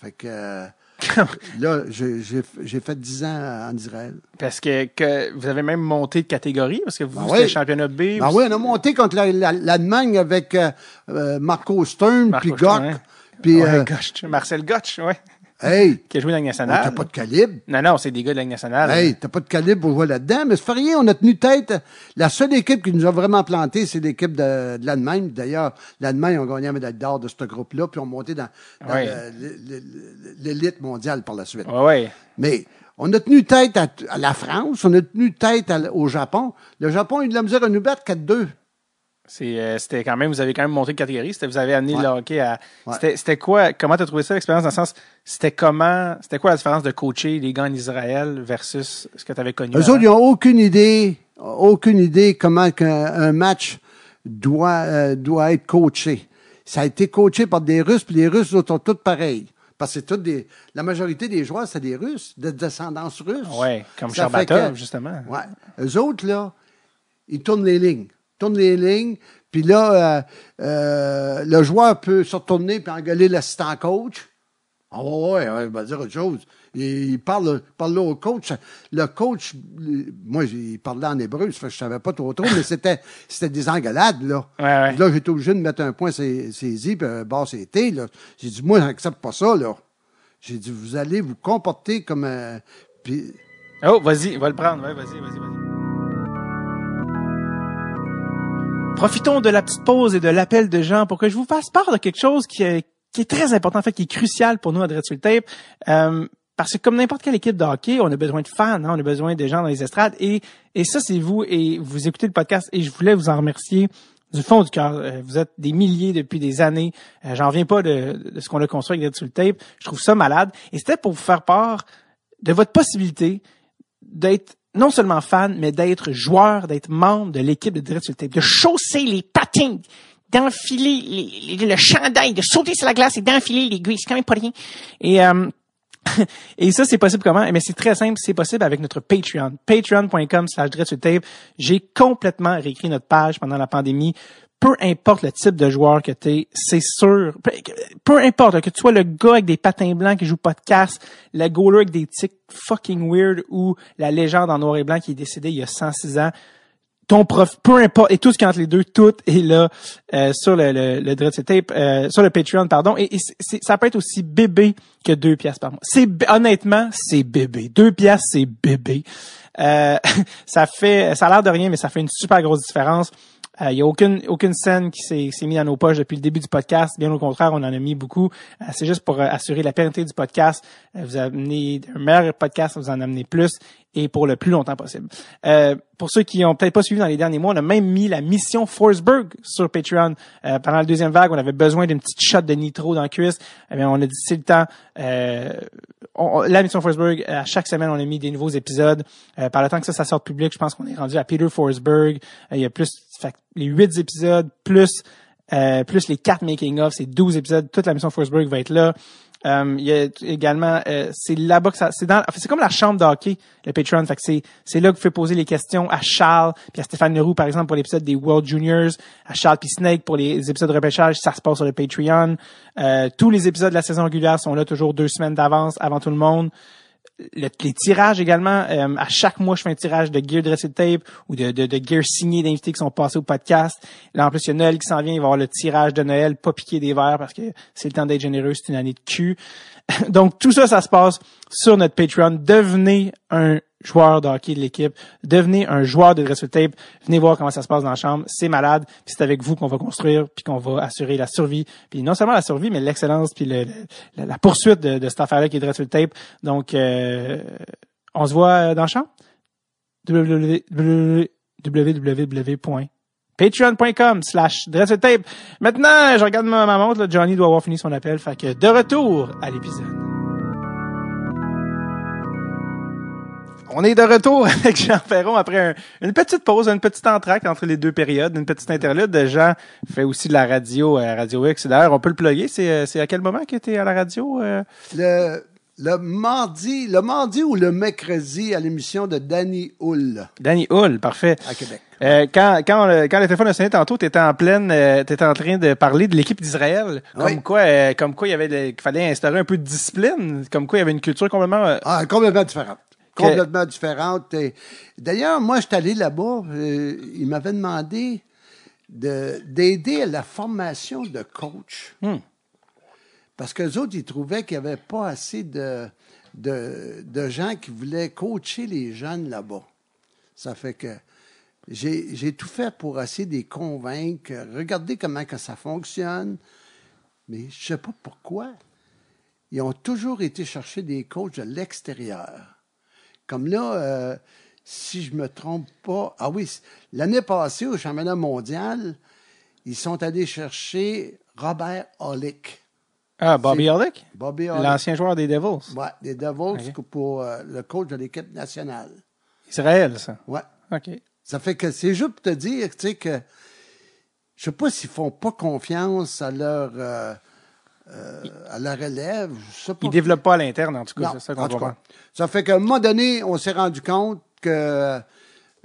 Fait que *laughs* là, j'ai fait 10 ans en Israël. Parce que, que vous avez même monté de catégorie, parce que vous, Ben oui. championnat B. Ben oui, on a monté contre la- la- l'Allemagne avec euh, euh, Marco Stern, puis ouais. Puis, Ouais, euh, Gotch. Marcel Gotch, ouais. Hey, *laughs* Qui a joué la Ligue nationale. t'as pas de calibre. Non, non, c'est des gars de la Ligue nationale. Hey, t'as pas de calibre pour jouer là-dedans, mais c'est pas rien, on a tenu tête. La seule équipe qui nous a vraiment planté, c'est l'équipe de, de l'Allemagne. D'ailleurs, l'Allemagne a gagné la médaille d'or de ce groupe-là, puis ont monté dans, l'élite mondiale par la suite. Ouais. Mais on a tenu tête à, à la France, on a tenu tête à- au Japon. Le Japon a eu de la misère à nous battre 4-2. Euh, c'était quand même, vous avez quand même monté de catégorie. C'était, vous avez amené Ouais. le hockey à. Ouais. C'était, c'était quoi, comment t'as trouvé ça l'expérience dans le sens, c'était comment, c'était quoi la différence de coacher les gars en Israël versus ce que tu avais connu? Eux autres, ils n'ont aucune idée, aucune idée comment qu'un un match doit, euh, doit être coaché. Ça a été coaché par des Russes, puis les Russes, sont tous pareils. Parce que c'est toutes des, la majorité des joueurs, c'est des Russes, de descendance russe. Ouais, comme que- justement. Ouais. Eux autres, là, ils tournent les lignes. Ils tournent les lignes, puis là, euh, euh, le joueur peut se retourner puis engueuler l'assistant coach. Ah ouais, ouais, ouais, il va dire autre chose. Il, il parle, parle là au coach. Le coach, moi, il parlait en hébreu, ça fait que je savais pas trop trop, mais c'était, *laughs* c'était des engueulades, là. Ouais, ouais. Là, j'étais obligé de mettre un point sur ses i, puis un barre sur les T, là. J'ai dit, moi, j'accepte pas ça, là. J'ai dit, vous allez vous comporter comme un... Puis, Oh, vas-y, va le prendre. Ouais, vas-y, vas-y, vas-y. Profitons de la petite pause et de l'appel de Jean pour que je vous fasse part de quelque chose qui est, qui est très important, en fait, qui est crucial pour nous à Dread sur le Tape. Euh, parce que comme n'importe quelle équipe de hockey, on a besoin de fans, hein, on a besoin de gens dans les estrades. Et, et ça, c'est vous et vous écoutez le podcast et je voulais vous en remercier du fond du cœur. Euh, Vous êtes des milliers depuis des années. Euh, J'en viens pas de, de ce qu'on a construit avec Dread sur le Tape. Je trouve ça malade. Et c'était pour vous faire part de votre possibilité d'être non seulement fan, mais d'être joueur, d'être membre de l'équipe de Direct sur Tape, de chausser les patins d'enfiler le chandail, de sauter sur la glace et d'enfiler l'aiguille. C'est quand même pas rien. Et, euh, *laughs* et ça, c'est possible comment? Mais c'est très simple. C'est possible avec notre Patreon. Patreon.com slash. J'ai complètement réécrit notre page pendant la pandémie. Peu importe le type de joueur que t'es, c'est sûr. Peu, importe que tu sois le gars avec des patins blancs qui joue pas de casse, le goaler avec des tics fucking weird ou la légende en noir et blanc qui est décédée il y a 106 ans ton prof, peu importe, et tout ce qui entre les deux, tout est là euh, sur le, le, le Dread Tape, euh, sur le Patreon, pardon. Et, et ça peut être aussi bébé que deux pièces par mois. C'est honnêtement, c'est bébé. Deux pièces, c'est bébé. Euh, *laughs* ça fait, ça a l'air de rien, mais ça fait une super grosse différence. Il n'y a aucune, aucune scène qui s'est s'est mise dans nos poches depuis le début du podcast. Bien au contraire, on en a mis beaucoup. Euh, C'est juste pour euh, assurer la pérennité du podcast. Euh, vous amenez un meilleur podcast, vous en amenez plus et pour le plus longtemps possible. Euh, pour ceux qui ont peut-être pas suivi dans les derniers mois, on a même mis la mission Forsberg sur Patreon. Euh, pendant la deuxième vague, on avait besoin d'une petite shot de nitro dans le cuisse. Eh bien, on a dit c'est le temps. Euh, on- la mission Forsberg, à chaque semaine, on a mis des nouveaux épisodes. Euh, par le temps que ça, ça sort public, je pense qu'on est rendu à Peter Forsberg. Euh, il y a plus, fait les huit épisodes, plus euh, plus les quatre making-of, c'est 12 épisodes. Toute la mission Forsberg va être là. Euh, il y a également, euh, c'est là-bas que ça, c'est dans, c'est comme la chambre d'hockey, le Patreon. Fait que c'est, c'est là que vous pouvez poser les questions à Charles puis à Stéphane Leroux, par exemple, pour l'épisode des World Juniors, à Charles puis Snake pour les épisodes de repêchage, ça se passe sur le Patreon. Euh, tous les épisodes de la saison régulière sont là toujours deux semaines d'avance avant tout le monde le- les tirages également. euh, à chaque mois, je fais un tirage de gear dressed tape ou de, de, de gear signé d'invités qui sont passés au podcast. Là, en plus, il y a Noël qui s'en vient. Il va y avoir le tirage de Noël, pas piquer des verres parce que c'est le temps d'être généreux. C'est une année de cul. *laughs* Donc, tout ça, ça se passe sur notre Patreon. Devenez un joueur de hockey de l'équipe. Devenez un joueur de dressed tape. Venez voir comment ça se passe dans la chambre. C'est malade. C'est avec vous qu'on va construire puis qu'on va assurer la survie. Puis non seulement la survie, mais l'excellence puis la, poursuite de, de cette affaire-là qui est tape. Donc, euh, on se voit dans la chambre. www- www.patreon.com slash tape. Maintenant, je regarde ma, ma montre. là, Johnny doit avoir fini son appel. Fait que de retour à l'épisode. On est de retour *laughs* avec Jean Ferron après un- une petite pause, une petite entracte entre les deux périodes, une petite interlude. Jean fait aussi de la radio à Radio X. D'ailleurs, on peut le plugger. C'est, euh, c'est à quel moment que tu es à la radio? euh? Le, le mardi, le mardi ou le mercredi à l'émission de Danny Hull Danny Hull, parfait. à Québec. Euh, quand, quand, le, quand le téléphone a sonné tantôt, tu étais en pleine, euh, t'étais en train de parler de l'équipe d'Israël. Comme Oui. quoi, euh, comme quoi il y avait qu'il fallait instaurer un peu de discipline. Comme quoi il y avait une culture complètement. euh, Ah, complètement différente. Que- Complètement différente. Et D'ailleurs, moi, je suis allé là-bas. euh, ils m'avaient demandé de- d'aider à la formation de coach. Hmm. Parce que les autres, ils trouvaient qu'il n'y avait pas assez de, de, de gens qui voulaient coacher les jeunes là-bas. Ça fait que j'ai j'ai tout fait pour essayer de les convaincre. Regardez comment que ça fonctionne. Mais je ne sais pas pourquoi. Ils ont toujours été chercher des coachs de l'extérieur. Comme là, euh, si je me trompe pas, ah oui, l'année passée au championnat mondial, ils sont allés chercher Robert Olick. Ah, Bobby Orlick? Bobby Olick. L'ancien joueur des Devils. Ouais, des Devils pour euh, le coach de l'équipe nationale. Israël, ça. Ouais. OK. Ça fait que c'est juste pour te dire, tu sais, que je sais pas s'ils font pas confiance à leur euh, euh, à la relève. Je sais pas. Ils développent pas à l'interne, en tout cas. Non, ça en qu'on tout va cas. Ça fait qu'à un moment donné, on s'est rendu compte que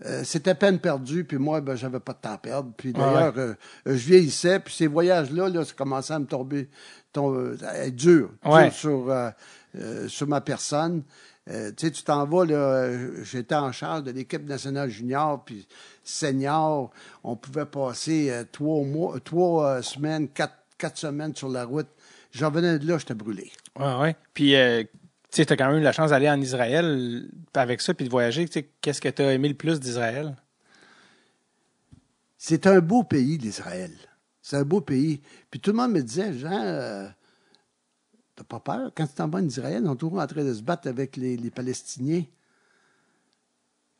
euh, c'était peine perdue, puis moi, ben, j'avais pas de temps à perdre. Puis d'ailleurs, euh, je vieillissais, puis ces voyages-là, là, ça commençait à me tomber, tom- à être dur, sur, sur ma personne. Euh, tu sais, tu t'en vas, là, j'étais en charge de l'équipe nationale junior, puis senior. On pouvait passer euh, trois mois, trois euh, semaines, quatre, quatre semaines sur la route. J'en venais de là, j'étais brûlé. Ouais, ouais. Puis, euh, tu sais, t'as quand même eu la chance d'aller en Israël avec ça, puis de voyager. Tu sais, qu'est-ce que t'as aimé le plus d'Israël? C'est un beau pays, l'Israël. C'est un beau pays. Puis tout le monde me disait, Jean, euh, t'as pas peur? Quand tu t'en vas en Israël, on est toujours en train de se battre avec les, les Palestiniens.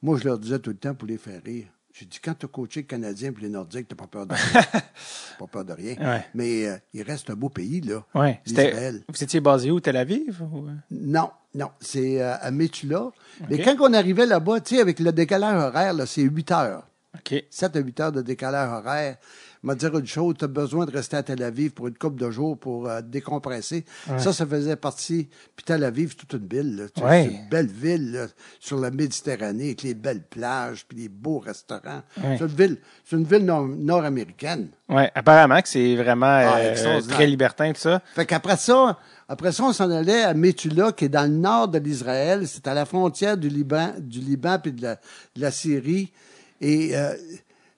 Moi, je leur disais tout le temps pour les faire rire. J'ai dit, quand tu as coaché le Canadien et les Nordiques, t'as pas peur de rien. *laughs* Pas peur de rien. Ouais. Mais euh, il reste un beau pays, là. Ouais. C'était, L'Israël. vous étiez basé où, Tel Aviv? Ou... Non, non, c'est euh, à Metula. Mais quand on arrivait là-bas, tu sais, avec le décalage horaire, là, c'est 8 heures. OK. 7 à 8 heures de décalage horaire. M'a dire une chose, tu as besoin de rester à Tel Aviv pour une couple de jours pour euh, décompresser. Ça, ça faisait partie. Puis Tel Aviv, c'est toute une ville. là. Tu sais, Ouais. C'est une belle ville là, sur la Méditerranée avec les belles plages puis les beaux restaurants. Ouais. C'est une ville, c'est une ville nord- nord-américaine. Ouais, apparemment que c'est vraiment Ah, euh, très libertin, tout ça. Fait qu'après ça, après ça, on s'en allait à Metula, qui est dans le nord de l'Israël. C'est à la frontière du Liban, du Liban puis de la, de la Syrie. Et euh,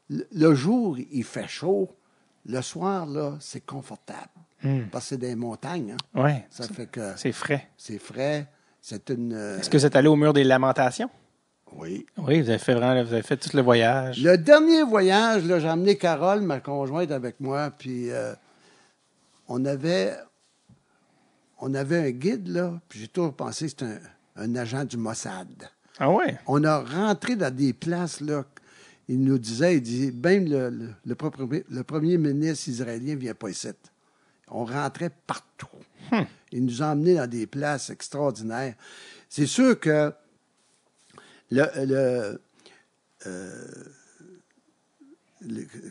le- jour, il fait chaud. Le soir, là, c'est confortable. Parce que c'est des montagnes. Hein. Ouais. Ça fait que C'est frais. c'est frais. C'est une. euh, Est-ce que vous êtes allé au mur des lamentations? oui. Oui, vous avez fait vraiment, vous avez fait tout le voyage. Le dernier voyage, là, j'ai emmené Carole, ma conjointe, avec moi, puis euh, on avait on avait un guide, là, puis j'ai toujours pensé que c'était un, un agent du Mossad. Ah ouais? On a rentré dans des places, là, il nous disait, il dit, même le, le, le propre- le premier ministre israélien vient pas ici. On rentrait partout. Il nous a emmenés dans des places extraordinaires. C'est sûr que le, le, le-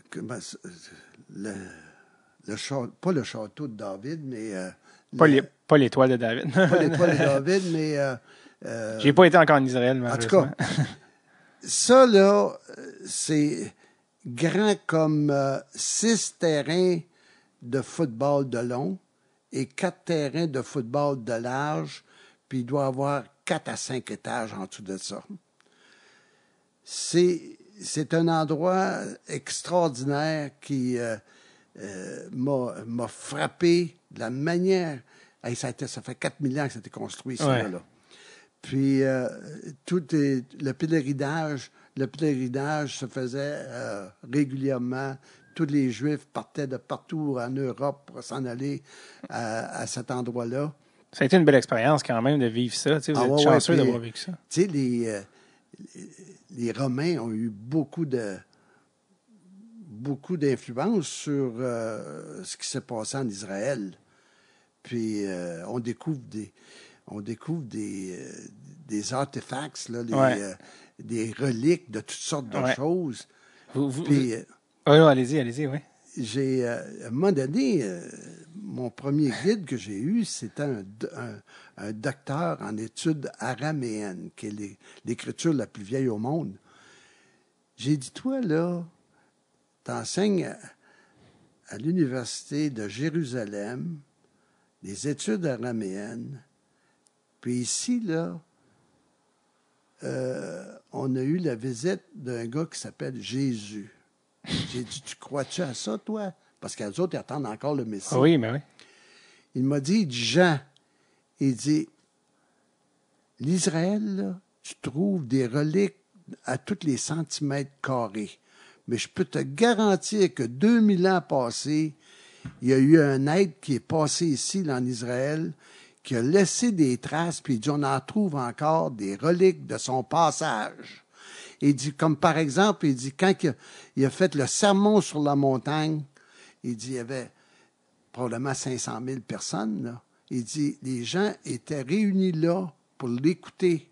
comment le, le pas le château de David, mais euh, Pas l'étoile de David. pas l'étoile de *laughs* David, mais euh, euh, J'ai pas été encore en Israël, en tout cas, ça là, c'est grand comme euh, six terrains de football de long et quatre terrains de football de large, puis il doit y avoir quatre à cinq étages en dessous de ça. C'est c'est un endroit extraordinaire qui euh, euh, m'a m'a frappé de la manière. Hey, ça, a été- ça fait 4000 ans que ça a été construit, ça, Ouais. là. Puis euh, tout est, le pèlerinage, le pèlerinage se faisait euh, régulièrement. Tous les Juifs partaient de partout en Europe pour s'en aller à, à cet endroit-là. Ça a été une belle expérience quand même de vivre ça. Vous Ah êtes ouais, chanceux d'avoir vécu ça. Tu sais, les, euh, les- Romains ont eu beaucoup de beaucoup d'influence sur euh, ce qui s'est passé en Israël. Puis euh, on découvre des on découvre des, euh, des artefacts, là, des, Ouais. euh, des reliques de toutes sortes de Ouais. choses. Vous, vous, Puis euh, Ah allez-y, allez-y, oui. j'ai à un moment donné, mon premier guide que j'ai eu, c'était un, do- un- un docteur en études araméennes, qui est l'é- l'écriture la plus vieille au monde. J'ai dit, toi, là, t'enseignes à, à l'Université de Jérusalem des études araméennes, puis ici, là, euh, on a eu la visite d'un gars qui s'appelle Jésus. J'ai dit, tu crois-tu à ça, toi? Parce qu'elles autres, ils attendent encore le Messie. Ah oui, mais oui. Il m'a dit, il dit, Jean, il dit, l'Israël, tu trouves des reliques à tous les centimètres carrés. Mais je peux te garantir que 2000 ans passés, il y a eu un être qui est passé ici, là, en Israël, qui a laissé des traces, puis il dit, on en trouve encore des reliques de son passage. Il dit, comme par exemple, il dit, quand il a, fait le sermon sur la montagne, il dit, il y avait probablement 500 000 personnes. Là. Il dit, les gens étaient réunis là pour l'écouter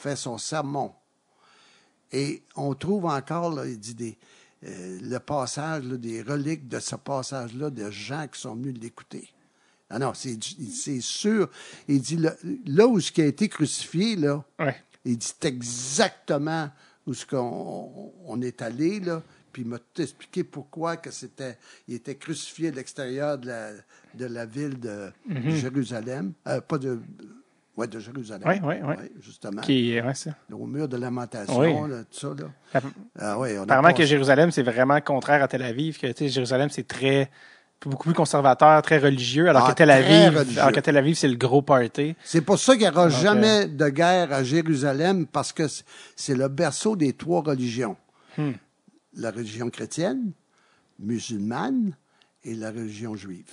faire son sermon. Et on trouve encore, là, il dit, euh, le passage, des reliques de ce passage-là, de gens qui sont venus l'écouter. Ah non, c'est sûr. Il dit, là, là où ce qui a été crucifié, là, Ouais. il dit exactement où ce qu'on on est allé, là. Puis il m'a tout expliqué pourquoi que c'était. Il était crucifié à l'extérieur de la, de la ville de Jérusalem. Euh, pas de. Ouais, de Jérusalem. Ouais, ouais, ouais. justement. Qui, ouais, ça. Au mur de lamentation, Oui. là, tout ça, là. Ah ouais, on Apparemment que Jérusalem, c'est vraiment contraire à Tel Aviv. Que, Jérusalem, c'est très beaucoup plus conservateur, très religieux, alors Ah, que Tel Aviv, religieux. alors que Tel Aviv, c'est le gros party. C'est pour ça qu'il n'y aura Donc, jamais de guerre à Jérusalem, parce que c'est- c'est le berceau des trois religions. Hmm. La religion chrétienne, musulmane et la religion juive.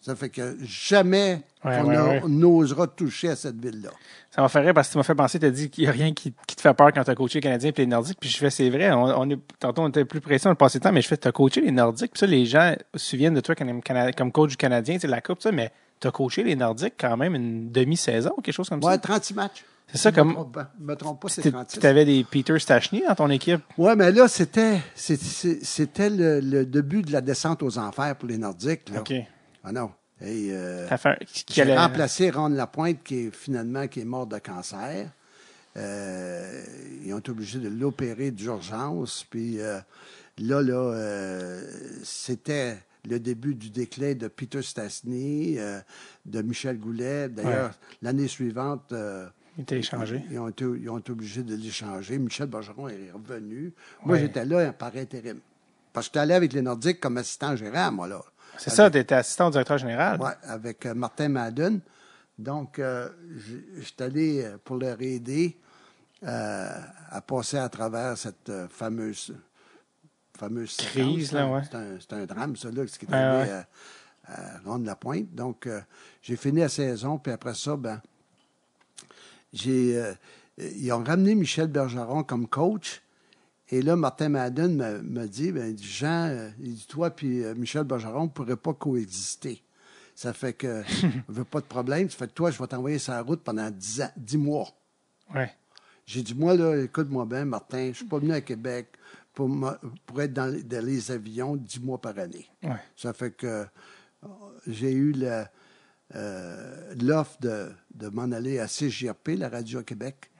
Ça fait que jamais Ouais, on ouais, ouais. n'osera toucher à cette ville-là. Ça m'a fait rire parce que tu m'as fait penser, tu as dit qu'il n'y a rien qui, qui te fait peur quand tu as coaché les Canadiens et les Nordiques. Puis je fais, c'est vrai, on, on est, tantôt on était plus précis, on le passait le temps, mais je fais, tu as coaché les Nordiques. Puis ça, les gens se souviennent de toi comme, coach du Canadien, c'est la Coupe, ça, mais tu as coaché les Nordiques quand même une demi-saison ou quelque chose comme Ouais, ça. 36 matchs. C'est ça, Je comme me trompe pas, je me trompe pas, c'est tu 36. avais des Peter Stachny dans ton équipe. Ouais, mais là, c'était, c'était le, le début de la descente aux enfers pour les Nordiques, là. OK. Ah non. Hey, euh, J'ai allait- remplacé Ron Lapointe, qui est finalement qui est mort de cancer. Euh, ils ont été obligés de l'opérer d'urgence. Puis euh, là, là, euh, c'était le début du déclin de Peter Stastny, euh, de Michel Goulet. D'ailleurs, l'année suivante, Il était échangé. ils ont, été, ils ont été obligés de l'échanger. Michel Bergeron est revenu. Moi, Ouais. j'étais là par intérim. Parce que j'étais allé avec les Nordiques comme assistant gérant, moi, là. C'est ça, tu étais assistant au directeur général. Oui, avec euh, Martin Madden. Donc, euh, j- j'étais allé euh, pour leur aider euh, à passer à travers cette fameuse, fameuse Crise, ouais. C'est un, drame, ça, là, ce qui est arrivé ouais. à, à Ronde-la-Pointe. Donc, j'ai fini la saison, puis après ça, ben, j'ai, ils ont ramené Michel Bergeron comme coach. Et là, Martin Madden me, me dit, ben, Jean, euh, il dit, toi puis euh, Michel Bergeron ne pourraient pas coexister. Ça fait que, *laughs* on veut pas de problème. Ça fait que toi, je vais t'envoyer sur la route pendant 10, ans, 10 mois. Ouais. J'ai dit, moi, là, écoute-moi bien, Martin, je ne suis pas venu à Québec pour, pour être dans, les- dans les avions 10 mois par année. Ouais. Ça fait que j'ai eu le, euh, l'offre de, de m'en aller à CGRP, la radio à Québec.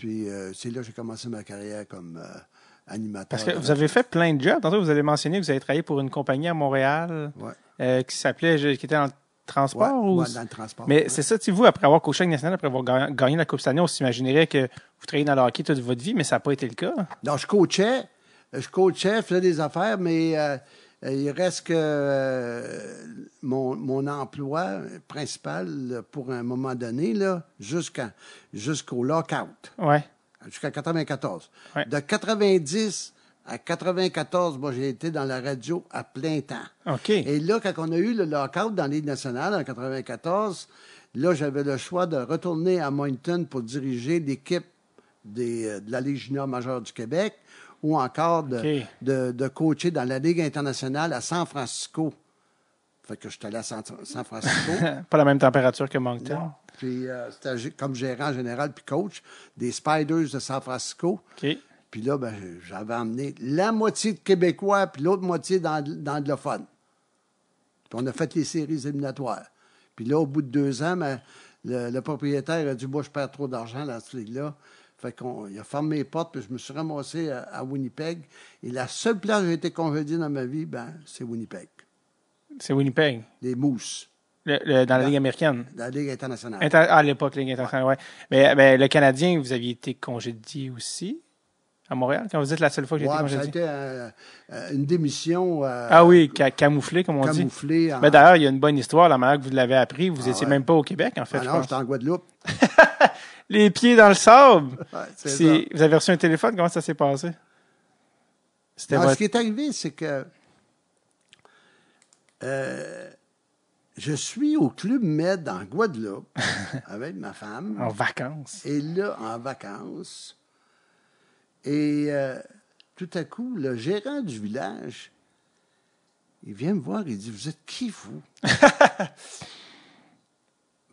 Puis euh, c'est là que j'ai commencé ma carrière comme euh, animateur. Parce que vous avez fait plein de jobs. Tantôt, vous avez mentionné que vous avez travaillé pour une compagnie à Montréal Ouais. euh, qui s'appelait, qui était dans le transport. Ouais, ou... ouais, dans le transport. Mais c'est ça, tu vous, après avoir coaché avec national, après avoir ga- gagné la Coupe année, on s'imaginerait que vous travaillez dans le hockey toute votre vie, mais ça n'a pas été le cas. Donc, je coachais, je coachais, je faisais des affaires, mais il reste que euh, mon, mon emploi principal pour un moment donné, là, jusqu'à, jusqu'au lockout, Ouais. jusqu'à 94. Ouais. De 90 à 94, moi, j'ai été dans la radio à plein temps. OK. Et là, quand on a eu le lockout dans l'Île nationale en 94, là, j'avais le choix de retourner à Moncton pour diriger l'équipe des, euh, de la Ligue junior majeure du Québec ou encore de, OK. de, de coacher dans la Ligue internationale à San Francisco. Fait que je suis allé à San, San Francisco. *laughs* pas la même température que Moncton. puis euh, c'était comme gérant général puis coach des Spiders de San Francisco. Puis là, ben, j'avais emmené la moitié de Québécois, puis l'autre moitié d'ang- d'anglophones. Puis on a fait les séries éliminatoires. Puis là, au bout de deux ans, ben, le, le propriétaire a dit Moi, je perds trop d'argent dans cette ligue-là. Fait qu'on il a fermé les portes, puis je me suis ramassé à, à Winnipeg. Et la seule place où j'ai été congédié dans ma vie, ben, c'est Winnipeg. C'est Winnipeg, Les Mousses, le- le- dans la Ligue américaine. dans la Ligue internationale. Inter- ah, à l'époque, Ligue internationale, ouais. Mais, mais le Canadien, vous aviez été congédié aussi à Montréal, quand vous dites la seule fois que j'ai Ouais, été puis ça a congédié. été euh, euh, une démission euh, Ah oui, ca- camouflé, comme on dit. camouflée. en- Mais d'ailleurs, il y a une bonne histoire, la manière que vous l'avez appris. Vous Ah étiez ouais. même pas au Québec, en fait, Ah je non, j'étais en Guadeloupe. *laughs* Les pieds dans le sable. Ouais, c'est C'est- Vous avez reçu un téléphone, comment ça s'est passé? C'était Non, votre... Ce qui est arrivé, c'est que euh, je suis au Club Med en Guadeloupe *laughs* avec ma femme. en vacances. Et là, en vacances. Et euh, tout à coup, le gérant du village, il vient me voir, il dit Vous êtes qui, vous *laughs*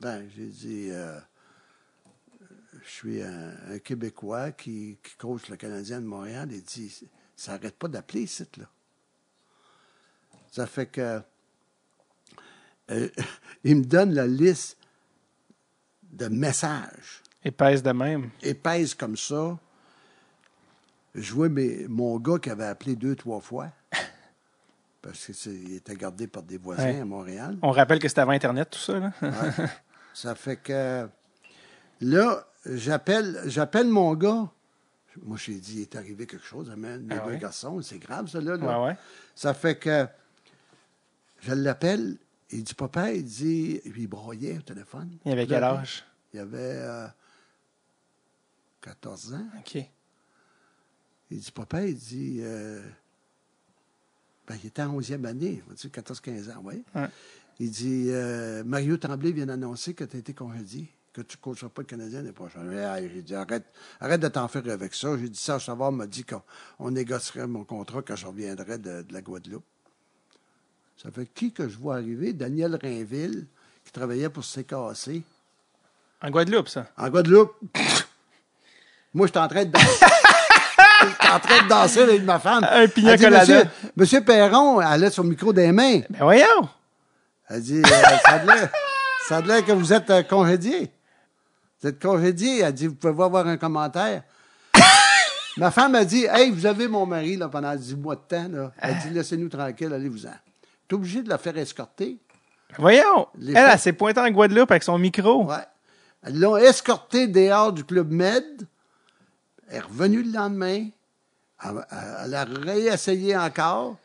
Ben, j'ai dit euh, Je suis un, un Québécois qui, qui coach le Canadien de Montréal. Il dit Ça n'arrête pas d'appeler, ici, là. Ça fait que. euh, *laughs* il me donne la liste de messages Épaisse de même. épaisse comme ça. Je vois mes- mon gars qui avait appelé deux, trois fois. *laughs* Parce qu'il était gardé par des voisins Ouais. à Montréal. On rappelle que c'était avant Internet, tout ça, là. Ouais. *laughs* ça fait que là, j'appelle, j'appelle mon gars. Moi, j'ai dit, il est arrivé quelque chose, amène mes Ah deux ouais? garçons, c'est grave, ça, là. là. Ouais, ouais. Ça fait que je l'appelle, il dit, papa, il dit, il broyait au téléphone. Il avait quel âge? Il avait euh, 14 ans. OK. Il dit, papa, il dit, euh, ben, il était en 11e année, on va dire 14-15 ans, oui. Ouais. Il dit, euh, Mario Tremblay vient d'annoncer que tu as été congédié, que tu ne coacheras pas le Canadien l'année prochaine. J'ai dit, arrête, arrête de t'en faire avec ça. J'ai dit, Serge Savard m'a dit qu'on on négocierait mon contrat quand je reviendrais de, de la Guadeloupe. Ça fait qui que je vois arriver? Daniel Rainville, qui travaillait pour CKC. En Guadeloupe, ça. En Guadeloupe. *laughs* Moi, j'étais en train de danser. *laughs* en train de danser avec ma femme. Un pina dit. Monsieur, Monsieur Perron, elle a son micro des mains. Ben voyons! Elle dit, euh, ça a l'air que vous êtes euh, congédié. Vous êtes congédié. Elle dit, vous pouvez avoir un commentaire. *coughs* Ma femme a dit, hey, vous avez mon mari là, pendant 10 mois de temps. Là. Elle dit, laissez-nous tranquille, allez-vous-en. T'es obligé de la faire escorter. Voyons! Les elle, elle s'est pointée en Guadeloupe avec son micro. Ouais. Ils l'ont escorté dehors du Club Med. Elle est revenue le lendemain. Elle, elle a réessayé encore.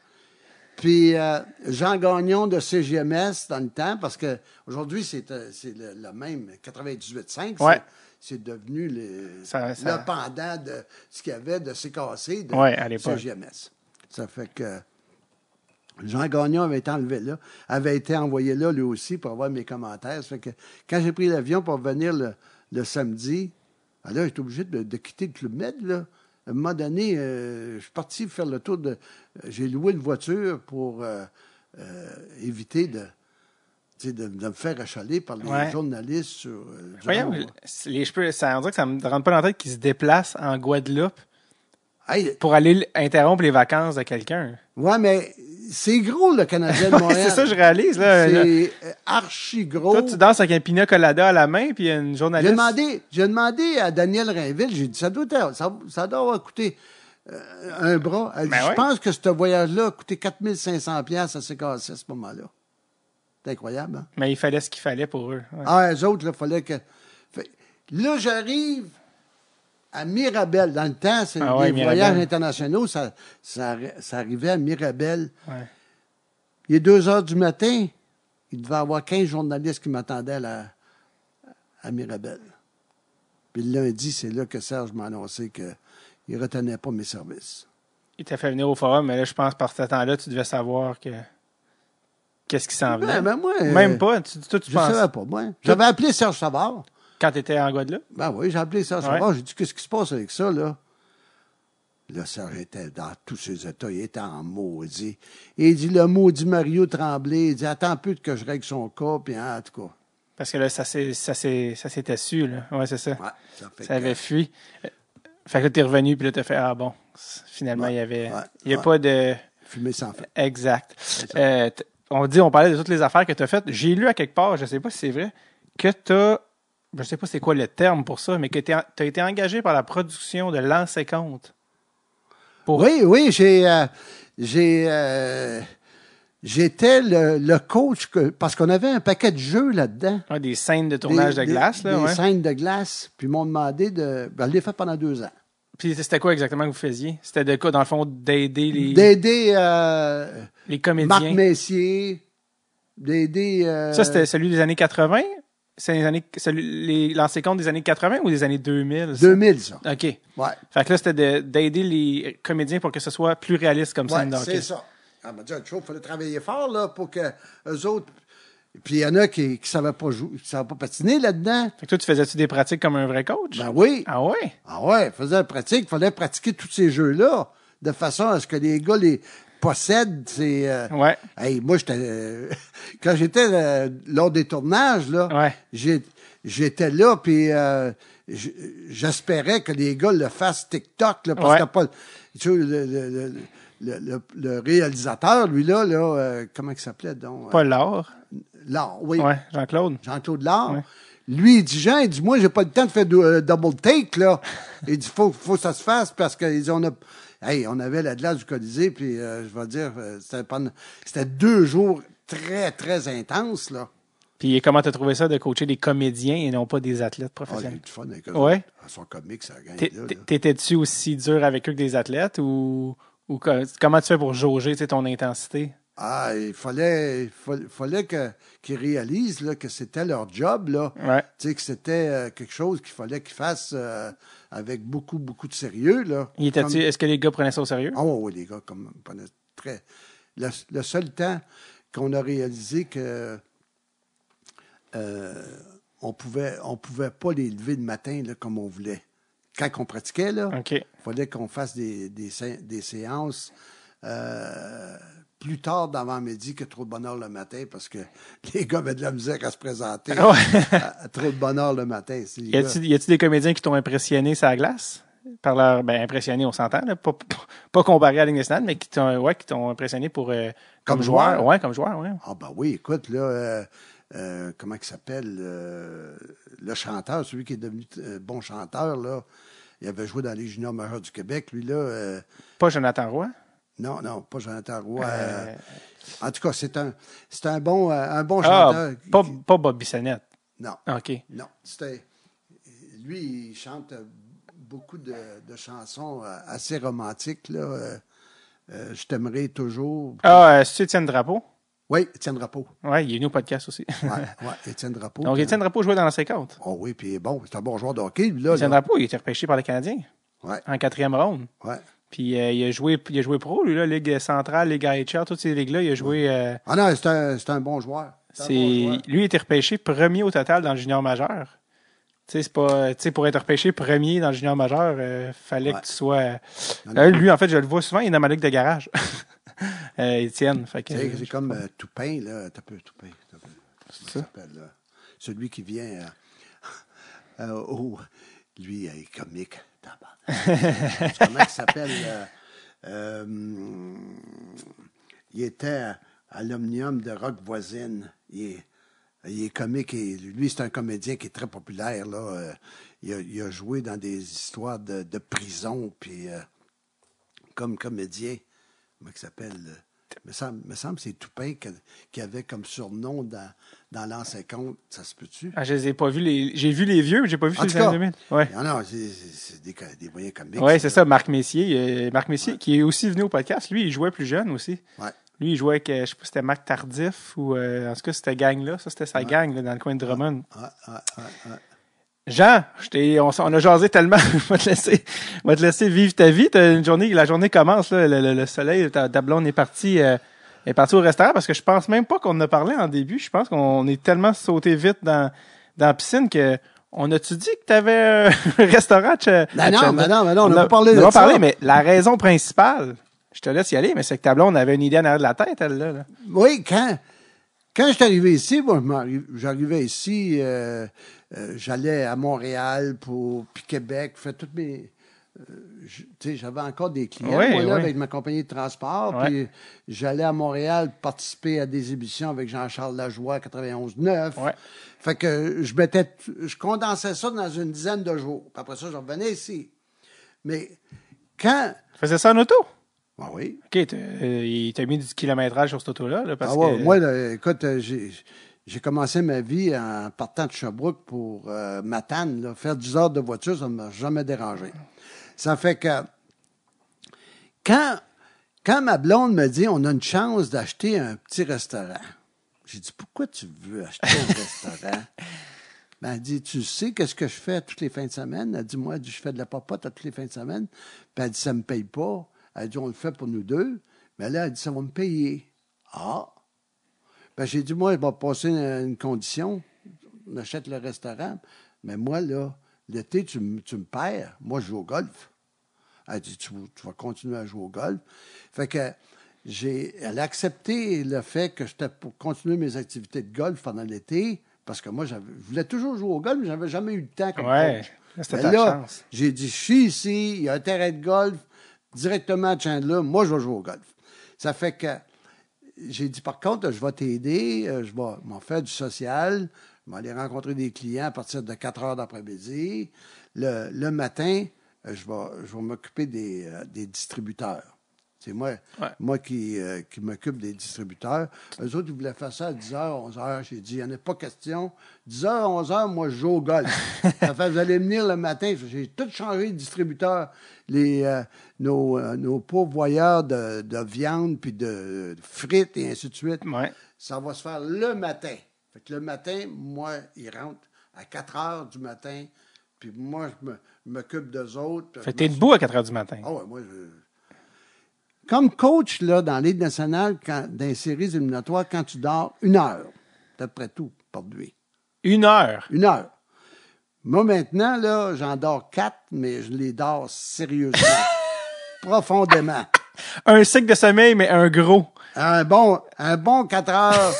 Puis euh, Jean Gagnon de CGMS dans le temps, parce que aujourd'hui c'est euh, le, le même 98.5. c'est- Ouais. C'est devenu le, Ça- ça- le pendant de ce qu'il y avait de CKC de Ouais, à l'époque. CGMS. Ça fait que Jean Gagnon avait été enlevé là, avait été envoyé là lui aussi pour avoir mes commentaires. Ça fait que quand j'ai pris l'avion pour venir le, le samedi, ben là, j'étais obligé de, de quitter le Club Med. Là. À un moment donné, euh, je suis parti faire le tour de. J'ai loué une voiture pour euh, euh, éviter de, de, de me faire achaler par les Ouais. journalistes sur. Voyons, les cheveux, ça, on dirait que ça me rentre pas dans la tête qu'ils se déplacent en Guadeloupe Hey, pour aller interrompre les vacances de quelqu'un. ouais, mais c'est gros le Canadien de *laughs* Montréal. c'est ça, je réalise. Là. C'est euh, archi gros. Toi, tu danses avec un pina colada à la main, puis une J'ai journaliste. demandé, j'ai demandé à Daniel Rainville, j'ai dit, ça doit, être- ça, ça doit avoir coûté euh, un bras. Elle dit, Ben je ouais. pense que ce voyage-là a coûté 4500 pièces à CKC à ce moment-là. C'est incroyable, hein? Mais il fallait ce qu'il fallait pour eux. ouais. Ah, eux autres, il fallait que... Là, j'arrive à Mirabel. Dans le temps, c'est Ah ouais, des Mirabel. voyages internationaux, ça, ça, arri- ça arrivait à Mirabel. Ouais. Il est 2 heures du matin. Il devait y avoir 15 journalistes qui m'attendaient à, la- à Mirabel. Puis le lundi, c'est là que Serge m'a annoncé qu'il ne retenait pas mes services. Il t'a fait venir au forum, mais là, je pense par ce temps-là, tu devais savoir que. Qu'est-ce qui s'en venait? Ben, ben, moi, euh, Même pas. Tu, toi, tu Je ne savais pas, moi. J'avais appelé Serge Savard. Quand tu étais en Guadeloupe? Ben oui, j'ai appelé Serge Ouais. J'ai dit, qu'est-ce qui se passe avec ça, là? Là, Serge était dans tous ses états. Il était en maudit. Et il dit, le maudit Mario Tremblay. Il dit, attends un peu que je règle son cas. Puis, hein, en tout cas. Parce que là, ça ça ça s'était su, là. Ouais, c'est ça. Ouais, ça fait Ça que- avait fui. Euh, Fait que là, t'es revenu, puis là, t'as fait, ah bon, finalement, il y avait. ouais, Il n'y a pas de. Fumer sans fait. Exact. Euh, on dit, on parlait de toutes les affaires que tu as faites. J'ai lu à quelque part, je sais pas si c'est vrai, que tu as. Je sais pas c'est quoi le terme pour ça, mais que tu as été engagé par la production de Lancer Compte. Pour... Oui, oui, j'ai. euh, j'ai. euh, J'étais le, le coach, que, parce qu'on avait un paquet de jeux là-dedans. Ouais, des scènes de tournage Des- de glace, des, là. Des ouais. scènes de glace. Puis ils m'ont demandé de. Ben, je l'ai fait pendant deux ans. Puis c'était quoi exactement que vous faisiez? C'était de quoi, dans le fond, d'aider les, D'aider euh, les comédiens? Marc Messier. D'aider. euh, Ça, c'était celui des années 80? C'est les années, les des années 80 ou des années 2000? ça? 2000, ça. OK. Ouais. Fait que là, c'était de- d'aider les comédiens pour que ce soit plus réaliste comme Ouais, de hockey. c'est ça. Elle m'a dit, il fallait travailler fort là, pour que eux autres. Puis il y en a qui ne savaient pas jouer, qui savaient pas patiner là-dedans. Fait que toi, tu faisais-tu des pratiques comme un vrai coach? Ben oui. Ah ouais? Ah ouais, faisait la pratique, il fallait pratiquer tous ces jeux-là de façon à ce que les gars les possèdent. C'est, euh, Ouais. hey, moi, j'étais. euh, *laughs* quand j'étais euh, lors des tournages, là, Ouais. j'ai- j'étais là, puis euh, j'espérais que les gars le fassent TikTok, là, parce Ouais. que pas. Tu sais, le, le, le, le- réalisateur, lui, là, là euh, comment il s'appelait donc? Pas l'art. Là, oui. Ouais, Jean-Claude. Jean-Claude. Ouais. Lui, il dit, Jean, il dit, moi, j'ai pas le temps de faire euh, double take, là. *laughs* il dit, faut, faut que ça se fasse parce qu'ils on a, hey, on avait la glace du Colisée, puis euh, je vais dire, euh, c'était deux jours très, très intenses, là. Puis comment t'as trouvé ça de coacher des comédiens et non pas des athlètes Ah, professionnels? du fun avec eux Ouais. Ah, Ils sont comiques, ça gagne. T'étais-tu aussi dur avec eux que des athlètes ou, ou co- comment tu fais pour jauger ton intensité? Ah, il fallait, il fallait, que, qu'ils réalisent, là, que c'était leur job, là. Ouais. Tu sais, que c'était euh, quelque chose qu'il fallait qu'ils fassent euh, avec beaucoup, beaucoup de sérieux, là. Il était Comme- Est-ce que les gars prenaient ça au sérieux? Ah oui, les gars, comme pendant très. Le, le seul temps qu'on a réalisé que euh, on pouvait on pouvait pas les lever le matin là, comme on voulait. Quand on pratiquait, là, il fallait qu'on fasse des, des, sé- des séances. euh, plus tard d'avant-midi que trop de bonheur le matin parce que *laughs* les gars avaient de la musique à se présenter à, à trop de bonheur le matin. Y a-t-il des comédiens qui t'ont impressionné sur la glace? Par leur, ben, impressionné, on s'entend, pas, pas, pas comparé à la Ligue nationale, mais qui t'ont, ouais, qui t'ont impressionné pour, euh, comme, Comme joueur. joueur? Ouais, comme joueur, ouais. Ah ben oui, écoute, là, euh, euh, comment il s'appelle euh, le chanteur, celui qui est devenu euh, bon chanteur, là. Il avait joué dans les juniors majeurs du Québec, lui, là. euh, Pas Jonathan Roy? Non, non, pas Jonathan Roy. Euh, euh, en tout cas, c'est un, c'est un bon, euh, un bon ah, chanteur. pas, qui- pas Bob Bissonnette. Non, OK. non. C'était, lui, il chante beaucoup de, de chansons assez romantiques, là. euh, je t'aimerai toujours. Ah, euh, c'est Étienne Drapeau? Oui, Étienne Drapeau. Ouais, il est venu au podcast aussi. Ouais, *laughs* ouais, Étienne Drapeau. Donc, Étienne Drapeau jouait dans la 50. Oh oui, puis bon, c'est un bon joueur de hockey, lui, là. Étienne là. Drapeau, il était repêché par les Canadiens Ouais, en quatrième ronde. ouais. Puis euh, il, a joué, il a joué pro, lui, là, Ligue centrale, Ligue AHL, toutes ces ligues-là. Il a joué. euh, Ah non, c'est un, c'est un bon joueur. C'est c'est, bon lui, il était repêché premier au total dans le junior majeur. Tu sais, c'est pas, tu sais, pour être repêché premier dans le junior majeur, euh, fallait Ouais. que tu sois. Euh, lui, en fait, je le vois souvent, il est dans ma ligue de garage. *laughs* Étienne. C'est comme Toupin, là. T'as peu, Toupin. Comment ça? Celui qui vient *laughs* au- Lui, il est comique. Comment il s'appelle? euh, euh, il était à l'Omnium de Rock Voisine. Il est, il est comique et lui, c'est un comédien qui est très populaire. Là. Euh, Il, a, joué dans des histoires de, de prison, puis comme comédien, comment il s'appelle? me semble, me semble que c'est Toupin qui avait comme surnom dans, dans l'an 50. Ça se peut-tu? Ah, je les ai pas vus les. J'ai vu les vieux, mais j'ai pas vu En ceux des années cas, 2000. Ouais. Non, non, c'est des, moyens comiques. Ouais, c'est ça, Marc Messier. euh, Marc Messier, qui est aussi venu au podcast. Lui, il jouait plus jeune aussi. Ouais. Lui, il jouait avec, euh, je sais pas si c'était Marc Tardif ou, euh, en tout cas, c'était gang-là. Ça, c'était sa gang, là, dans le coin de Drummond. Ouais, ouais, ouais, ouais. Jean, je on, a jasé tellement. *laughs* je vais te laisser, je vais te laisser vivre ta vie. T'as une journée, la journée commence, là, le, le- le soleil, ta, ta blonde est partie, euh, est partie au restaurant parce que je pense même pas qu'on en a parlé en début. Je pense qu'on est tellement sauté vite dans, dans la piscine que on a-tu dit que t'avais euh, *laughs* un restaurant à Ben non, ben non, ben non, on n'a a- pas parlé on de a pas ça. parlé, mais la raison principale, je te laisse y aller, mais c'est que ta blonde avait une idée en arrière de la tête, elle, là. là. Oui, quand, quand je suis arrivé ici, moi, j'arrivais ici, euh, euh, j'allais à Montréal pour, puis Québec, fait toutes mes. Euh, j'avais encore des clients Oui, moi, là, oui. avec ma compagnie de transport. Puis j'allais à Montréal participer à des émissions avec Jean-Charles Lajoie, 91.9. Ouais. Fait que je mettais, je condensais ça dans une dizaine de jours. Puis après ça, je revenais ici. Mais quand. Tu faisais ça en auto? Ben oui. OK, euh, il t'a mis du kilométrage sur cette auto-là, là, parce Ah ouais, que... moi, là, écoute, euh, j'ai, j'ai commencé ma vie en partant de Sherbrooke pour euh, Matane. Là, faire 10 heures de voiture, ça ne m'a jamais dérangé. Ça fait que quand, quand ma blonde me dit on a une chance d'acheter un petit restaurant, j'ai dit pourquoi tu veux acheter un restaurant? *laughs* Ben, elle dit, tu sais qu'est-ce que je fais toutes les fins de semaine? Elle dit, moi, elle dit, je fais de la popote à toutes les fins de semaine. Puis elle dit, ça me paye pas. Elle dit, on le fait pour nous deux. Mais là, elle dit, ça va me payer. Ah! Ben, j'ai dit, moi, je vais passer une, une condition. On achète le restaurant. Mais moi, là, l'été, tu, tu me perds. Moi, je joue au golf. Elle dit, tu, tu vas continuer à jouer au golf. Fait que j'ai, elle a accepté le fait que j'étais pour continuer mes activités de golf pendant l'été, parce que moi, je voulais toujours jouer au golf, mais j'avais jamais eu le temps comme Ouais, coach. là, c'était ta là, chance. j'ai dit, je suis ici, il y a un terrain de golf directement à Chandler, moi, je vais jouer au golf. Ça fait que j'ai dit, par contre, je vais t'aider, euh, je vais m'en faire du social, je vais aller rencontrer des clients à partir de 4 heures d'après-midi. Le, le matin, je vais, je vais m'occuper des, euh, des distributeurs. C'est moi, Ouais. moi qui, euh, qui m'occupe des distributeurs. Eux autres, ils voulaient faire ça à 10h, 11h. J'ai dit, il n'y en a pas question. 10h, 11h, moi, je joue au golf. *laughs* ça fait, vous allez venir le matin. J'ai tout changé de distributeur. Les, euh, nos, euh, nos pourvoyeurs de, de viande, puis de, frites, et ainsi de suite. Ouais. Ça va se faire le matin. Fait que le matin, moi, ils rentrent à 4 heures du matin. Puis moi, je me- je m'occupe d'eux autres. Fait que t'es debout à 4 heures du matin. ah ouais, moi, je... Comme coach, là, dans l'Île nationale, quand, dans les séries éliminatoires, quand tu dors une heure, à peu près tout pour lui. Une heure? Une heure. Moi, maintenant, là, j'en dors quatre, mais je les dors sérieusement. *laughs* profondément. Un cycle de sommeil, mais un gros. Un bon, un bon 4 heures.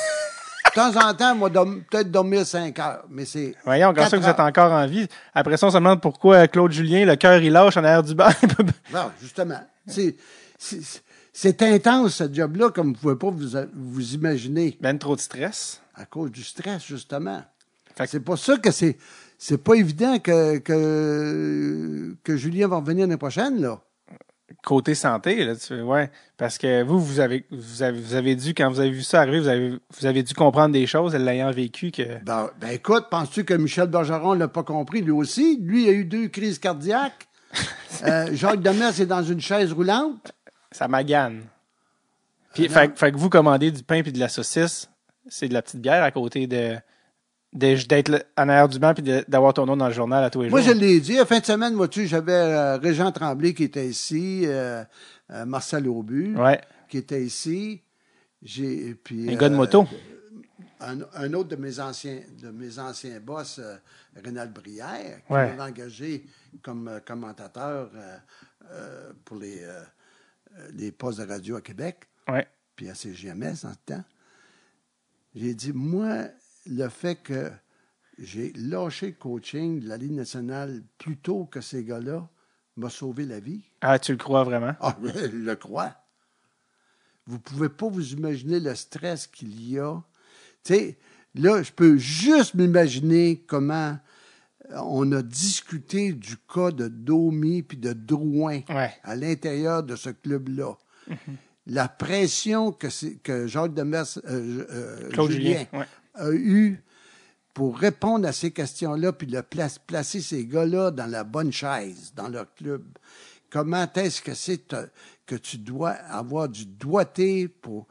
De temps en temps, moi, peut-être dormir 5 heures. Mais c'est. Voyons, quand ça que vous êtes encore en vie. Après ça, on se demande pourquoi Claude Julien, le cœur, il lâche en arrière du banc. *laughs* Non, justement. C'est, c'est, c'est intense, ce job-là, comme vous pouvez pas vous, vous imaginer. ben trop de stress. À cause du stress, justement. Fait que- C'est pour ça que c'est, c'est pas évident que, que, que Julien va revenir l'année prochaine, là. Côté santé, là, tu ouais. Parce que vous, vous avez, vous avez, vous avez dû, quand vous avez vu ça arriver, vous avez, vous avez dû comprendre des choses, l'ayant vécu, que. Ben, ben écoute, penses-tu que Michel Bergeron l'a pas compris, lui aussi? Lui, il a eu deux crises cardiaques. *laughs* Euh, Jacques Demers est dans une chaise roulante. Ça magane. Puis, Ah, fait, que vous commandez du pain puis de la saucisse, c'est de la petite bière à côté de- d'être en arrière du banc de- d'avoir ton nom dans le journal à tous les Moi, jours. je l'ai dit. À fin de semaine, vois-tu, j'avais euh, Régent Tremblay qui était ici, euh, euh, Marcel Aubu Ouais. qui était ici. J'ai, puis, Un gars de moto. Un, un autre de mes anciens, de mes anciens boss, Rénal Brière, qui Ouais. m'avait engagé comme commentateur pour les, les postes de radio à Québec. Ouais. puis à CGMS en ce temps, j'ai dit, moi, le fait que j'ai lâché le coaching de la Ligue nationale plus tôt que ces gars-là m'a sauvé la vie. Ah, tu le crois vraiment? Ah, *laughs* je le crois. Vous pouvez pas vous imaginer le stress qu'il y a. Tu sais, là, je peux juste m'imaginer comment euh, on a discuté du cas de Domi puis de Drouin Ouais. à l'intérieur de ce club-là. La pression que, c'est- que Jacques Demers, euh, euh, Claude Julien, Julien, ouais. A eu pour répondre à ces questions-là, puis le place- placer ces gars-là dans la bonne chaise, dans leur club. Comment est-ce que c'est te- que tu dois avoir du doigté pour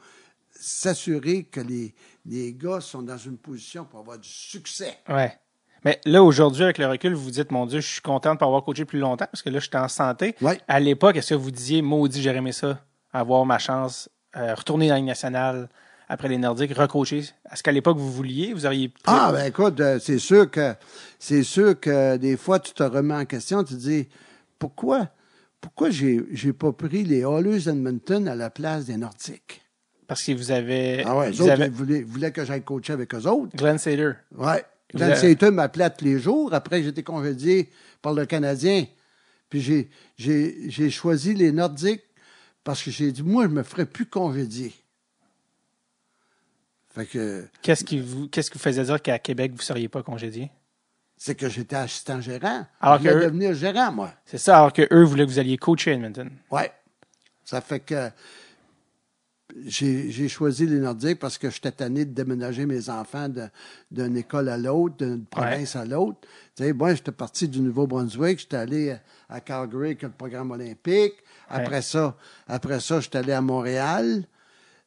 s'assurer que les, les gars sont dans une position pour avoir du succès? Ouais. Mais là, aujourd'hui, avec le recul, vous vous dites, mon Dieu, je suis content de pas avoir coaché plus longtemps parce que là, je suis en santé. Ouais. À l'époque, est-ce que vous disiez, maudit, j'aurais aimé ça, avoir ma chance, euh, retourner dans la Ligue nationale après les Nordiques, recoacher? Est-ce qu'à l'époque, vous vouliez? Vous auriez Ah, ben écoute, euh, c'est sûr que c'est sûr que des fois, tu te remets en question, tu te dis pourquoi pourquoi j'ai j'ai pas pris les Oilers Edmonton à la place des Nordiques? Parce que vous avez. Ah ouais, eux vous autres, avez ils voulaient, voulaient que j'aille coacher avec eux autres. Glenn Sader. Ouais. Glenn Sater m'appelait tous les jours. Après, j'ai été congédié par le Canadien. Puis j'ai, j'ai, j'ai choisi les Nordiques parce que j'ai dit, moi, je me ferais plus congédier. Fait que Qu'est-ce qui vous, qu'est-ce qui vous faisait dire qu'à Québec, vous ne seriez pas congédié? c'est que j'étais assistant gérant. Alors je voulais que- devenir gérant, moi. C'est ça, alors que eux voulaient que vous alliez coacher Edmonton. Ouais. Ça fait que j'ai choisi les Nordiques parce que j'étais tanné de déménager mes enfants d'une école à l'autre, d'une province à l'autre. Tu sais, moi, j'étais parti du Nouveau-Brunswick, j'étais allé à Calgary avec le programme olympique. Après ça, après ça, j'étais allé à Montréal.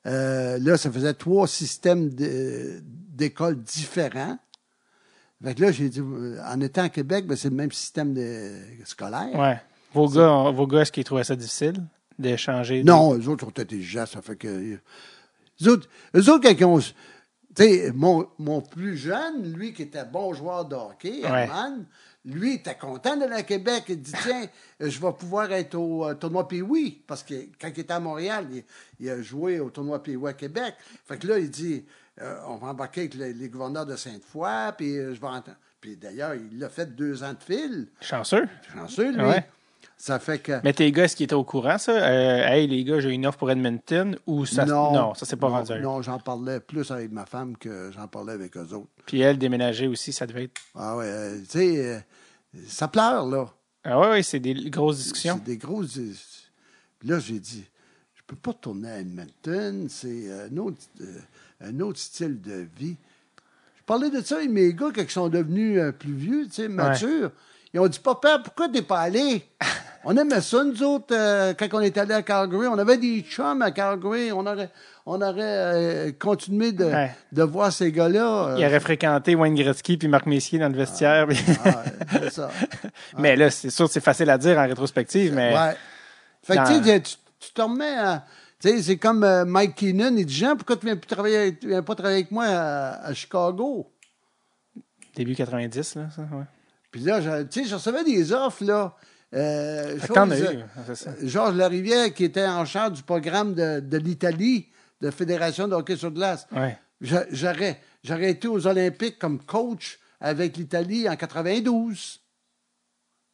Euh, là, ça faisait trois systèmes d'écoles différents. Fait que là, j'ai dit, euh, en étant à Québec, ben, c'est le même système de, scolaire. Ouais. Vos gars, vos gars, est-ce qu'ils trouvaient ça difficile d'échanger? de- Non, eux autres sont intelligents, ça fait que. Eux autres, eux autres quand ils ont. Tu sais, mon, mon plus jeune, lui qui était bon joueur de hockey, Ouais. Herman, lui était content d'aller à Québec. Il dit *laughs* Tiens, euh, je vais pouvoir être au euh, tournoi Pee-Wee. Parce que quand il était à Montréal, il, il a joué au tournoi Pee-Wee à Québec. Fait que là, il dit euh, On va embarquer avec les, les gouverneurs de Sainte-Foy, puis euh, je vais entendre. Puis d'ailleurs, il l'a fait deux ans de fil. Chanceux. Chanceux, lui. Ouais. Ça fait que. Mais tes gars, est-ce qu'ils étaient au courant, ça? Euh, hey, les gars, j'ai une offre pour Edmonton ou ça? non, ça s'est pas non, rendu. Non, j'en parlais plus avec ma femme que j'en parlais avec eux autres. Puis elle, déménager aussi, ça devait être. Ah ouais, euh, tu sais, euh, ça pleure, là. Ah ouais, ouais, c'est des grosses discussions. C'est des grosses. Là, j'ai dit, je peux pas tourner à Edmonton, c'est un autre, un autre style de vie. Je parlais de ça avec mes gars quand ils sont devenus plus vieux, tu sais, matures. Ils ont dit, papa, pourquoi t'es pas allé? *laughs* On aimait ça, nous autres, euh, quand on est allé à Calgary. On avait des chums à Calgary. On aurait, on aurait euh, continué de, Ouais. de voir ces gars-là. euh, Il aurait fréquenté Wayne Gretzky puis Marc Messier dans le vestiaire. puis- *laughs* ah, c'est ça. *laughs* mais là, c'est sûr, c'est facile à dire en rétrospective, mais Ouais. Fait que Dans- tu tu, te remets à. Tu sais, c'est comme euh, Mike Keenan, il dit Jean, pourquoi tu viens, plus travailler tu viens pas travailler avec moi à, à Chicago? début 90, là, ça, ouais. Puis là, je- tu sais, je recevais des offres, là. Euh, chose, eu, c'est ça. Georges Larivière, qui était en charge du programme de, de l'Italie, de fédération de hockey sur glace. Ouais. J'aurais, j'aurais été aux Olympiques comme coach avec l'Italie en 92.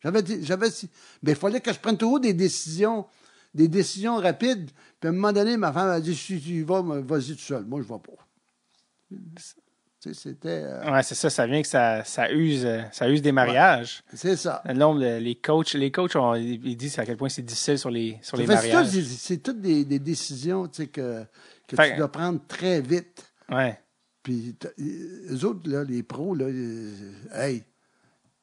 J'avais, dit- j'avais, mais il fallait que je prenne toujours des décisions, des décisions rapides. Puis à un moment donné, ma femme a dit, si tu y vas, vas-y tout seul. Moi, je ne vais pas. Tu sais, c'était, euh, Ouais, c'est ça, ça vient que ça, ça use, euh, ça use des mariages. c'est ça. Le nombre de- les coachs, les coachs, ont- ils disent à quel point c'est difficile sur les, sur les fait- mariages. c'est toutes des, des décisions, tu sais, que, que Fait- tu dois prendre très vite. Ouais. Puis, t'as- eux autres, là, les pros, là, euh, hey,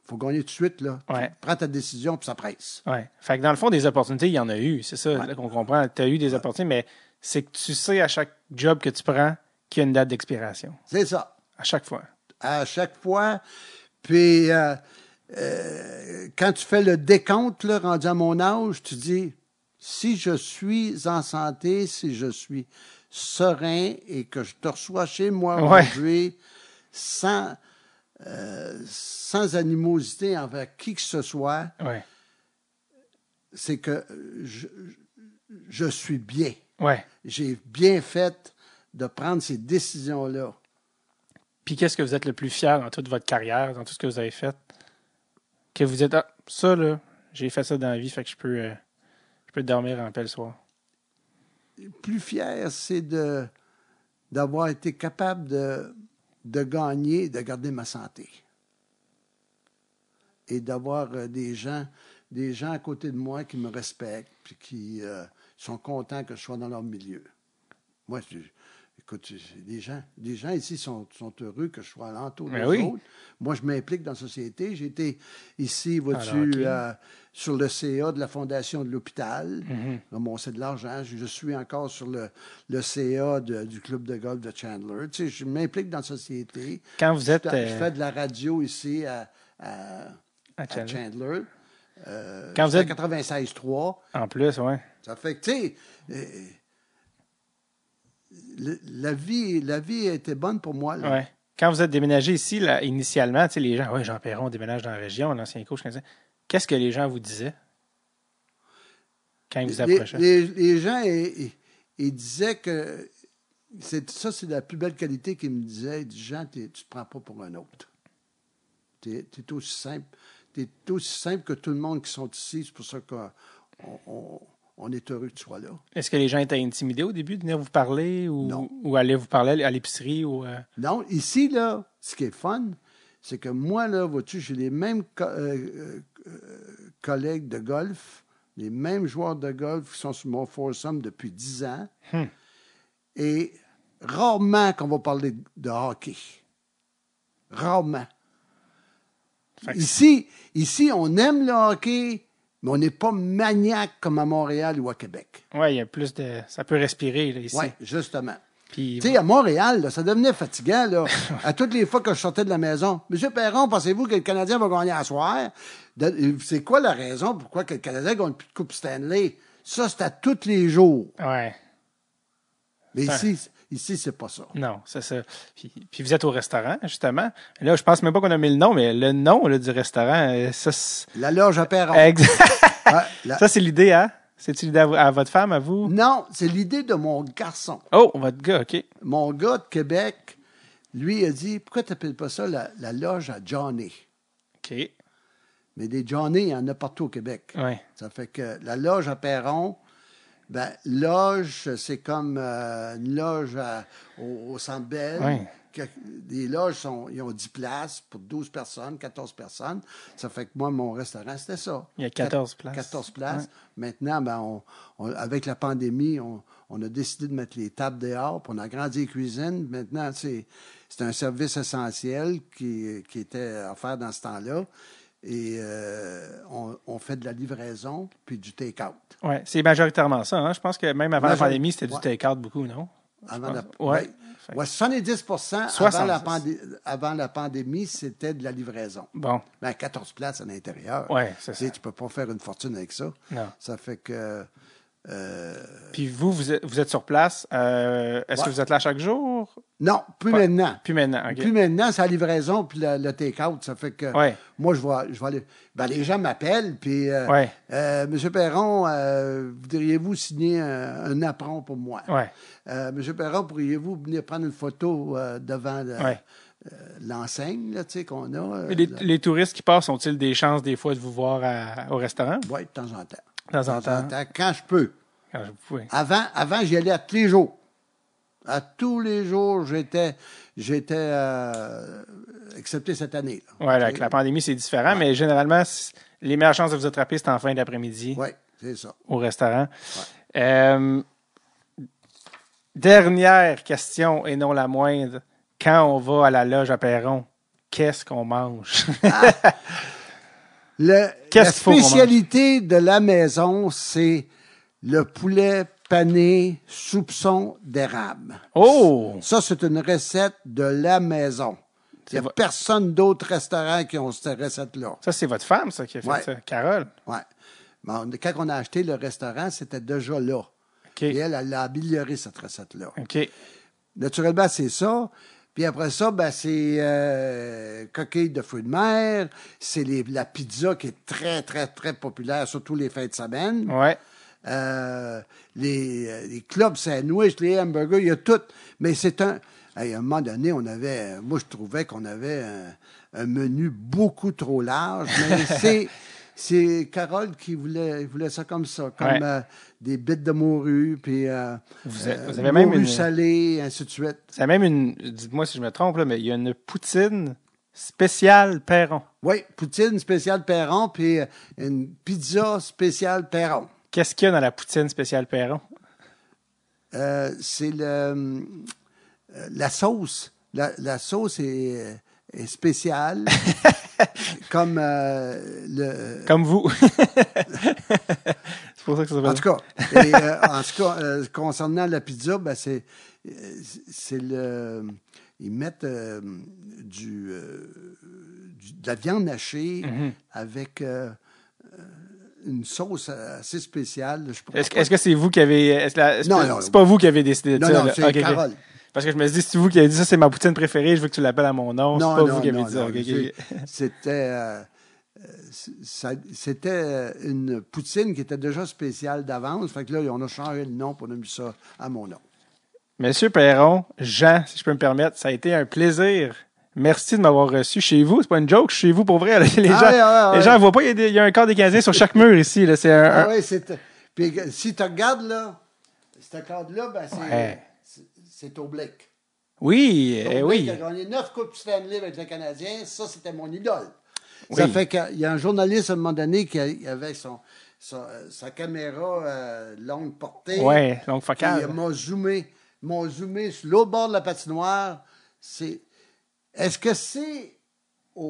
faut gagner tout de suite, là. Ouais. Prends ta décision, puis ça presse. Ouais. Fait que dans le fond, des opportunités, il y en a eu. C'est ça là, qu'on comprend. Tu as eu des opportunités, mais c'est que tu sais à chaque job que tu prends qu'il y a une date d'expiration. C'est ça. À chaque fois. À chaque fois. Puis, euh, euh, quand tu fais le décompte, là, rendu à mon âge, tu dis, si je suis en santé, si je suis serein et que je te reçois chez moi Ouais. aujourd'hui, sans, euh, sans animosité envers qui que ce soit, Ouais. c'est que je, je suis bien. Ouais. J'ai bien fait de prendre ces décisions-là. Puis qu'est-ce que vous êtes le plus fier dans toute votre carrière, dans tout ce que vous avez fait? Que vous dites, ah, ça, là, j'ai fait ça dans la vie, fait que je peux, euh, je peux dormir en paix le soir. plus fier, c'est de d'avoir été capable de, de gagner, de garder ma santé. Et d'avoir euh, des gens, des gens à côté de moi qui me respectent, puis qui euh, sont contents que je sois dans leur milieu. Moi, je- écoute, des gens, des gens ici sont, sont heureux que je sois alentour Ben des oui. autres. Moi, je m'implique dans la société. J'ai été ici, vois-tu, euh, sur le CA de la Fondation de l'hôpital. Là, bon, c'est de l'argent. Je, je suis encore sur le, le CA de- du club de golf de Chandler. Tu sais, je m'implique dans la société. Quand vous êtes Je, euh, je fais de la radio ici à, à- à à Chandler. Chandler. Euh, Quand vous à êtes- 96.3. en plus, ouais. Ça fait que, tu sais, la, vie, la vie été bonne pour moi. là. Ouais. Quand vous êtes déménagé ici, là, initialement, tu sais, les gens, ouais, Jean Perron déménage dans la région, l'ancien coach, comme ça. Qu'est-ce que les gens vous disaient? Quand ils vous approchaient? les- les gens, ils, disaient que c'est, ça, c'est la plus belle qualité qu'ils me disaient. Ils disaient, Jean, tu ne te prends pas pour un autre. Tu es, aussi simple. Tu es aussi simple que tout le monde qui sont ici. C'est pour ça qu'on on, on est heureux que tu sois là. Est-ce que les gens étaient intimidés au début de venir vous parler ou, Non. ou aller vous parler à l'épicerie ou euh, Non, ici, là, ce qui est fun, c'est que moi, là, vois-tu, j'ai les mêmes co- euh, euh, collègues de golf, les mêmes joueurs de golf qui sont sur mon foursome depuis 10 ans. Hmm. Et rarement qu'on va parler de hockey. Rarement. Ici, ici, on aime le hockey, mais on n'est pas maniaque comme à Montréal ou à Québec. Ouais, il y a plus de. Ça peut respirer là, ici. Oui, justement. Tu sais, à Montréal, là, ça devenait fatigant, là. *laughs* à toutes les fois que je sortais de la maison. Monsieur Perron, pensez-vous que le Canadien va gagner à soir? C'est quoi la raison pourquoi que le Canadien gagne plus de Coupe Stanley? Ça, c'est à tous les jours. ouais. Mais ici, ici, c'est pas ça. Non, c'est ça. Puis, puis vous êtes au restaurant, justement. Là, je pense même pas qu'on a mis le nom, mais le nom là, du restaurant, euh, ça, c'est... La loge à Perron. Ouais, la- *laughs* ça, c'est l'idée, hein? C'est-tu l'idée à, vo- à votre femme, à vous? Non, c'est l'idée de mon garçon. Oh, votre gars, OK. Mon gars de Québec, lui, a dit, pourquoi tu n'appelles pas ça la, la loge à Johnny? OK. Mais des Johnny, il y en a partout au Québec. Ouais. Ça fait que la loge à Perron, ben, loge, c'est comme euh, une loge à- au, au Centre Bell. Oui. Que- les loges, sont, ils ont 10 places pour 12 personnes, 14 personnes. Ça fait que moi, mon restaurant, c'était ça. Il y a 14 Quat- places. 14 places. Maintenant, ben, on, on- avec la pandémie, on, on a décidé de mettre les tables dehors, puis on a agrandi les cuisines. Maintenant, c'est c'est un service essentiel qui, qui était offert dans ce temps-là. Et euh, on, on fait de la livraison puis du take-out. Ouais, c'est majoritairement ça. Hein? Je pense que même avant la pandémie, c'était du take-out beaucoup, non? Avant la, Ouais. ouais. Fait- Ouais, 70 avant, 70. la pandé- avant la pandémie, c'était de la livraison. Bon, Ben, 14 places à l'intérieur. ouais, c'est ça. tu peux pas faire une fortune avec ça. Non. Ça fait que Puis vous, vous êtes, vous êtes sur place. euh, Est-ce que vous êtes là chaque jour? non, plus Pas- maintenant. Puis maintenant. Plus maintenant, c'est la livraison puis le, le take-out. Ça fait que Ouais. moi, je vais, je vais aller. Ben, les gens m'appellent, puis euh, Ouais. euh, Monsieur Perron, euh, voudriez-vous signer un, un apron pour moi? Ouais. Euh, Monsieur Perron, pourriez-vous venir prendre une photo euh, devant le- Ouais. euh, l'enseigne là, qu'on a? euh, Les, les touristes qui passent ont-ils des chances des fois de vous voir à- au restaurant? Oui, de temps en temps. De temps en temps. Quand je peux. Quand vous pouvez. Avant, avant j'y allais à tous les jours. À tous les jours, j'étais, j'étais euh, accepté cette année. Ouais, avec la pandémie, c'est différent, mais généralement, les meilleures chances de vous attraper, c'est en fin d'après-midi Oui, c'est ça. au restaurant. Euh, dernière question, et non la moindre. Quand on va à la loge à Perron, qu'est-ce qu'on mange? *laughs* Le- la spécialité de la maison, c'est le poulet pané soupçon d'érable. oh! Ça, c'est une recette de la maison. Il n'y a personne d'autre restaurant qui ont cette recette-là. Ça, c'est votre femme, ça, qui a fait Ouais. ça. Carole. Ouais. Bon, quand on a acheté le restaurant, c'était déjà là. OK. Et elle, elle a amélioré cette recette-là. OK. Naturellement, c'est ça. Puis après ça, ben, c'est euh, coquilles de fruits de mer. C'est la pizza qui est très, très, très populaire, surtout les fins de semaine. Ouais. Euh, les, euh, les clubs sandwich, les hamburgers, il y a tout. Mais c'est un. à un moment donné, on avait. Moi, je trouvais qu'on avait un, un menu beaucoup trop large. Mais *laughs* c'est. C'est Carole qui voulait, voulait ça comme ça, comme Ouais. euh, des bits de morue, puis euh, Vous, euh, vous avez même morue une. salée, ainsi de suite. C'est même une. Dites-moi si je me trompe, là, mais il y a une poutine spéciale Perron. Oui, poutine spéciale Perron, puis euh, une pizza spéciale Perron. Qu'est-ce qu'il y a dans la poutine spéciale Perron? Euh, c'est le, la sauce. La, la sauce est, est spéciale, *laughs* *laughs* comme euh, le. Comme vous. *laughs* c'est pour ça que ça En s'appelle. tout cas, et, euh, en tout cas euh, concernant la pizza, ben, c'est, c'est le. Ils mettent du, du- de la viande hachée Mhm. avec une sauce assez spéciale. Je Est-ce, que c'est vous qui avez. est-ce la- est-ce Non, que- non, c'est pas vous qui avez décidé de Non, ça. non, là? c'est Ok, ok. Carole. Parce que je me dis, c'est vous qui avez dit ça, c'est ma poutine préférée, je veux que tu l'appelles à mon nom. Non, c'est pas non, vous qui avez non, dit ça. *laughs* C'était euh, c'était une poutine qui était déjà spéciale d'avance. Fait que là, on a changé le nom pour donner ça à mon nom. Monsieur Perron, Jean, si je peux me permettre, ça a été un plaisir. Merci de m'avoir reçu chez vous. C'est pas une joke, je suis chez vous pour vrai. *laughs* Les Ah gens, ouais, ouais. les gens ne voient pas, il y, a y un corps des Canadiens sur chaque mur ici. là. C'est un, un- Ah oui, c'est. Puis si tu regardes là, ce cadre-là, ben, c'est, Ouais. C'est, c'est au Blake. Oui, eh oui. a gagné neuf Coupes Stanley avec le Canadien. Ça, c'était mon idole. Oui. Ça fait qu'il y a un journaliste à un moment donné qui avait son, euh, sa caméra euh, longue portée. Ouais, donc Puis focal. il m'a zoomé, m'a zoomé sur l'autre bord de la patinoire. C'est, est-ce que c'est au,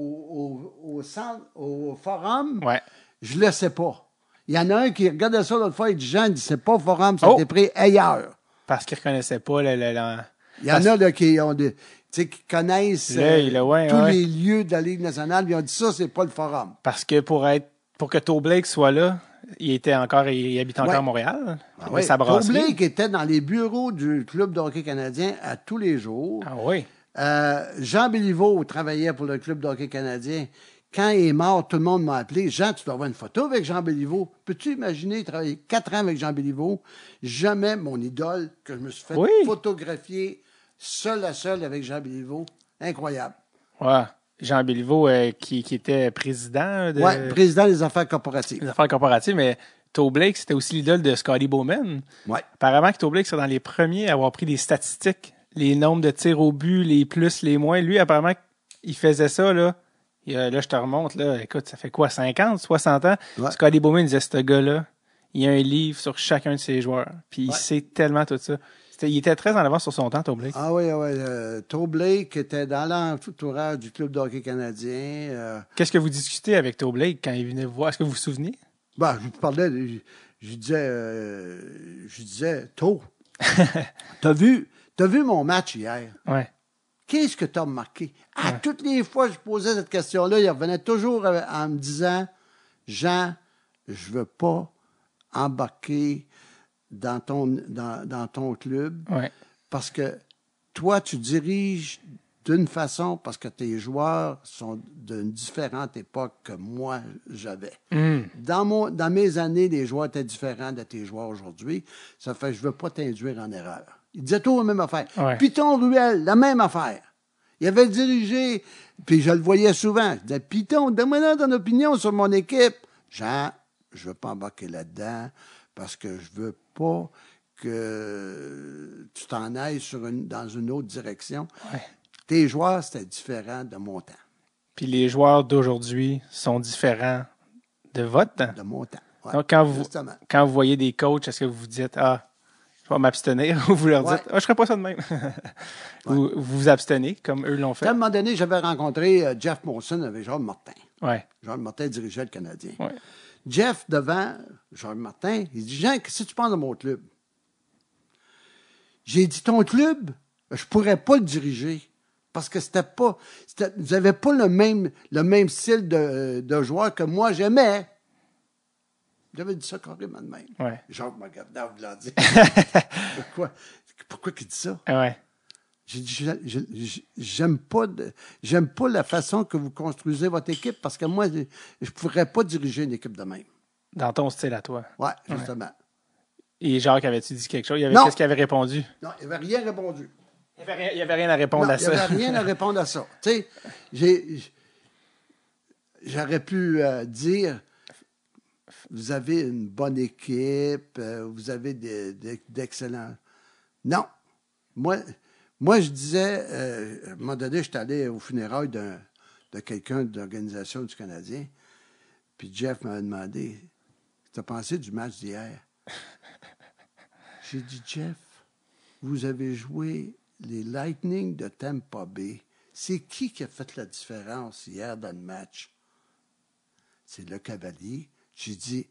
au, au centre, au forum? Ouais. Je le sais pas. Il y en a un qui regardait ça l'autre fois, il dit Jean, il dit c'est pas au forum, ça Oh! a été pris ailleurs. Parce qu'ils ne reconnaissaient pas le, le- le- Il y en a là, qui ont des, qui connaissent euh, L'œil, là, ouais, tous ouais. les lieux de la Ligue nationale, puis ils ont dit ça, c'est pas le forum. Parce que pour être pour que Toe Blake soit là, il était encore il habite encore Ouais. à Montréal. Ah brasserie. Blake était dans les bureaux du club de hockey canadien à tous les jours. Ah oui. Euh, Jean Béliveau travaillait pour le club de hockey canadien. Quand il est mort, tout le monde m'a appelé. Jean, tu dois avoir une photo avec Jean Béliveau. Peux-tu imaginer travailler quatre ans avec Jean Béliveau? Jamais mon idole que je me suis fait Oui. photographier seul à seul avec Jean Béliveau. Incroyable. Ouais. Jean Béliveau, euh, qui, qui était président de, Ouais, président des affaires corporatives. des affaires corporatives, mais Toe Blake, c'était aussi l'idole de Scotty Bowman. Ouais. Apparemment que Toe Blake, c'est dans les premiers à avoir pris des statistiques, les nombres de tirs au but, les plus, les moins. Lui, apparemment, il faisait ça, là. Euh, là, je te remonte, là. Écoute, ça fait quoi, 50, 60 ans? Ouais. Scotty Bowman disait, ce gars-là, il y a un livre sur chacun de ses joueurs. Puis il sait tellement tout ça. Il était très en avance sur son temps, Toe Blake. Ah oui, oui. Euh, Toe Blake était dans l'entourage du club de hockey canadien. Euh, Qu'est-ce que vous discutez avec Toe Blake quand il venait vous voir? Est-ce que vous vous souvenez? Ben, je lui parlais, je, je lui disais, euh, je disais, tôt, *laughs* t'as vu, t'as vu mon match hier? Ouais. Qu'est-ce que t'as remarqué? À toutes les fois que je posais cette question-là, il revenait toujours en me disant, Jean, je veux pas embarquer dans ton, dans, dans ton club Ouais. parce que toi, tu diriges d'une façon parce que tes joueurs sont d'une différente époque que moi j'avais. Hmm. Dans, mon, dans mes années, les joueurs étaient différents de tes joueurs aujourd'hui. Ça fait que je veux pas t'induire en erreur. Il disait toujours la même affaire. Ouais. Python Ruel, la même affaire. Il avait dirigé, puis je le voyais souvent. Je disais, Python, donne-moi ton opinion sur mon équipe. Jean, je veux pas embarquer là-dedans parce que je veux pas que tu t'en ailles sur une, dans une autre direction. Ouais. Tes joueurs, c'était différent de mon temps. Puis les joueurs d'aujourd'hui sont différents de votre temps. De mon temps. Ouais, Donc, quand vous, justement. quand vous voyez des coachs, est-ce que vous vous dites, ah, je vais m'abstenir, ou *laughs* vous leur dites, Ouais. ah, je ferai pas ça de même. *laughs* vous, vous vous abstenez, comme eux l'ont À fait. un moment donné, j'avais rencontré euh, Jeff Monson avec Jean Martin. Ouais. Jean Martin dirigeait le Canadien. Ouais. Jeff, devant Jean Martin, il dit Jean, qu'est-ce que tu penses de mon club? J'ai dit Ton club, je pourrais pas le diriger. Parce que c'était pas. Vous n'avez pas le même, le même style de, de joueur que moi j'aimais. J'avais dit ça carrément de même. Ouais. Jean me regardait en voulant dire *laughs* Pourquoi? Pourquoi qu'il dit ça? Ouais. j'ai dit, j'aime pas, j'aime pas la façon que vous construisez votre équipe parce que moi, je, pourrais pas diriger une équipe de même. Dans ton style à toi. Ouais, justement. Et Jacques, avait-tu dit quelque chose? Qu'est-ce qu'il avait répondu? Non, il n'avait rien répondu. Il n'y avait, rien- avait à répondre Non, à il n'y ça. avait rien à répondre à ça. Tu sais, j'ai, j'aurais pu euh, dire, vous avez une bonne équipe, euh, vous avez d'excellents. Non. Moi, moi, je disais, euh, à un moment donné, j'étais allé au funérailles d'un, de quelqu'un de l'Organisation du Canadien. Puis Jeff m'a demandé, tu as pensé du match d'hier? *laughs* J'ai dit, Jeff, vous avez joué les Lightning de Tampa Bay. C'est qui qui a fait la différence hier dans le match? C'est le Cavalier. J'ai dit,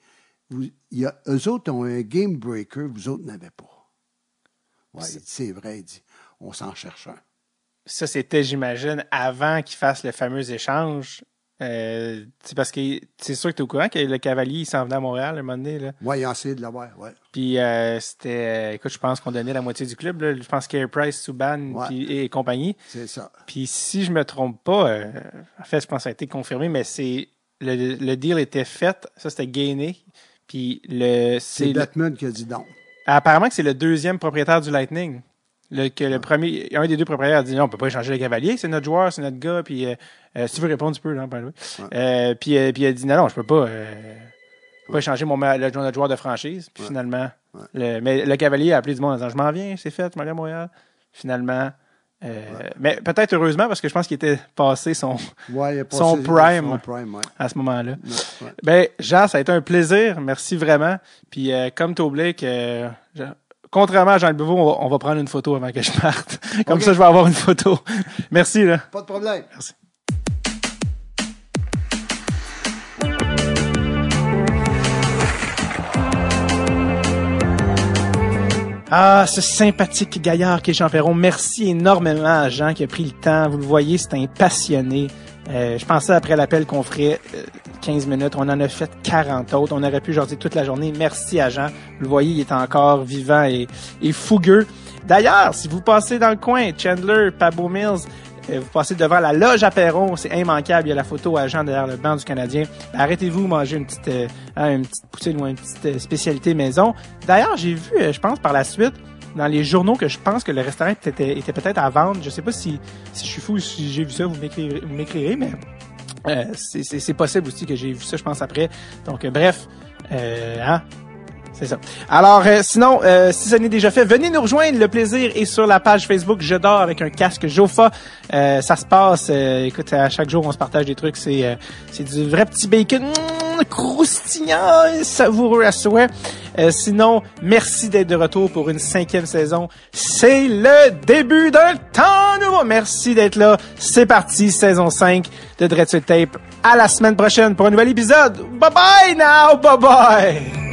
vous, il y a, eux autres ont un game breaker, vous autres n'avez pas. Ouais, il dit, c'est vrai, il dit, on s'en cherche un. Ça, c'était, j'imagine, avant qu'il fasse le fameux échange. Euh, c'est parce que c'est sûr que tu es au courant que le cavalier il s'en venait à Montréal un moment donné. Ouais, ils ont essayé de l'avoir, ouais. Puis euh, c'était. euh, écoute, je pense qu'on donnait la moitié du club. Là. Je pense Carey Price, Subban Ouais. puis- et compagnie. C'est ça. Puis si je me trompe pas, euh, en fait, je pense que ça a été confirmé, mais c'est le, le deal était fait. Ça, c'était gainé. Puis le C'est le- Batman qui a dit non. apparemment que c'est le deuxième propriétaire du Lightning. Le, que le premier, un des deux propriétaires a dit non, on peut pas échanger le cavalier, c'est notre joueur, c'est notre gars, puis euh, euh, si tu veux répondre, tu peux, là, by the way. Euh, puis, euh, puis il a dit non, non, je peux pas, euh, je peux pas échanger mon, le, notre joueur de franchise. Puis finalement, le, mais le cavalier a appelé du monde en disant je m'en viens, c'est fait, je m'en à Montréal. Finalement, euh, mais peut-être heureusement parce que je pense qu'il était passé son Ouais, passé- Son prime. Son prime, ouais. à ce moment-là. Ben, Jean, ça a été un plaisir. Merci vraiment. Puis, euh, comme t'oublies que, je- contrairement à Jean Beveau, on va, on va prendre une photo avant que je parte. *laughs* Comme ça, je vais avoir une photo. *laughs* Merci, là. Pas de problème. Merci. Ah, ce sympathique gaillard qui est Jean Perron. Merci énormément à Jean qui a pris le temps. Vous le voyez, c'est un passionné. Euh, je pensais après l'appel qu'on ferait euh, 15 minutes. On en a fait 40 autres. On aurait pu jaser toute la journée. Merci à Jean. Vous le voyez, il est encore vivant et, et fougueux. D'ailleurs, si vous passez dans le coin, Chandler, Pablo Mills, euh, vous passez devant la loge à Perron, c'est immanquable. Il y a la photo à Jean derrière le banc du Canadien. Arrêtez-vous manger une petite, euh, hein, une petite poutine ou une petite euh, spécialité maison. D'ailleurs, j'ai vu, euh, je pense par la suite, dans les journaux que je pense que le restaurant était, était peut-être à vendre. Je sais pas si, si je suis fou ou si j'ai vu ça, vous m'écrirez, mais euh, c'est- possible aussi que j'ai vu ça, je pense, après. Donc, euh, bref, euh, hein, c'est ça. Alors, euh, sinon, euh, si ça n'est déjà fait, venez nous rejoindre. Le plaisir est sur la page Facebook Je dors avec un casque Jofa. Euh, ça se passe. écoute, à chaque jour, on se partage des trucs. C'est c'est du vrai petit bacon mm, croustillant, savoureux à souhait. Sinon, merci d'être de retour pour une cinquième saison. C'est le début d'un temps nouveau. Merci d'être là. C'est parti, saison 5 de Dread Tape. À la semaine prochaine pour un nouvel épisode. Bye bye now, bye bye.